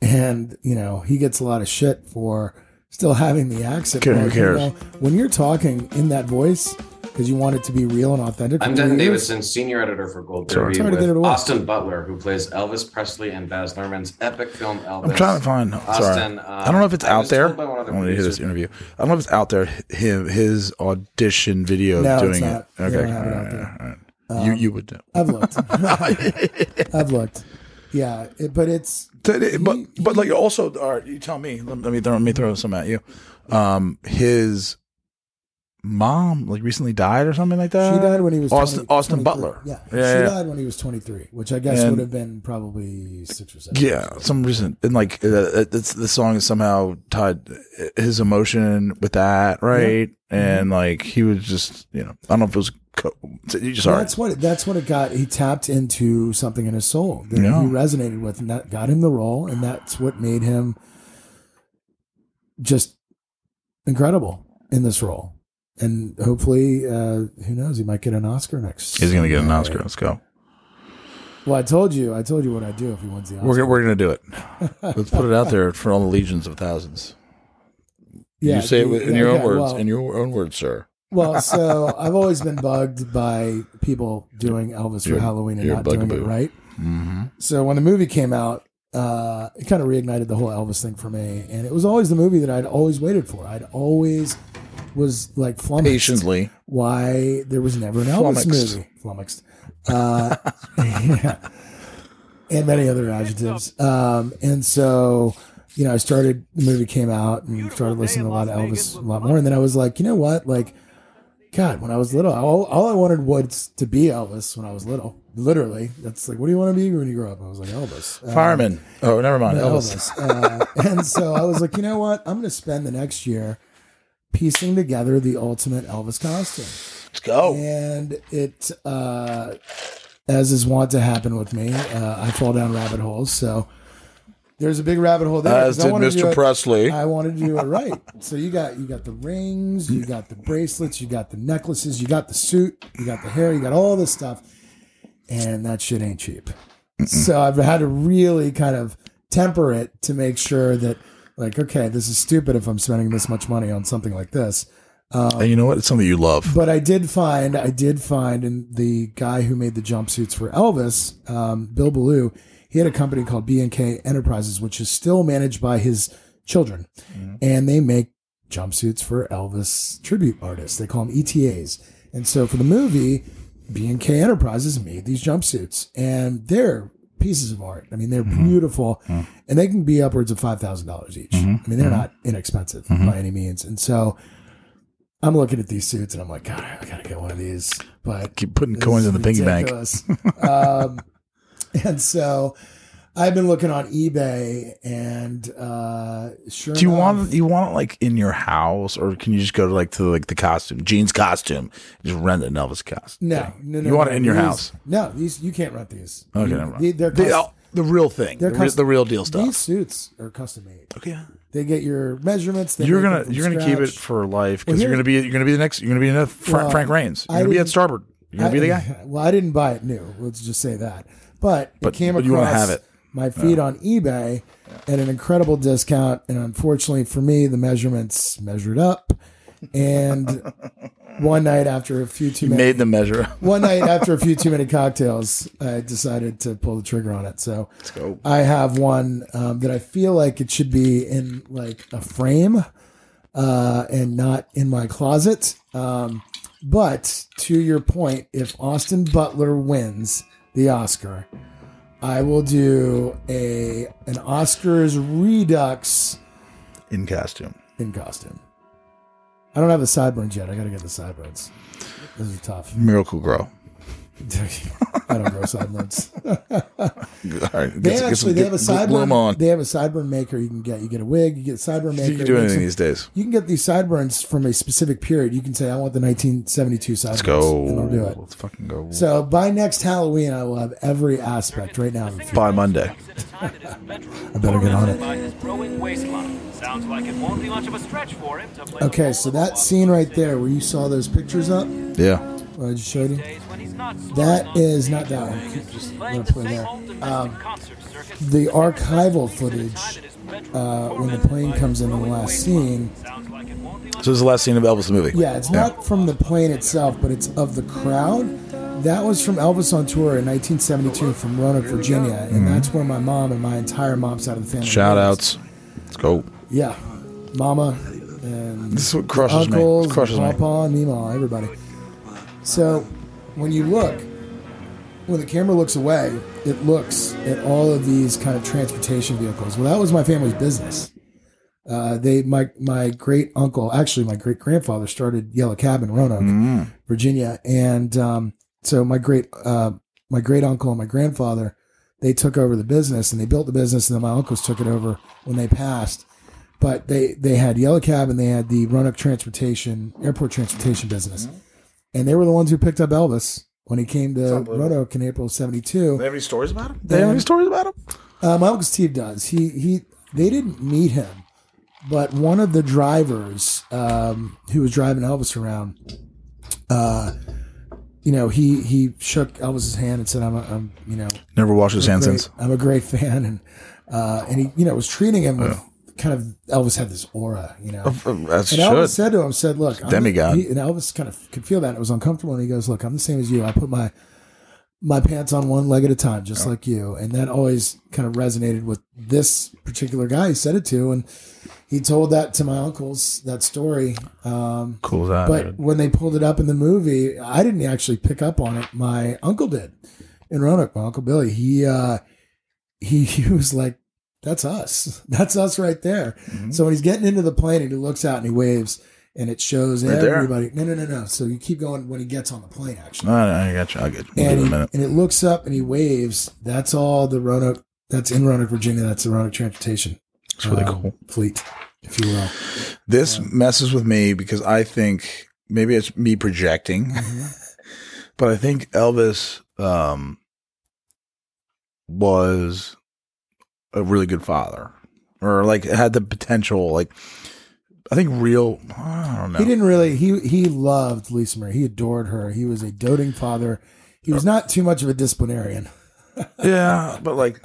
Speaker 2: And you know he gets a lot of shit for still having the accent.
Speaker 1: Who
Speaker 2: but, you
Speaker 1: cares?
Speaker 2: know, when you're talking in that voice because you want it to be real and authentic.
Speaker 11: I'm
Speaker 2: for
Speaker 11: Denton Davidson, senior editor for Gold. Derby,
Speaker 2: Sorry
Speaker 11: with
Speaker 2: get it away.
Speaker 11: Austin Butler, who plays Elvis Presley in Baz Luhrmann's epic film Elvis.
Speaker 1: I'm trying to find.
Speaker 11: Austin,
Speaker 1: sorry,
Speaker 11: uh,
Speaker 1: I don't know if it's
Speaker 11: I
Speaker 1: out there.
Speaker 11: told by one of the
Speaker 1: I want to hear this interview. I don't know if it's out there. Him, his audition video
Speaker 2: No,
Speaker 1: doing it. Okay,
Speaker 2: don't have it
Speaker 1: all right, all right, all right. you you would know.
Speaker 2: I've looked. I've looked. Yeah, it, but it's
Speaker 1: But but, but like also, all right, you tell me. Let, let me throw let me throw some at you. Um, his mom like recently died or something like that.
Speaker 2: She died when he was
Speaker 1: Austin
Speaker 2: 20
Speaker 1: Austin Butler.
Speaker 2: Yeah,
Speaker 1: yeah,
Speaker 2: she
Speaker 1: yeah.
Speaker 2: died when he was 23, which I guess
Speaker 1: And-
Speaker 2: would have been probably six or seven.
Speaker 1: Yeah, some reason, and like uh, it's, the song is somehow tied his emotion with that, right?
Speaker 2: Mm-hmm.
Speaker 1: And like he was just, you know, I don't know if it was. Co- sorry.
Speaker 2: That's what it, that's what it got. He tapped into something in his soul that
Speaker 1: Yeah.
Speaker 2: he resonated with, and that got him the role, and that's what made him just incredible in this role. And hopefully, uh, who knows? He might get an Oscar next.
Speaker 1: He's gonna get an. Oscar. Let's go.
Speaker 2: Well, I told you, I told you what I'd do if he wins the Oscar.
Speaker 1: We're we're gonna do it. Let's put it out there for all the legions of thousands.
Speaker 2: Yeah,
Speaker 1: you say it
Speaker 2: the-
Speaker 1: with- in
Speaker 2: yeah,
Speaker 1: your own words.
Speaker 2: well-
Speaker 1: in your own words, sir.
Speaker 2: Well, so I've always been bugged by people doing Elvis for
Speaker 1: You're-
Speaker 2: Halloween and not doing it right.
Speaker 1: Mm-hmm.
Speaker 2: So when the movie came out, uh, it kind of reignited the whole Elvis thing for me, and it was always the movie that I'd always waited for. I'd always was like flummoxed
Speaker 1: Patiently.
Speaker 2: why there was never an Elvis
Speaker 1: Flummoxed.
Speaker 2: movie. Flummoxed. Uh, yeah. And many other adjectives. Um, and so, you know, I started, the movie came out and started listening to a lot of Elvis a lot more. And then I was like, you know what? Like, God, when I was little, all, all I wanted was to be Elvis when I was little. Literally. That's like, what do you want to be when you grow up? I was like, Elvis. Um,
Speaker 1: Fireman. Oh, never mind. Elvis.
Speaker 2: Elvis. Uh, and so I was like, you know what? I'm going to spend the next year piecing together the ultimate Elvis costume.
Speaker 1: Let's go.
Speaker 2: And it, uh, as is wont to happen with me, uh, I fall down rabbit holes. So there's a big rabbit hole there.
Speaker 1: As did Mr.
Speaker 2: it-
Speaker 1: Presley.
Speaker 2: I wanted to do it right. So you got you got the rings, you got the bracelets, you got the necklaces, you got the suit, you got the hair, you got all this stuff, and that shit ain't cheap. So I've had to really kind of temper it to make sure that, like, okay, this is stupid if I'm spending this much money on something like this. Um,
Speaker 1: and you know what? It's something you love.
Speaker 2: but I did find, I did find, and the guy who made the jumpsuits for Elvis, um, Bill Belew, he had a company called B and K Enterprises, which is still managed by his children, and they make jumpsuits for Elvis tribute artists. They call them ETAs. And so for the movie, B and K Enterprises made these jumpsuits, and they're pieces of art. I mean, they're mm-hmm. beautiful, mm-hmm. and they can be upwards of five thousand dollars each. Mm-hmm. I mean, they're not inexpensive by any means, and so. I'm looking at these suits and I'm like, God, I gotta get one of these. But
Speaker 1: Keep putting coins in the piggy bank.
Speaker 2: um, and so I've been looking on eBay and uh, sure.
Speaker 1: Do you
Speaker 2: enough-
Speaker 1: want you want it like in your house, or can you just go to like to like the costume, jeans costume, just rent an Elvis costume?
Speaker 2: No, no, no.
Speaker 1: You want
Speaker 2: no.
Speaker 1: it in your
Speaker 2: These-
Speaker 1: house?
Speaker 2: No, these you can't rent these.
Speaker 1: Okay,
Speaker 2: You-
Speaker 1: never mind.
Speaker 2: they- they're
Speaker 1: The-
Speaker 2: custom-
Speaker 1: the real thing,
Speaker 2: they're
Speaker 1: the, re-
Speaker 2: custom-
Speaker 1: the real deal stuff.
Speaker 2: These suits are custom made.
Speaker 1: Okay.
Speaker 2: They get your measurements. They
Speaker 1: you're gonna you're gonna keep it for life
Speaker 2: Well,
Speaker 1: because you're gonna be you're gonna be the next you're gonna be enough Fra-
Speaker 2: Well,
Speaker 1: Frank Rains. You're
Speaker 2: I
Speaker 1: gonna be at Starboard. You're gonna be the guy.
Speaker 2: Well, I didn't buy it new. Let's just say that. But,
Speaker 1: But-
Speaker 2: it came
Speaker 1: but
Speaker 2: across
Speaker 1: you wanna have it.
Speaker 2: My feed on eBay at an incredible discount, and unfortunately for me, the measurements measured up. And one night after a few too
Speaker 1: You
Speaker 2: many,
Speaker 1: made the measure.
Speaker 2: one night after a few too many cocktails, I decided to pull the trigger on it. So
Speaker 1: go.
Speaker 2: I have one um, that I feel like it should be in like a frame uh, and not in my closet. Um, but to your point, if Austin Butler wins the Oscar, I will do a an Oscars redux
Speaker 1: in costume.
Speaker 2: in costume. I don't have the sideburns yet. I got to get the sideburns. Those are tough.
Speaker 1: Miracle-Gro.
Speaker 2: I don't grow sideburns.
Speaker 1: All right,
Speaker 2: They actually they have a sideburn. They have a sideburn maker you can get. You get a wig, you get a sideburn maker.
Speaker 1: You can do anything
Speaker 2: them-
Speaker 1: these days.
Speaker 2: You can get these sideburns from a specific period. You can say, "I want the 1972 sideburns."
Speaker 1: Let's go.
Speaker 2: And they'll do it.
Speaker 1: Let's fucking go.
Speaker 2: So by next Halloween, I will have every aspect. Right now,
Speaker 1: By Monday.
Speaker 2: I better get on it.
Speaker 12: Sounds like it won't be much of a stretch for him to play
Speaker 2: Okay, so that scene right there, where you saw those pictures up,
Speaker 1: Yeah.
Speaker 2: what I just showed you, that is not that one. Just want to play there. Um, the archival footage uh, when the plane comes in the last scene.
Speaker 1: So this is the last scene of Elvis the movie.
Speaker 2: Yeah, it's not from the plane itself, but it's of the crowd. That was from Elvis on tour in 1972 from Roanoke, Virginia, and
Speaker 1: Mhm.
Speaker 2: that's where my mom and my entire mom's side of the family.
Speaker 1: Shout outs. Let's go.
Speaker 2: Yeah, Mama and
Speaker 1: This is what crushes me.
Speaker 2: uncles,
Speaker 1: Crushes me.
Speaker 2: Papa, and Mima, everybody. So when you look, when the camera looks away, it looks at all of these kind of transportation vehicles. Well, that was my family's business. Uh, they, my my great uncle, actually my great grandfather, started Yellow Cab in Roanoke,
Speaker 1: Mm.
Speaker 2: Virginia, and um, so my great uh, my great uncle and my grandfather, they took over the business and they built the business, and then my uncles took it over when they passed. But they they had Yellow Cab and they had the Roanoke Transportation Airport Transportation business, and they were the ones who picked up Elvis when he came to Roanoke in April of '72.
Speaker 1: They have any stories about him? They have any stories about him?
Speaker 2: Uh, my uncle Steve does. He he. They didn't meet him, but one of the drivers um, who was driving Elvis around, uh, you know, he he shook Elvis's hand and said, "I'm, a, I'm you know,
Speaker 1: Never washed his
Speaker 2: a
Speaker 1: hands
Speaker 2: great-
Speaker 1: since.
Speaker 2: I'm a great fan," and uh, and he you know was treating him with kind of Elvis had this aura, you know.
Speaker 1: As
Speaker 2: and
Speaker 1: should.
Speaker 2: Elvis said to him, said, "Look, I'm-
Speaker 1: Demigod.
Speaker 2: he- and Elvis kind of could feel that it was uncomfortable, and he goes, "Look, I'm the same as you. I put my my pants on one leg at a time, just like you." And that always kind of resonated with this particular guy. He said it to, and he told that to my uncles that story. Um,
Speaker 1: Cool that,
Speaker 2: But
Speaker 1: dude.
Speaker 2: when they pulled it up in the movie, I didn't actually pick up on it. My uncle did in Roanoke. My uncle Billy. He uh, he he was like, "That's us. That's us right there."
Speaker 1: Mm-hmm.
Speaker 2: So when he's getting into the plane and he looks out and he waves and it shows
Speaker 1: Right there.
Speaker 2: everybody. No, no, no, no. So you keep going when he gets on the plane, actually.
Speaker 1: No, no, I got you. I'll get you. We'll
Speaker 2: and, he,
Speaker 1: a minute.
Speaker 2: and it looks up and he waves. That's all the Roanoke. That's in Roanoke, Virginia. That's the Roanoke Transportation.
Speaker 1: It's really
Speaker 2: um,
Speaker 1: cool.
Speaker 2: Fleet, if you will.
Speaker 1: This messes with me because I think maybe it's me projecting,
Speaker 2: Mm-hmm.
Speaker 1: but I think Elvis um, was a really good father, or like had the potential. Like I think real. I don't know.
Speaker 2: He didn't really. He he loved Lisa Marie. He adored her. He was a doting father. He was not too much of a disciplinarian.
Speaker 1: yeah, but like,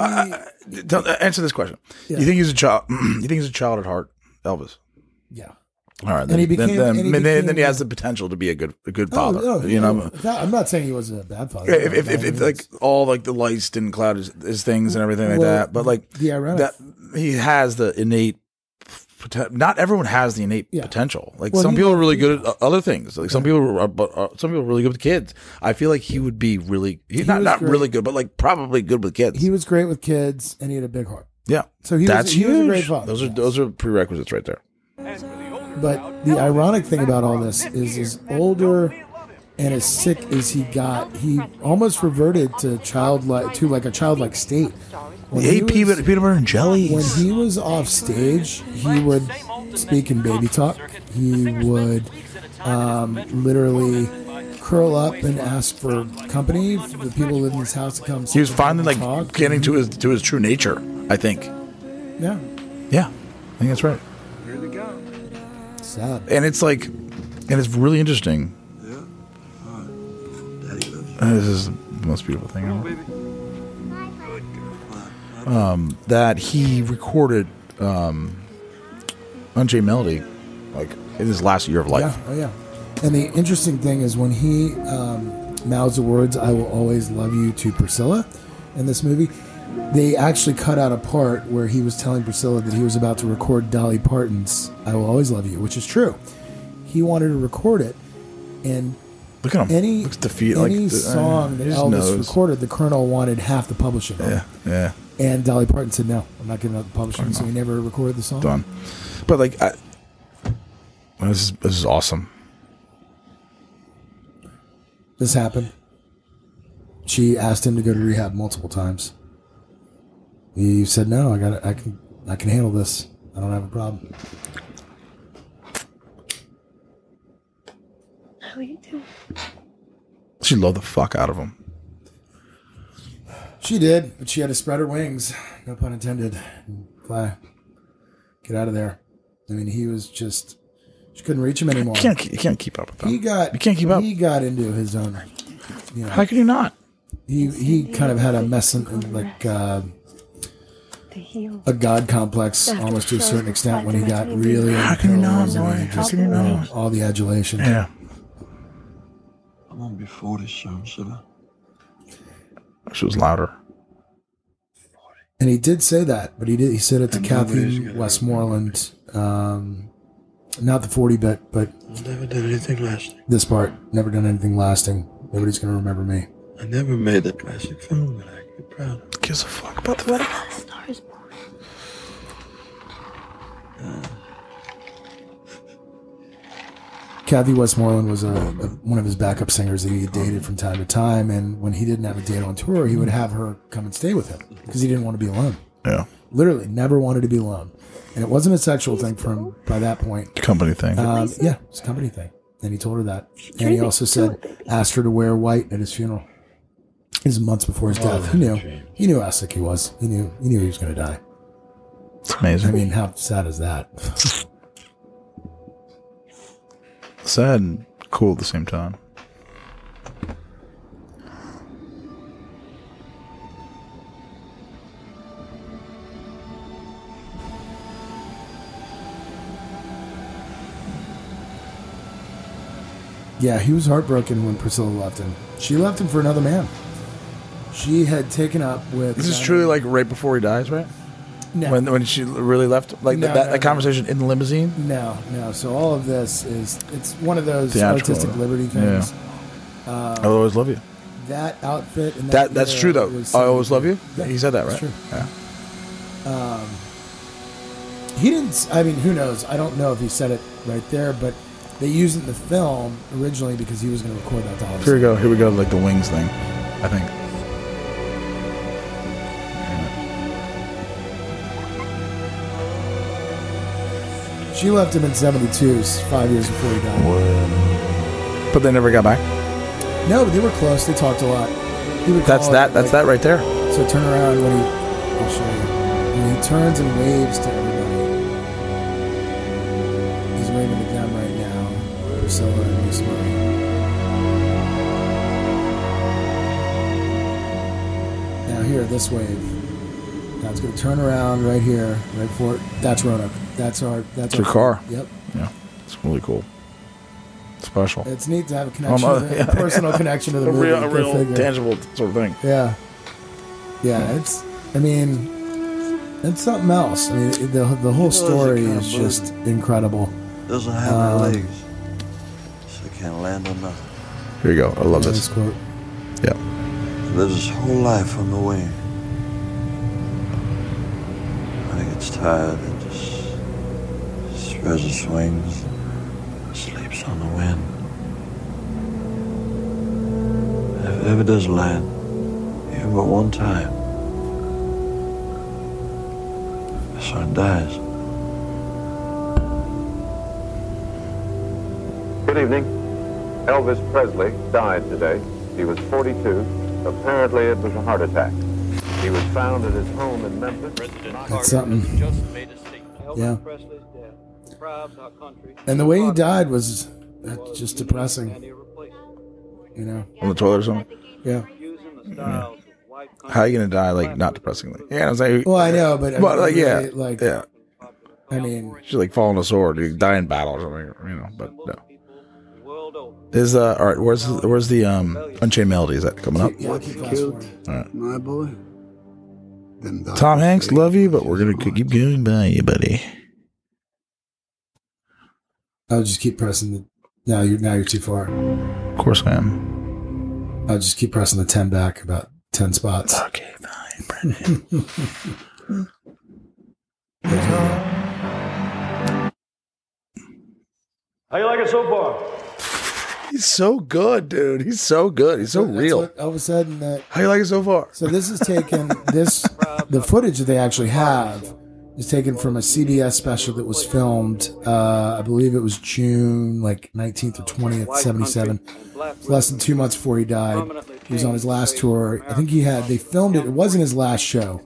Speaker 1: I, I- don't answer this question.
Speaker 2: Yeah.
Speaker 1: You think he's a child? you think he's a child at heart, Elvis?
Speaker 2: Yeah.
Speaker 1: All right,
Speaker 2: And
Speaker 1: then,
Speaker 2: he became-
Speaker 1: then, then,
Speaker 2: and he
Speaker 1: then, then he has the potential to be a good, a good father.
Speaker 2: Oh, no,
Speaker 1: you know,
Speaker 2: no, that- I'm not saying he was a bad father.
Speaker 1: if, if, if, if like all like the lights didn't cloud his, his things and everything like
Speaker 2: Well,
Speaker 1: that, but like
Speaker 2: the ironic-
Speaker 1: that he has the innate. poten- Not everyone has the innate potential. Like
Speaker 2: Well,
Speaker 1: some people are really good at other things. Like some people are, but uh, some people are really good with kids. I feel like he would be really, he's
Speaker 2: He
Speaker 1: not not
Speaker 2: great.
Speaker 1: really good, but like probably good with kids.
Speaker 2: he was great with kids, and he had a big heart.
Speaker 1: Yeah.
Speaker 2: So he was-
Speaker 1: That's
Speaker 2: he was a
Speaker 1: huge.
Speaker 2: great father,
Speaker 1: Those are those are prerequisites right there.
Speaker 2: But the ironic thing about all this is, as older and as sick as he got, he almost reverted to childlike to like a childlike state. When
Speaker 1: He ate
Speaker 2: was-
Speaker 1: peanut, butter and jelly.
Speaker 2: when he was off stage, he would speak in baby talk. He would um, literally curl up and ask for company for the people live in his house to come.
Speaker 1: He was finally like
Speaker 2: talk.
Speaker 1: getting to his to his true nature. I think.
Speaker 2: Yeah,
Speaker 1: Yeah, I think that's right.
Speaker 2: Sad.
Speaker 1: And it's like, and it's really interesting. Uh, This is the most beautiful thing ever. Um, that he recorded um, J. Melody, like in his last year of life.
Speaker 2: Yeah, oh yeah. And the interesting thing is when he um, mouths the words "I will always love you" to Priscilla in this movie, they actually cut out a part where he was telling Priscilla that he was about to record Dolly Parton's "I will always love you," which is true. He wanted to record it, and
Speaker 1: Look at him.
Speaker 2: any
Speaker 1: Looks defeat-
Speaker 2: any
Speaker 1: like the-
Speaker 2: song that Elvis
Speaker 1: nose.
Speaker 2: recorded, the Colonel wanted half the publishing.
Speaker 1: Yeah, yeah.
Speaker 2: And Dolly Parton said, "No, I'm not giving up the publishing," so he never recorded the song.
Speaker 1: Done. But like, I, this is this is awesome.
Speaker 2: This happened. She asked him to go to rehab multiple times. He said, "No, I got, I can, I can handle this. I don't have a problem."
Speaker 13: How are you doing?
Speaker 1: She loved the fuck out of him.
Speaker 2: She did, but she had to spread her wings. No pun intended. Fly, get out of there. I mean, he was just. She couldn't reach him anymore.
Speaker 1: You can't you can't keep up with him.
Speaker 2: He got.
Speaker 1: You can't keep up.
Speaker 2: He got into his own. You know,
Speaker 1: How could you not?
Speaker 2: he he kind of had a mess in, like uh, a god complex almost to a certain extent when he got really.
Speaker 1: How can you not, boy? How can you
Speaker 2: you know,
Speaker 1: not?
Speaker 2: all the adulation.
Speaker 1: Yeah.
Speaker 6: I'm on before the show, should I?
Speaker 1: She was louder.
Speaker 2: And he did say that, but he did. He said it to
Speaker 6: And
Speaker 2: Kathy Westmoreland. Um, not the forty bit, but
Speaker 6: never did anything lasting.
Speaker 2: this part. Never done anything lasting. Nobody's gonna remember me.
Speaker 6: I never made a classic film that I could be proud of.
Speaker 1: Gives a fuck about the
Speaker 13: What
Speaker 2: Kathy Westmoreland was a, a one of his backup singers that he had dated from time to time, and when he didn't have a date on tour, he would have her come and stay with him because he didn't want to be alone.
Speaker 1: Yeah.
Speaker 2: Literally, never wanted to be alone, and it wasn't a sexual thing for him by that point.
Speaker 1: Company thing.
Speaker 2: Um, yeah, it's a company thing. And he told her that. And he also said, asked her to wear white at his funeral. It was months before his death. He knew. He knew how sick he was. He knew. He knew he was going to die.
Speaker 1: It's amazing.
Speaker 2: I mean, how sad is that?
Speaker 1: sad and cool at the same time.
Speaker 2: Yeah, he was heartbroken when Priscilla left him. She left him for another man. She had taken up with.
Speaker 1: This is truly like right before he dies, right?
Speaker 2: No.
Speaker 1: When when she really left, like
Speaker 2: No,
Speaker 1: that, that,
Speaker 2: no,
Speaker 1: that conversation in the limousine.
Speaker 2: No, no. So all of this is it's one of those
Speaker 1: Theatrical,
Speaker 2: artistic liberty
Speaker 1: yeah.
Speaker 2: things. Um,
Speaker 1: I'll always love you.
Speaker 2: That outfit and
Speaker 1: That that's true though. I always love you.
Speaker 2: Yeah,
Speaker 1: he said that, right? Yeah.
Speaker 2: Um, he didn't. I mean, who knows? I don't know if he said it right there, but they used it in the film originally because he was going to record that.
Speaker 1: Here we go. Here we go. Like the wings thing. I think.
Speaker 2: She left him in '72, s- five years before he died.
Speaker 1: But they never got back.
Speaker 2: No, but they were close. They talked a lot. He would
Speaker 1: That's
Speaker 2: call
Speaker 1: that.
Speaker 2: it,
Speaker 1: That's
Speaker 2: like-
Speaker 1: that right there.
Speaker 2: So turn around when he. I'll show you. When he turns and waves to everybody, he's waving to them right now. Priscilla and Miss Murray. Now here, this wave. Now it's going to turn around right here, right before. That's Roanoke. That's our. That's
Speaker 1: It's her
Speaker 2: our
Speaker 1: car.
Speaker 2: Yep.
Speaker 1: Yeah. It's really cool. Special.
Speaker 2: It's neat to have a connection,
Speaker 1: Um, uh,
Speaker 2: a
Speaker 1: yeah.
Speaker 2: personal connection to the
Speaker 1: a
Speaker 2: movie.
Speaker 1: real, a real
Speaker 2: figure.
Speaker 1: tangible sort of thing.
Speaker 2: Yeah. Yeah, it's. I mean, it's something else. I mean, the the whole story is just incredible.
Speaker 6: Doesn't have
Speaker 2: Um,
Speaker 6: any legs, so it can't land on nothing.
Speaker 1: Here you go. I love
Speaker 2: Nice
Speaker 1: this.
Speaker 2: quote.
Speaker 1: Yeah.
Speaker 6: Lives his whole life on the wing. Gets tired, he just spreads his wings, and sleeps on the wind. If it ever does land, even but one time, when it dies.
Speaker 14: Good evening. Elvis Presley died today. He was 42. Apparently, it was a heart attack. He was found at his home in Memphis.
Speaker 2: That's something. Yeah. And the way he died was uh, just depressing. You know.
Speaker 1: On the toilet or something.
Speaker 2: Yeah.
Speaker 1: How are you gonna die? Like not depressingly. Yeah, I was like.
Speaker 2: Well, I know, but I
Speaker 1: But
Speaker 2: mean,
Speaker 1: like, yeah,
Speaker 2: really, like-
Speaker 1: yeah.
Speaker 2: I mean,
Speaker 1: She's like falling a sword, you die in battle or something, you know. But no. Is uh all right? Where's where's the um Unchained Melody? Is that coming up?
Speaker 2: Yeah, keep fast forward.
Speaker 1: All right.
Speaker 4: My boy. Them
Speaker 1: Tom Hanks, love you, but we're gonna keep going by you, buddy.
Speaker 2: I'll just keep pressing the. Now you're now you're too far.
Speaker 1: Of course I am.
Speaker 2: I'll just keep pressing the ten back about ten spots.
Speaker 1: Okay, fine, Brendan.
Speaker 15: How you like it so far?
Speaker 1: He's so good, dude. He's so good. He's so
Speaker 2: That's
Speaker 1: real.
Speaker 2: what of a sudden, that.
Speaker 1: How you like it so far?
Speaker 2: So this is taken. this the footage that they actually have is taken from a CBS special that was filmed. Uh, I believe it was June like 19th or 20th, 77. Less than two months before he died. He was on his last tour. I think he had. They filmed it. It wasn't his last show.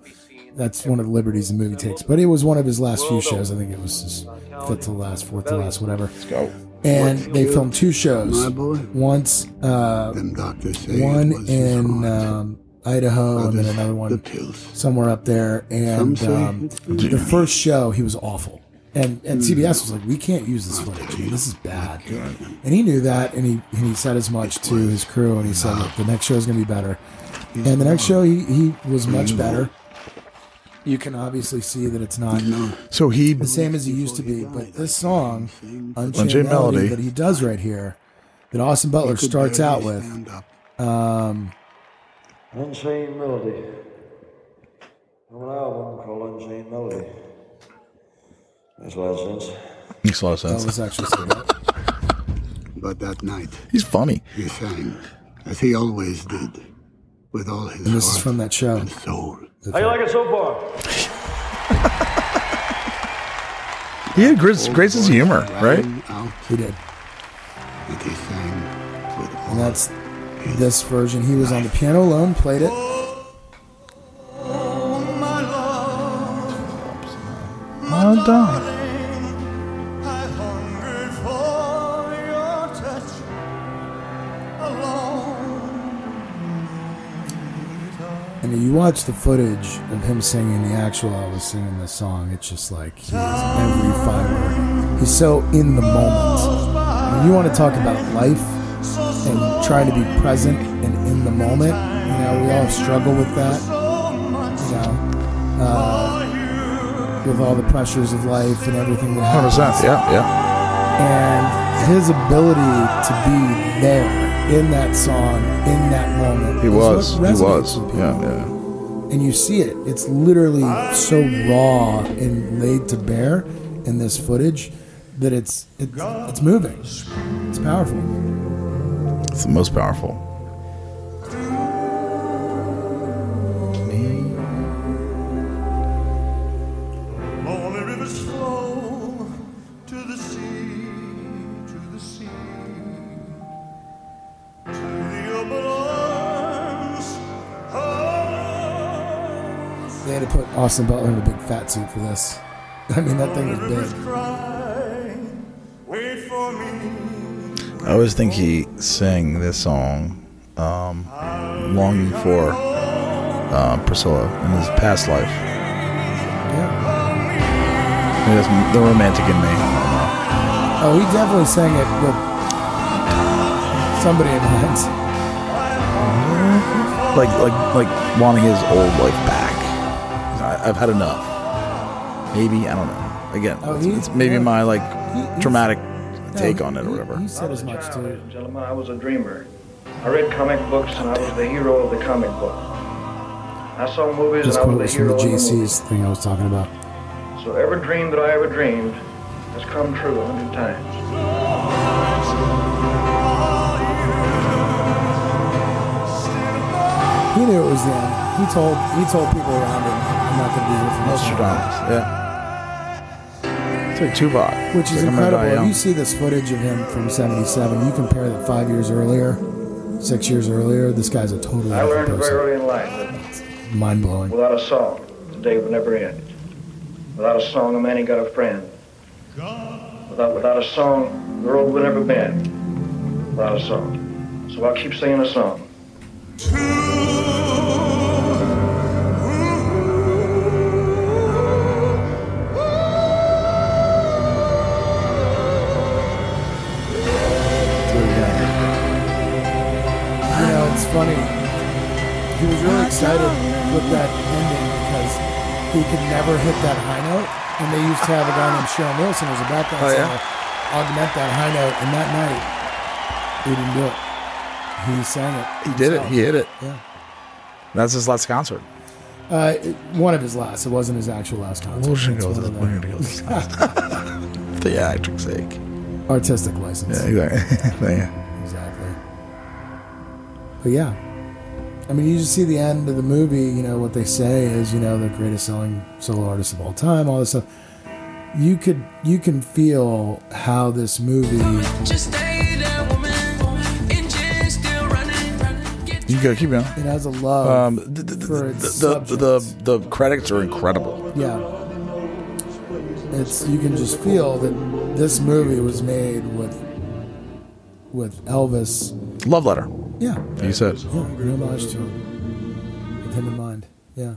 Speaker 2: That's one of the liberties the movie takes. But it was one of his last few shows. I think it was his fifth to last, fourth to last, whatever. Let's
Speaker 1: go.
Speaker 2: And they filmed two shows.
Speaker 4: My boy.
Speaker 2: Once, uh,
Speaker 4: Them doctors say
Speaker 2: one
Speaker 4: it was his
Speaker 2: in um, Idaho, and then another one somewhere up there. And um,
Speaker 4: the
Speaker 2: first show, he was awful. And and
Speaker 4: Hmm.
Speaker 2: CBS was like, we can't use this footage. This is bad. And he knew that, and he and he said as much to his crew. And he said, look, the next show is going to be better. And the next show, he he was much better. You can obviously see that it's not
Speaker 1: So he
Speaker 2: the same as he used to be. But this song, Unchained,
Speaker 1: Unchained
Speaker 2: Melody,
Speaker 1: Melody.
Speaker 2: that he does right here, that Austin Butler starts out with, um,
Speaker 15: Unchained Melody. From an album called Unchained Melody. Makes a lot of sense.
Speaker 1: Makes a lot of
Speaker 2: that
Speaker 1: sense.
Speaker 2: was actually so
Speaker 4: But that night,
Speaker 1: He's funny.
Speaker 4: he sang, as he always did, with all his
Speaker 2: And this is
Speaker 4: heart
Speaker 2: from that show.
Speaker 4: and soul.
Speaker 15: How you like it so far?
Speaker 1: He had great, great sense of humor, right?
Speaker 2: He did.
Speaker 4: and he sang with all
Speaker 2: And that's this version. He was on the piano alone, played it.
Speaker 1: Oh, well done.
Speaker 2: And you watch the footage of him singing the actual Elvis singing the song. It's just like he is every fiber. He's so in the moment. When you want to talk about life and trying to be present and in the moment. You know, we all struggle with that. You know, uh, with all the pressures of life and everything that happens.
Speaker 1: 100%. Yeah, yeah.
Speaker 2: And his ability to be there in that song, in that moment.
Speaker 1: He was. He was. Yeah, yeah.
Speaker 2: And you see it. It's literally so raw and laid to bear in this footage that it's it's, it's moving. It's powerful.
Speaker 1: It's the most powerful.
Speaker 2: Austin Butler in a big fat suit for this. I mean, that thing was big.
Speaker 8: cry. Wait for me.
Speaker 1: I always think he sang this song um, longing for uh, Priscilla in his past life.
Speaker 2: Yeah.
Speaker 1: Maybe that's the romantic in me. I don't know.
Speaker 2: Oh, he definitely sang it with somebody in mind.
Speaker 1: Like, like, like wanting his old life back. I, I've had enough. Maybe I don't know. Again,
Speaker 2: Oh,
Speaker 1: it's,
Speaker 2: he-
Speaker 1: it's maybe
Speaker 2: yeah.
Speaker 1: my like
Speaker 2: He-
Speaker 1: dramatic take
Speaker 2: he-
Speaker 1: on it or whatever.
Speaker 2: He said as much too.
Speaker 16: Gentlemen, I was a dreamer. I read comic books and I was the hero of the comic book. I saw movies
Speaker 2: This
Speaker 16: and I
Speaker 2: quote
Speaker 16: was
Speaker 2: was
Speaker 16: the
Speaker 2: from the
Speaker 16: hero of the movie.
Speaker 2: Jaycees thing I was talking about.
Speaker 16: So every dream that I ever dreamed has come true a hundred times.
Speaker 2: He knew it was the end. He told he told people around him, "I'm not going to be here
Speaker 1: Nostradamus, yeah. It's like Tupac.
Speaker 2: Which
Speaker 1: It's
Speaker 2: is
Speaker 1: like
Speaker 2: incredible. If
Speaker 1: young.
Speaker 2: you see this footage of him from '77, you compare that five years earlier, six years earlier. This guy's a totally
Speaker 16: I
Speaker 2: different
Speaker 16: learned very
Speaker 2: person.
Speaker 16: early in life that
Speaker 2: Mind blowing.
Speaker 16: without a song, the day would never end. Without a song, a man ain't got a friend. Without, without a song, the road would never bend. Without a song. So I'll keep singing a song.
Speaker 2: You excited with that ending because he could never hit that high note. And they used to have a guy named Sherrill Nielsen as a background
Speaker 1: Oh, yeah?
Speaker 2: singer augment that high note. And that night, he didn't do it. He sang it.
Speaker 1: He did it. He hit it.
Speaker 2: Yeah.
Speaker 1: That's his last concert.
Speaker 2: Uh, one of his last. It wasn't his actual last concert.
Speaker 1: We're just gonna
Speaker 2: It's
Speaker 1: go
Speaker 2: of the-
Speaker 1: go this. The acting's sake.
Speaker 2: Artistic license.
Speaker 1: Yeah, exactly. yeah.
Speaker 2: Exactly. But yeah. I mean, you just see the end of the movie, you know, what they say is, you know, the greatest selling solo artist of all time, all this stuff. You could, you can feel how this movie,
Speaker 1: You gotta keep going.
Speaker 2: it has a love
Speaker 1: Um, the, the, the, the, the credits are incredible.
Speaker 2: Yeah. It's, you can just feel that this movie was made with, with Elvis.
Speaker 1: Love letter.
Speaker 2: Yeah.
Speaker 1: You said.
Speaker 2: Yeah, an homage to him. With him in mind. Yeah.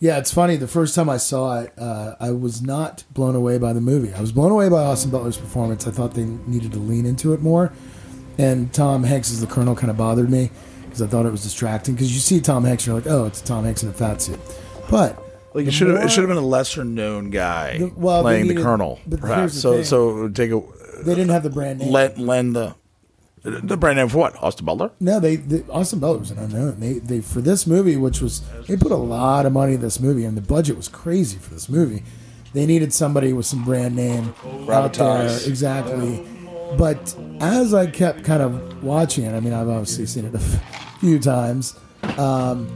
Speaker 2: Yeah, it's funny. The first time I saw it, uh, I was not blown away by the movie. I was blown away by Austin Butler's performance. I thought they needed to lean into it more. And Tom Hanks as the Colonel kind of bothered me because I thought it was distracting. Because you see Tom Hanks, and you're like, oh, it's Tom Hanks in a fat suit. But
Speaker 1: Like it should have. It should have been a lesser known guy
Speaker 2: The- well, they
Speaker 1: playing the colonel,
Speaker 2: but
Speaker 1: perhaps.
Speaker 2: the
Speaker 1: So
Speaker 2: thing.
Speaker 1: so take a
Speaker 2: They didn't have the brand name.
Speaker 1: lend lend the the brand name for what? Austin Butler.
Speaker 2: No, they, they Austin Butler was an unknown. They they for this movie, which was they put a lot of money in this movie, and the budget was crazy for this movie. They needed somebody with some brand name out there, exactly. But as I kept kind of watching it, I mean, I've obviously seen it a few times. Um,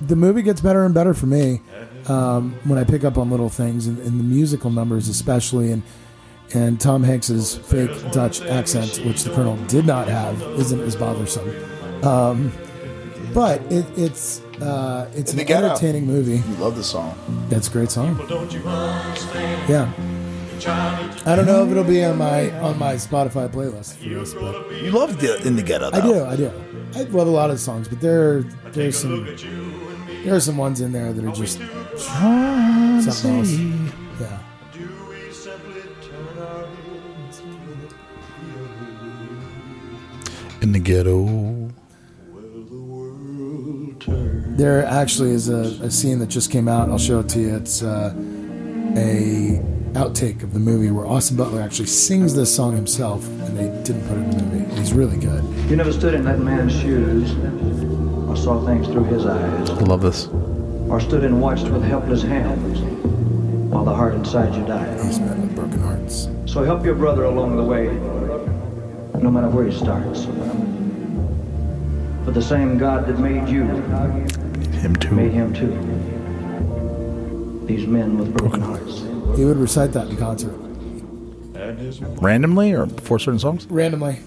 Speaker 2: the movie gets better and better for me um, when I pick up on little things and, and the musical numbers, especially, and and Tom Hanks's fake Dutch accent, which the Colonel did not have, isn't as bothersome. Um, but it, it's uh, it's an
Speaker 1: the Get Out.
Speaker 2: entertaining movie.
Speaker 1: You love the song.
Speaker 2: That's a great song. Yeah. I don't know if it'll be on my on my Spotify playlist for this, but
Speaker 1: You love the in the ghetto.
Speaker 2: I do, I do. I love a lot of the songs, but there there's some there are some ones in there that are just something else.
Speaker 1: In the ghetto.
Speaker 2: There actually is a, a scene that just came out. I'll show it to you. It's uh, a outtake of the movie where Austin Butler actually sings this song himself, and they didn't put it in the movie. He's really good.
Speaker 16: You never stood in that man's shoes or saw things through his eyes,
Speaker 1: I love this.
Speaker 16: or stood and watched with helpless hands while the heart inside you died.
Speaker 2: These men with broken hearts.
Speaker 16: So help your brother along the way, no matter where he starts. For the same God that made you
Speaker 1: Him too.
Speaker 16: made him too. These men with broken hearts.
Speaker 2: He would recite that in concert
Speaker 1: Randomly or before certain songs?
Speaker 2: randomly.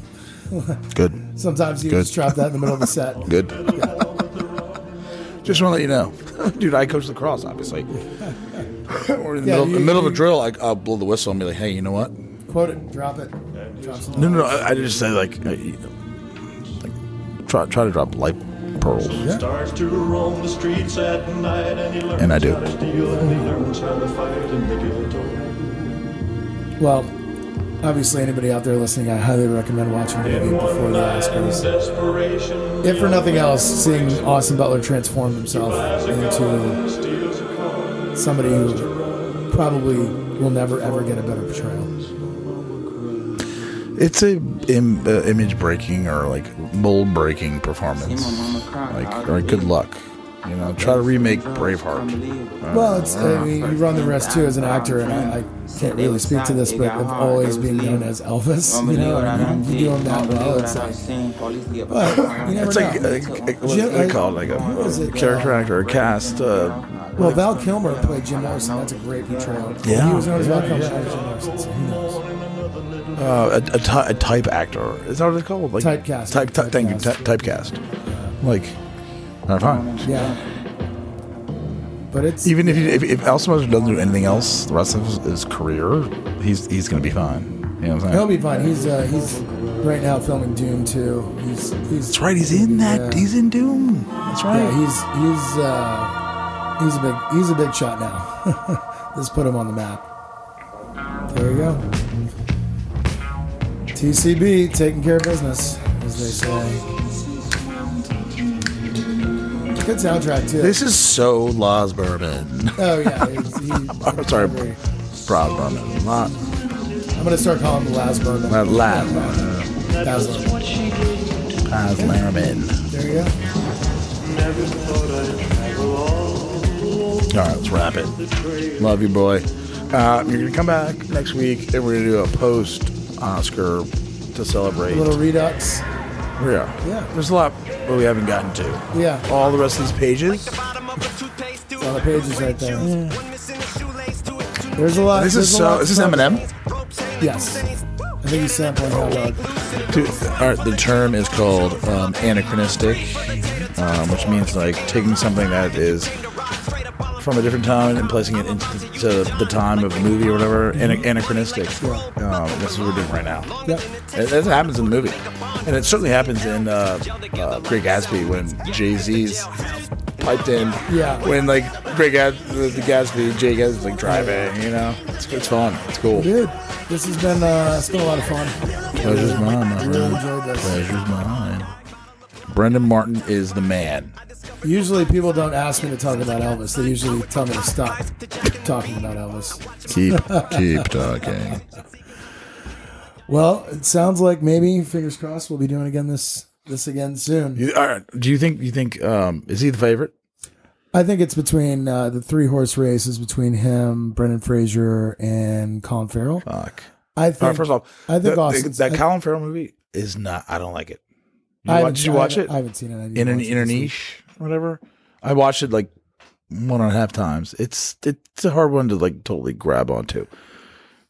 Speaker 1: Good.
Speaker 2: Sometimes he
Speaker 1: Good.
Speaker 2: would just drop that in the middle of the set.
Speaker 1: Good. Just want to let you know, dude. I coach lacrosse, obviously. or in the
Speaker 2: Yeah,
Speaker 1: middle,
Speaker 2: you-
Speaker 1: the middle of
Speaker 2: you-
Speaker 1: a drill, I, I'll blow the whistle and be like, "Hey, you know what?
Speaker 2: Quote it, drop it. Drop
Speaker 1: No, no, no. I, I just say like, uh, like, try try to drop light pearls.
Speaker 8: Starts to roam the streets at night and he learns
Speaker 1: And I do.
Speaker 8: how to steal and he learns how to fight in the ghetto.
Speaker 2: Well, obviously, anybody out there listening, I highly recommend watching the movie before the Oscars.
Speaker 8: Desperation.
Speaker 2: If for nothing else, seeing Austin Butler transform himself into somebody who probably will never ever get a better portrayal.
Speaker 1: It's a Im, uh, image breaking or like mold breaking performance. Like, all right, good luck. You know, try to remake Braveheart. Uh,
Speaker 2: Well, it's I mean, you run the risk too as an actor, and I, I can't really speak to this, but of always being known as Elvis, you know, I mean, you do him that well, it's like, but you never
Speaker 1: it's like,
Speaker 2: know.
Speaker 1: like, like what do they call? Like a,
Speaker 2: what is it,
Speaker 1: a character
Speaker 2: uh,
Speaker 1: actor, a cast. Uh,
Speaker 2: Well, Val Kilmer played Jim Morrison. That's a great portrayal.
Speaker 1: Yeah.
Speaker 2: he was known as Val Kilmer, not Jim Morrison. So who knows?
Speaker 1: Uh, a, a, ty- a type actor. Is that what it's called? Like
Speaker 2: Typecast.
Speaker 1: Type, ty- thank you. Ty- typecast. Like, right, fine.
Speaker 2: Yeah, but it's
Speaker 1: Even if he, if, if Al Smothers doesn't do anything else the rest of his, his career, he's he's gonna be fine. You know what I'm saying?
Speaker 2: he'll be fine. He's uh, he's right now filming Dune too. He's he's
Speaker 1: That's right. He's in that. He's in Dune. That's right.
Speaker 2: Yeah, he's he's uh, he's a big he's a big shot now. Let's put him on the map. There we go. TCB taking care of business, as they say. Good soundtrack too.
Speaker 1: This is so Las Bourbon.
Speaker 2: Oh yeah, he's, he,
Speaker 1: I'm sorry, Bras Bourbon. Not
Speaker 2: I'm gonna start calling him Laz Bourbon.
Speaker 1: not Lab.
Speaker 2: Laz Bourbon.
Speaker 1: Paz Bourbon.
Speaker 2: There you go.
Speaker 1: All right, let's wrap it. Love you, boy. Uh, you're gonna come back next week, and we're gonna do a post Oscar to
Speaker 2: A
Speaker 1: celebrate.
Speaker 2: little redux.
Speaker 1: Yeah,
Speaker 2: Yeah.
Speaker 1: There's a lot that we haven't gotten to.
Speaker 2: Yeah.
Speaker 1: All the rest of these pages.
Speaker 2: It's on the pages right there. There's a lot.
Speaker 1: This is
Speaker 2: a
Speaker 1: so. Is this Eminem?
Speaker 2: Yes. I think he's sampling Hound Dog.
Speaker 1: Dude, all right, the term is called um, anachronistic, um, which means like taking something that is from a different time and placing it into the, to the time of the movie or whatever. Ana- anachronistic. Um, that's what we're doing right now.
Speaker 2: Yep.
Speaker 1: It, that happens in the movie, and it certainly happens in uh, uh, Great Gatsby when Jay Z's piped in.
Speaker 2: Yeah.
Speaker 1: When like Great Gats- the, the Gatsby, Jay Gatsby's like driving. You know, it's, it's fun. It's cool.
Speaker 2: Dude, this has been uh, it's been a lot of fun.
Speaker 1: Pleasure's mine, my
Speaker 2: Really enjoyed this.
Speaker 1: Pleasure's mine. Brendan Martin is the man.
Speaker 2: Usually people don't ask me to talk about Elvis. They usually tell me to stop talking about Elvis.
Speaker 1: Keep keep talking.
Speaker 2: Well, it sounds like maybe fingers crossed we'll be doing again this this again soon.
Speaker 1: You, all right. Do you think you think um, is he the favorite?
Speaker 2: I think it's between uh, the three horse races between him, Brendan Fraser, and Colin Farrell.
Speaker 1: Fuck.
Speaker 2: I think.
Speaker 1: Right, first off,
Speaker 2: I think
Speaker 1: the- that Colin Farrell movie is not. I don't like it. You
Speaker 2: I
Speaker 1: watch, did you watch
Speaker 2: haven't-
Speaker 1: it?
Speaker 2: I haven't seen it. I
Speaker 1: In an
Speaker 2: watch it
Speaker 1: in a
Speaker 2: this week.
Speaker 1: niche, whatever. I watched it like one and a half times. It's it's a hard one to like totally grab onto.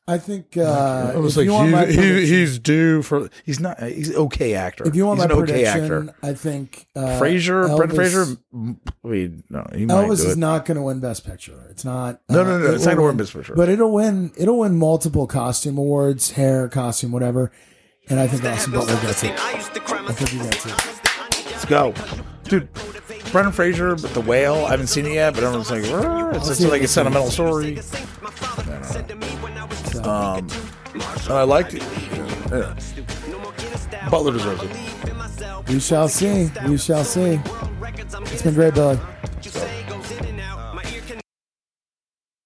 Speaker 2: I think. Uh,
Speaker 1: I was
Speaker 2: if
Speaker 1: like,
Speaker 2: you want my
Speaker 1: he, he, he's due for. He's not. He's okay actor.
Speaker 2: If you want
Speaker 1: he's
Speaker 2: my
Speaker 1: an okay actor.
Speaker 2: I think uh,
Speaker 1: Fraser,
Speaker 2: Elvis-
Speaker 1: Fraser. mm, Wait, no, he might
Speaker 2: Elvis is
Speaker 1: it.
Speaker 2: not going to win Best Picture. It's not.
Speaker 1: No, no, no,
Speaker 2: it
Speaker 1: it's not gonna win
Speaker 2: win-
Speaker 1: Best Picture.
Speaker 2: But it'll win. It'll win multiple costume awards, hair, costume, whatever. And I think Austin Butler gets it. I think he gets it.
Speaker 1: Let's go, dude. Brendan Fraser, but the whale. I haven't seen it yet, but everyone's like, "Rrr," it's, it's
Speaker 2: see it
Speaker 1: like a sentimental story. Um, and I liked it. Yeah. Butler deserves it.
Speaker 2: We shall see. We shall see. It's been great, Billy.